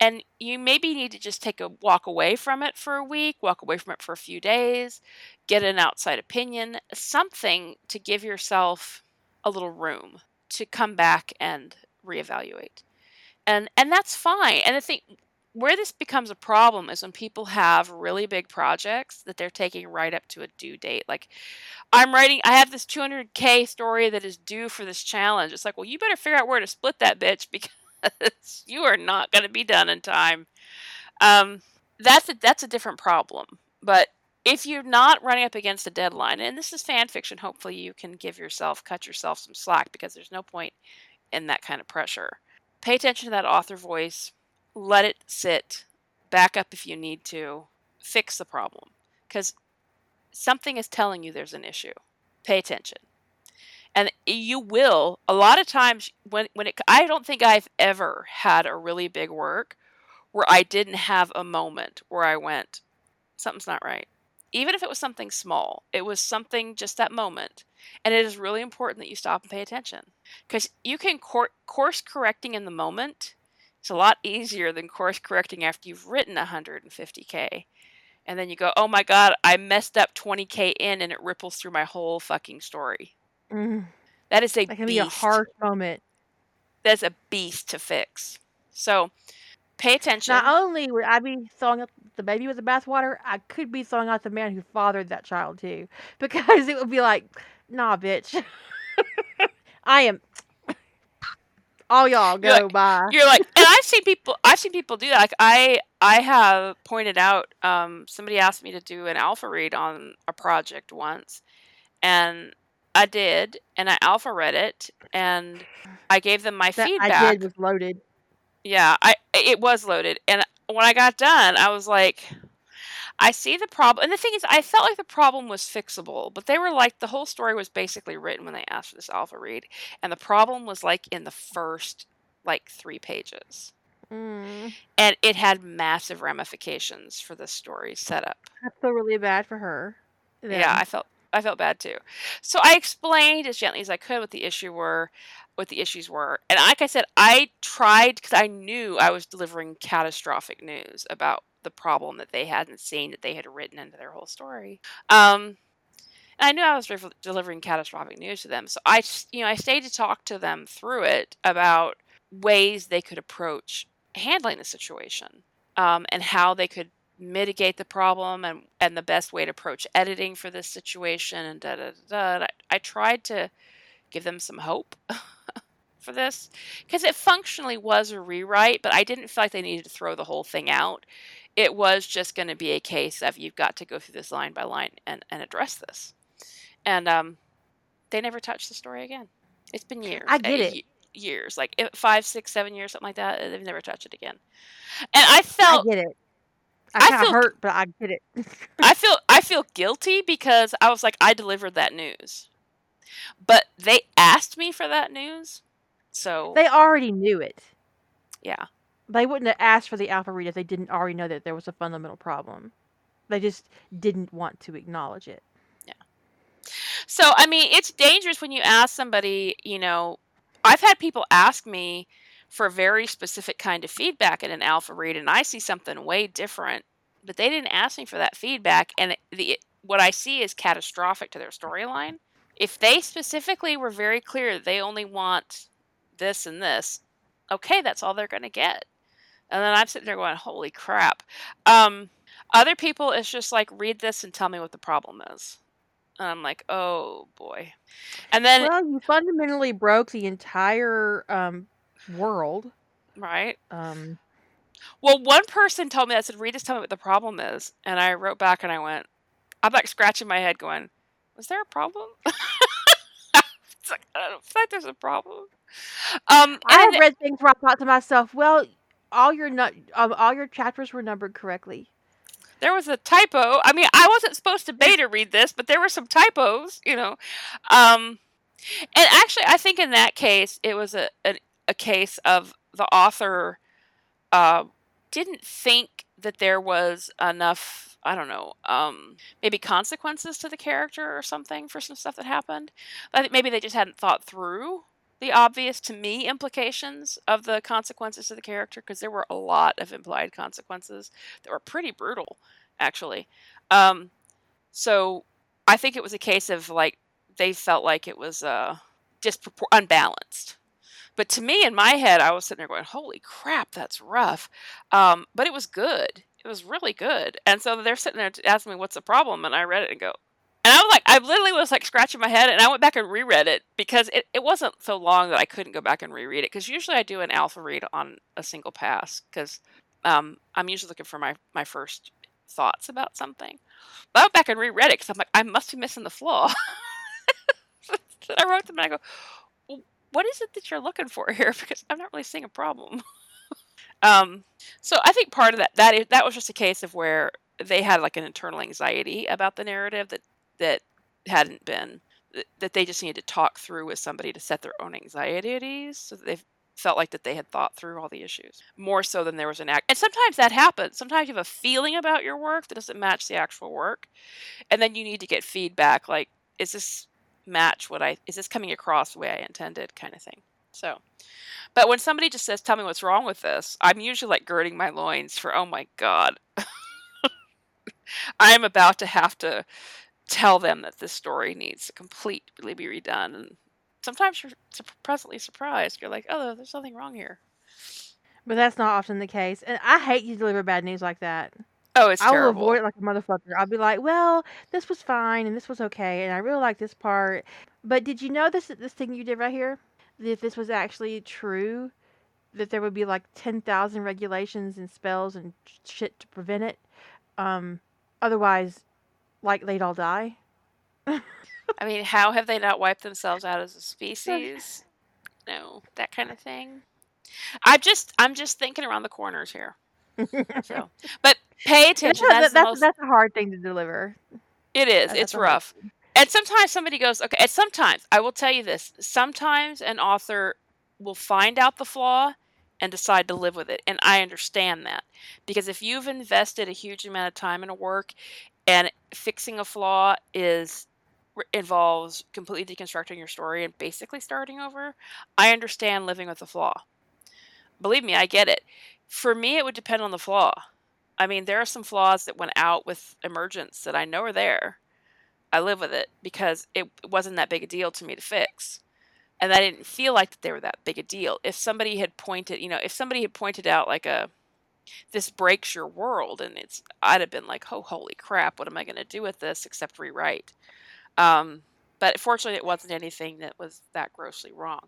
And you maybe need to just take a walk away from it for a week, walk away from it for a few days, get an outside opinion, something to give yourself a little room to come back and reevaluate. And and that's fine. And I think where this becomes a problem is when people have really big projects that they're taking right up to a due date. Like I'm writing I have this 200k story that is due for this challenge. It's like, well, you better figure out where to split that bitch because you are not going to be done in time. Um that's a that's a different problem. But if you're not running up against a deadline, and this is fan fiction, hopefully you can give yourself, cut yourself some slack because there's no point in that kind of pressure. Pay attention to that author voice, let it sit, back up if you need to, fix the problem because something is telling you there's an issue. Pay attention. And you will a lot of times when when it I don't think I've ever had a really big work where I didn't have a moment where I went something's not right even if it was something small, it was something just that moment. And it is really important that you stop and pay attention because you can cor- course correcting in the moment. It's a lot easier than course correcting after you've written 150k. And then you go, oh my God, I messed up 20k in and it ripples through my whole fucking story. Mm, That is a that can beast. be a harsh moment. That's a beast to fix. So pay attention. Not only would I be throwing out the baby with the bathwater, I could be throwing out the man who fathered that child too, because it would be like, nah, bitch, I am. All y'all go You're bye. You're like, and I've seen people. I've seen people do that. Like I, I have pointed out. Um, somebody asked me to do an alpha read on a project once, and I did, and I alpha read it, and I gave them my That feedback. I did was loaded. Yeah, I it was loaded, and when I got done, I was like, I see the problem. And the thing is, I felt like the problem was fixable, but they were like, the whole story was basically written when they asked for this alpha read, and the problem was like in the first like three pages, Mm, and it had massive ramifications for the story setup. I feel really bad for her. Yeah. I felt I felt bad too. So I explained as gently as I could what the issue were, what the issues were, and like I said, I tried because I knew I was delivering catastrophic news about the problem that they hadn't seen that they had written into their whole story. Um, and I knew I was re- delivering catastrophic news to them, so I, you know, I stayed to talk to them through it about ways they could approach handling the situation, um, and how they could mitigate the problem and, and the best way to approach editing for this situation and da da da. da. I, I tried to give them some hope for this because it functionally was a rewrite, but I didn't feel like they needed to throw the whole thing out. It was just going to be a case of you've got to go through this line by line and, and address this. And um, they never touched the story again. It's been years. I get Uh, it. years, like five, six, seven years, something like that. They've never touched it again. And I felt I get it. I kind of hurt, but I get it. I feel I feel guilty because I was like I delivered that news, but they asked me for that news, so they already knew it. Yeah, they wouldn't have asked for the alpha read if they didn't already know that there was a fundamental problem. They just didn't want to acknowledge it. Yeah. So I mean, it's dangerous when you ask somebody. You know, I've had people ask me for a very specific kind of feedback in an alpha read and I see something way different, but they didn't ask me for that feedback and the what I see is catastrophic to their storyline. If they specifically were very clear they only want this and this, okay, that's all they're going to get. And then I'm sitting there going, "Holy crap." Um, other people it's just like read this and tell me what the problem is. And I'm like, "Oh boy." And then Well, you fundamentally broke the entire um world. Right. Um, well, one person told me, I said, Read this, tell me what the problem is. And I wrote back and I went, I'm like scratching my head going, Was there a problem? it's like, I don't think there's a problem. Um, I read things where I thought to myself, well, all your nu- um, all your chapters were numbered correctly. There was a typo. I mean, I wasn't supposed to beta read this, but there were some typos, you know. Um, and actually, I think in that case, it was a, an a case of the author uh, didn't think that there was enough i don't know um, maybe consequences to the character or something for some stuff that happened. I think maybe they just hadn't thought through the obvious to me implications of the consequences to the character because there were a lot of implied consequences that were pretty brutal actually. Um, so i think it was a case of like they felt like it was uh, just unbalanced. But to me, in my head, I was sitting there going, "Holy crap, that's rough," um, but it was good. It was really good. And so they're sitting there asking me, "What's the problem?" And I read it and go, and I was like, I literally was like scratching my head, and I went back and reread it because it, it wasn't so long that I couldn't go back and reread it. Because usually I do an alpha read on a single pass because um, I'm usually looking for my my first thoughts about something. But I went back and reread it because I'm like, I must be missing the flaw. And I wrote them and I go, what is it that you're looking for here? Because I'm not really seeing a problem. Um, so I think part of that that is, that was just a case of where they had like an internal anxiety about the narrative that that hadn't been that they just needed to talk through with somebody to set their own anxiety at ease so they felt like that they had thought through all the issues more so than there was an act and sometimes that happens sometimes you have a feeling about your work that doesn't match the actual work and then you need to get feedback like is this match what I is this coming across the way I intended kind of thing. So, but when somebody just says, "Tell me what's wrong with this," I'm usually like girding my loins for, "Oh my god." I am about to have to tell them that this story needs to completely be redone and sometimes you're pleasantly surprised. You're like, "Oh, there's nothing wrong here." But that's not often the case. And I hate to deliver bad news like that. Oh, it's I terrible. will avoid it like a motherfucker. I'll be like, well, this was fine and this was okay, and I really like this part. But did you know this this thing you did right here? That this was actually true, that there would be like ten thousand regulations and spells and shit to prevent it. Um, otherwise, like they'd all die. I mean, how have they not wiped themselves out as a species? No, that kind of thing. I'm just I'm just thinking around the corners here. so, but pay attention. That's, that's, that's, most... that's a hard thing to deliver. It is. it's rough. And sometimes somebody goes, okay, and sometimes, I will tell you this, sometimes an author will find out the flaw and decide to live with it. And I understand that. Because if you've invested a huge amount of time in a work and fixing a flaw is involves completely deconstructing your story and basically starting over, I understand living with a flaw. Believe me, I get it. For me, it would depend on the flaw. I mean, there are some flaws that went out with emergence that I know are there. I live with it because it wasn't that big a deal to me to fix. And I didn't feel like that they were that big a deal. If somebody had pointed, you know, if somebody had pointed out like a this breaks your world and it's I'd have been like, "Oh, holy crap, what am I going to do with this except rewrite?" Um, but fortunately, it wasn't anything that was that grossly wrong.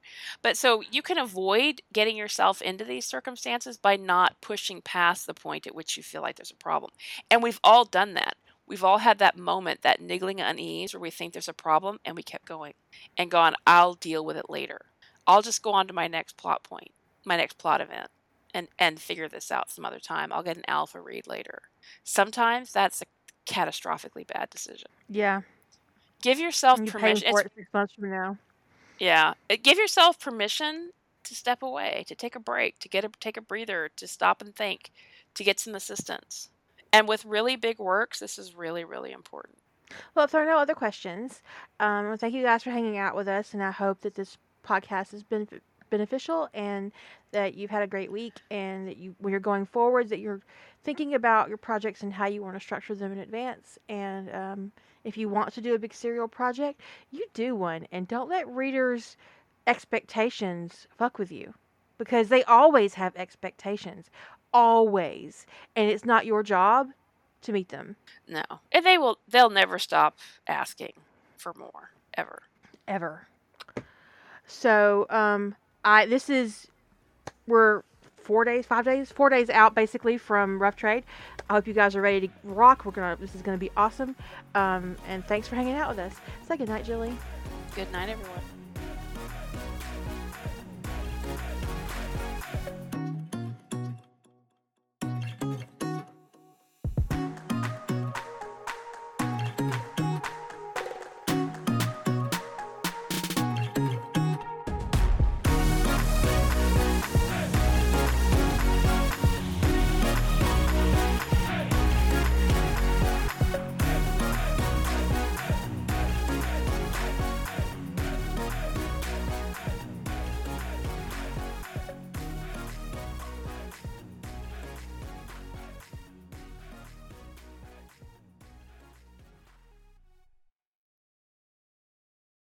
But so you can avoid getting yourself into these circumstances by not pushing past the point at which you feel like there's a problem. And we've all done that. We've all had that moment, that niggling unease where we think there's a problem and we kept going and gone, I'll deal with it later. I'll just go on to my next plot point, my next plot event, and and figure this out some other time. I'll get an alpha read later. Sometimes that's a catastrophically bad decision. Yeah. Give yourself you're permission. for it six months from now. Yeah, uh, give yourself permission to step away, to take a break, to get a take a breather, to stop and think, to get some assistance. And with really big works, this is really really important. Well, if there are no other questions, um, thank you guys for hanging out with us, and I hope that this podcast has been beneficial and that you've had a great week, and that you, when you're going forward, that you're thinking about your projects and how you want to structure them in advance. And um, if you want to do a big serial project, you do one, and don't let readers' expectations fuck with you, because they always have expectations, always, and it's not your job to meet them. No, and they will they'll never stop asking for more ever. ever. So, um, I this is we're four days, five days, four days out basically from Rough Trade. I hope you guys are ready to rock. We're gonna this is gonna be awesome. Um, and thanks for hanging out with us. Say good night, Julie. Good night, everyone.